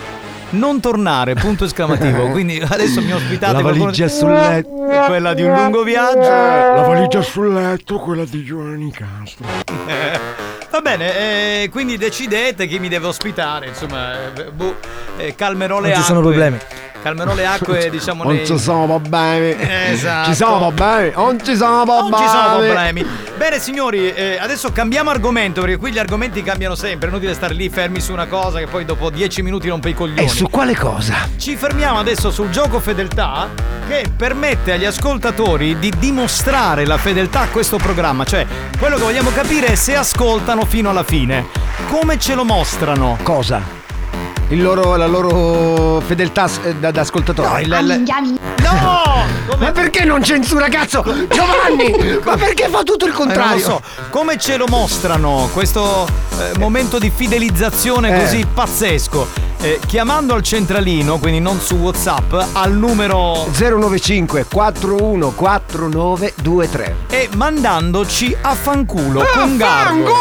Non tornare, punto esclamativo. Quindi adesso mi ospitate La valigia sul letto. Quella di un lungo viaggio. La valigia sul letto, quella di Giovanni Castro. Eh, Va bene, eh, quindi decidete chi mi deve ospitare. Insomma, eh, boh, eh, calmerò le Non ci sono problemi. Calmerò le acque, diciamo, Non nei... ci sono problemi. Esatto. Ci sono problemi. Non ci sono problemi. Non ci sono problemi. Bene signori, eh, adesso cambiamo argomento perché qui gli argomenti cambiano sempre. È inutile stare lì fermi su una cosa che poi dopo 10 minuti rompe i coglioni. E su quale cosa? Ci fermiamo adesso sul gioco fedeltà che permette agli ascoltatori di dimostrare la fedeltà a questo programma. Cioè, quello che vogliamo capire è se ascoltano fino alla fine. Come ce lo mostrano? Cosa? Il loro, la loro fedeltà eh, da, da ascoltatore. No, il- No! Ma perché non censura cazzo? Giovanni! Ma perché fa tutto il Eh, non contrario? lo so. Come ce lo mostrano questo eh, momento di fidelizzazione Eh. così pazzesco? Eh, chiamando al centralino, quindi non su WhatsApp, al numero 095 414923 e mandandoci a fanculo con garbo.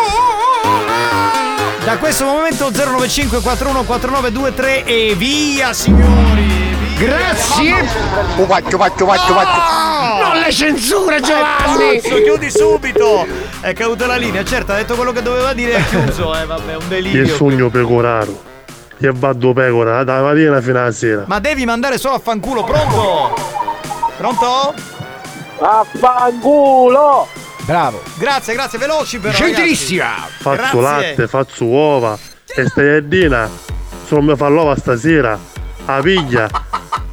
Da questo momento 095 414923 e via signori! Grazie! Faccio, faccio, faccio, faccio. Non le censure Giovanni! Cazzo, chiudi subito! È caduta la linea, certo, ha detto quello che doveva dire e ha chiuso, eh vabbè, un Il delirio. sogno pecoraro. E vado pecora dalla mattina fino alla sera. Ma devi mandare solo a fanculo, pronto? Pronto? Affanculo! Bravo! Grazie, grazie, veloci però. Gentilissima! Faccio Grazie. latte, faccio uova. E stagliardina. Se non mi fa l'uova stasera, la piglia.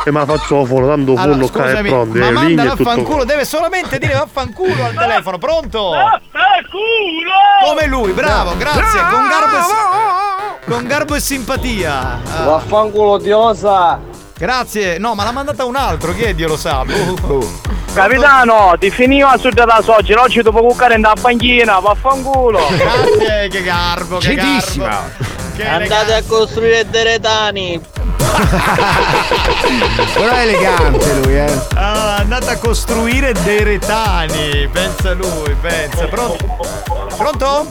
E me la faccio a forno, tanto Allora, forno qua è pronto. ma e mandala ligna a e tutto. fanculo, deve solamente dire vaffanculo al telefono, pronto? Vaffanculo! Come lui, bravo, grazie, con garbo e, con garbo e simpatia. Vaffanculo diosa! Grazie, no, ma l'ha mandata un altro, chi è Dio lo sa. boh. Capitano, ti finiva su della soci, oggi dopo cuccare in da banchina, vaffanculo! Grazie, che garbo, che Gentilissima. garbo. Che Andate a costruire dei retani! Però è elegante lui, eh! Ah, andate a costruire dei retani, pensa lui, pensa. Pronto? Pronto?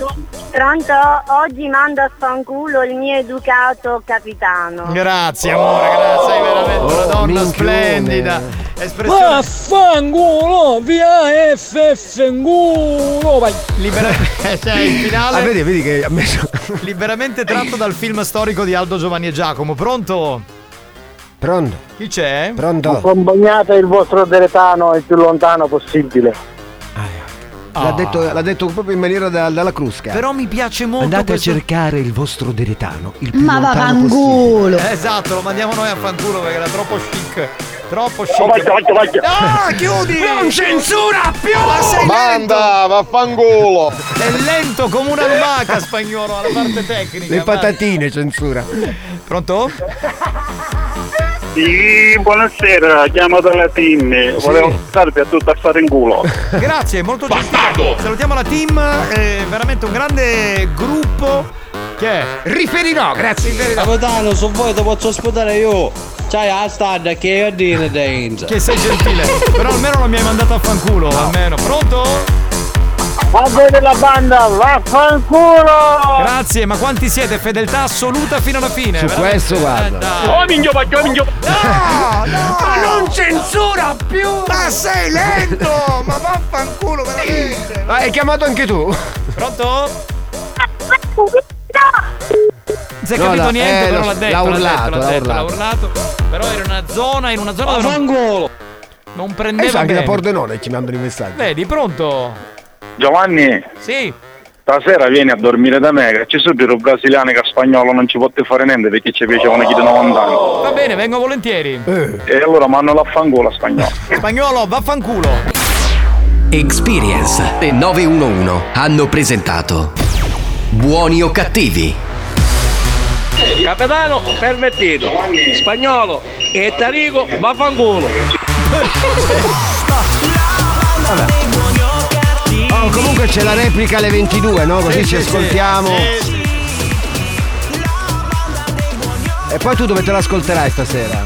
Pronto? Oggi mando a fanculo il mio educato capitano. Grazie amore, grazie, sei veramente una donna minchione. splendida. Espressione Vaffanculo! Via FFNculo! Vai! libera- cioè, il finale Ah, vedi, vedi che ha messo. liberamente tratto dal film storico di Aldo Giovanni e Giacomo. Pronto? Pronto? Chi c'è? Pronto? Accompagnate il vostro deretano il più lontano possibile. L'ha, detto, l'ha detto proprio in maniera da- dalla crusca. Però mi piace molto Andate questo- a cercare il vostro deretano, il più Ma vaffanculo! Eh, Esatto, lo mandiamo noi a fanculo perché era troppo chic. Troppo chic. Faccio, faccio, faccio. Ah, chiudi! Non censura più! Ma sei lento! Manda, vaffanculo! È lento come una lumaca spagnolo alla parte tecnica. Le vai. patatine censura. Pronto? Sì, buonasera, chiamo dalla team. Volevo starvi a tutto a fare in culo. Grazie, molto gentile. Salutiamo la team, è veramente un grande gruppo che è Riferirò, grazie. Capitano, se vuoi ti posso ospitare io! C'hai la stand che io dino dentro! che sei gentile. Però almeno non mi hai mandato a fanculo, almeno. Pronto? A voi della banda, vaffanculo! Grazie, ma quanti siete? Fedeltà assoluta fino alla fine. Su veramente. questo, guarda. Oh, minchio, faccio, minchio! No, no, Ma non censura più! ma sei lento! Ma vaffanculo veramente! Ma hai chiamato anche tu? Pronto? Non si è No, capito la- niente, eh, però l'ha detto. l'ha urlato, detto, l'ha detto, l'ha urlato. urlato. Però era una zona, in una zona dove non, non E prendeva anche da. Pordenone ci mandano i messaggi. Vedi, pronto? Giovanni, Sì. stasera vieni a dormire da me, che ci sono dei brasiliani che a spagnolo non ci potete fare niente perché ci piacevano chi da 90 anni. Va bene, vengo volentieri. E allora mandano la fangola a spagnolo. Spagnolo, vaffanculo. Experience e 911 hanno presentato Buoni o cattivi? Capitano, permettito! Spagnolo e Tarico, vaffanculo! Comunque c'è la replica alle 22, no? Così Sì, ci sì, sì. ascoltiamo. Sì. E poi tu dove te l'ascolterai stasera?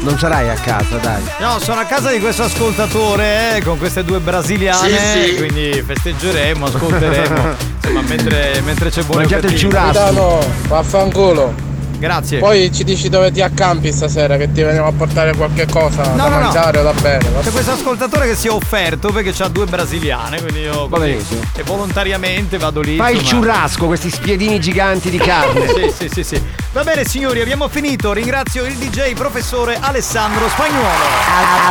Non sarai a casa, dai. No, sono a casa di questo ascoltatore eh, con queste due brasiliane, Sì, sì. quindi festeggeremo, ascolteremo. Insomma, mentre, mentre c'è buono Mangiate il churrasco. vaffanculo! Grazie. Poi ci dici dove ti accampi stasera, che ti veniamo a portare qualche cosa No, da no, no. mangiare o da bere. va C'è questo ascoltatore che si è offerto perché ha due brasiliane, quindi io Va benissimo. e volontariamente vado lì. Fai il insomma. ciurrasco, questi spiedini giganti di carne. sì, sì, sì, sì. Va bene signori, abbiamo finito. Ringrazio il DJ professore Alessandro Spagnuolo.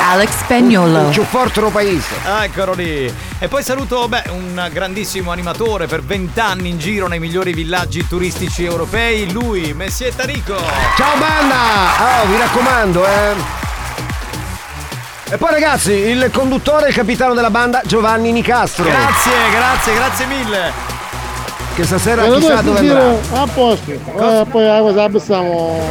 Alex Spagnolo. Più forte no paese. Eccolo lì. E poi saluto beh, un grandissimo animatore per vent'anni in giro nei migliori villaggi turistici europei, lui, Messie Tarico. Ciao banda! Oh, vi raccomando, eh. E poi ragazzi, il conduttore e il capitano della banda Giovanni Nicastro. Grazie, grazie, grazie mille. Che stasera E chissà dove andrà. A posto. Eh, poi cosa abbassiamo.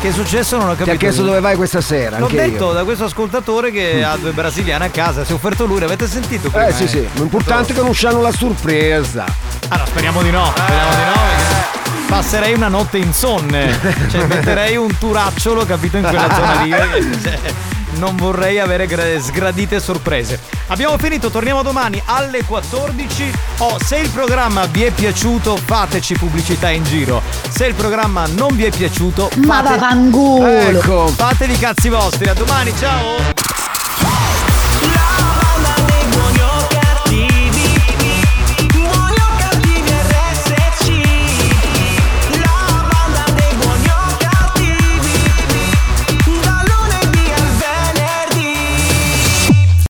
Che è successo? Non ho capito. Ti ha chiesto dove vai questa sera, L'ho anche detto io. da questo ascoltatore che ha due brasiliane a casa, si è offerto lui, l'avete sentito prima? Eh sì sì, l'importante è che non usciano la sorpresa. Ah no, speriamo di no, speriamo di no. perché Passerei una notte insonne, cioè metterei un turacciolo, capito, in quella zona lì. cioè, Non vorrei avere gra- sgradite sorprese. Abbiamo finito, torniamo domani alle 14. Oh, se il programma vi è piaciuto, fateci pubblicità in giro. Se il programma non vi è piaciuto, Ma fate... vaffanculo. Ecco, fatevi i cazzi vostri. A domani, ciao!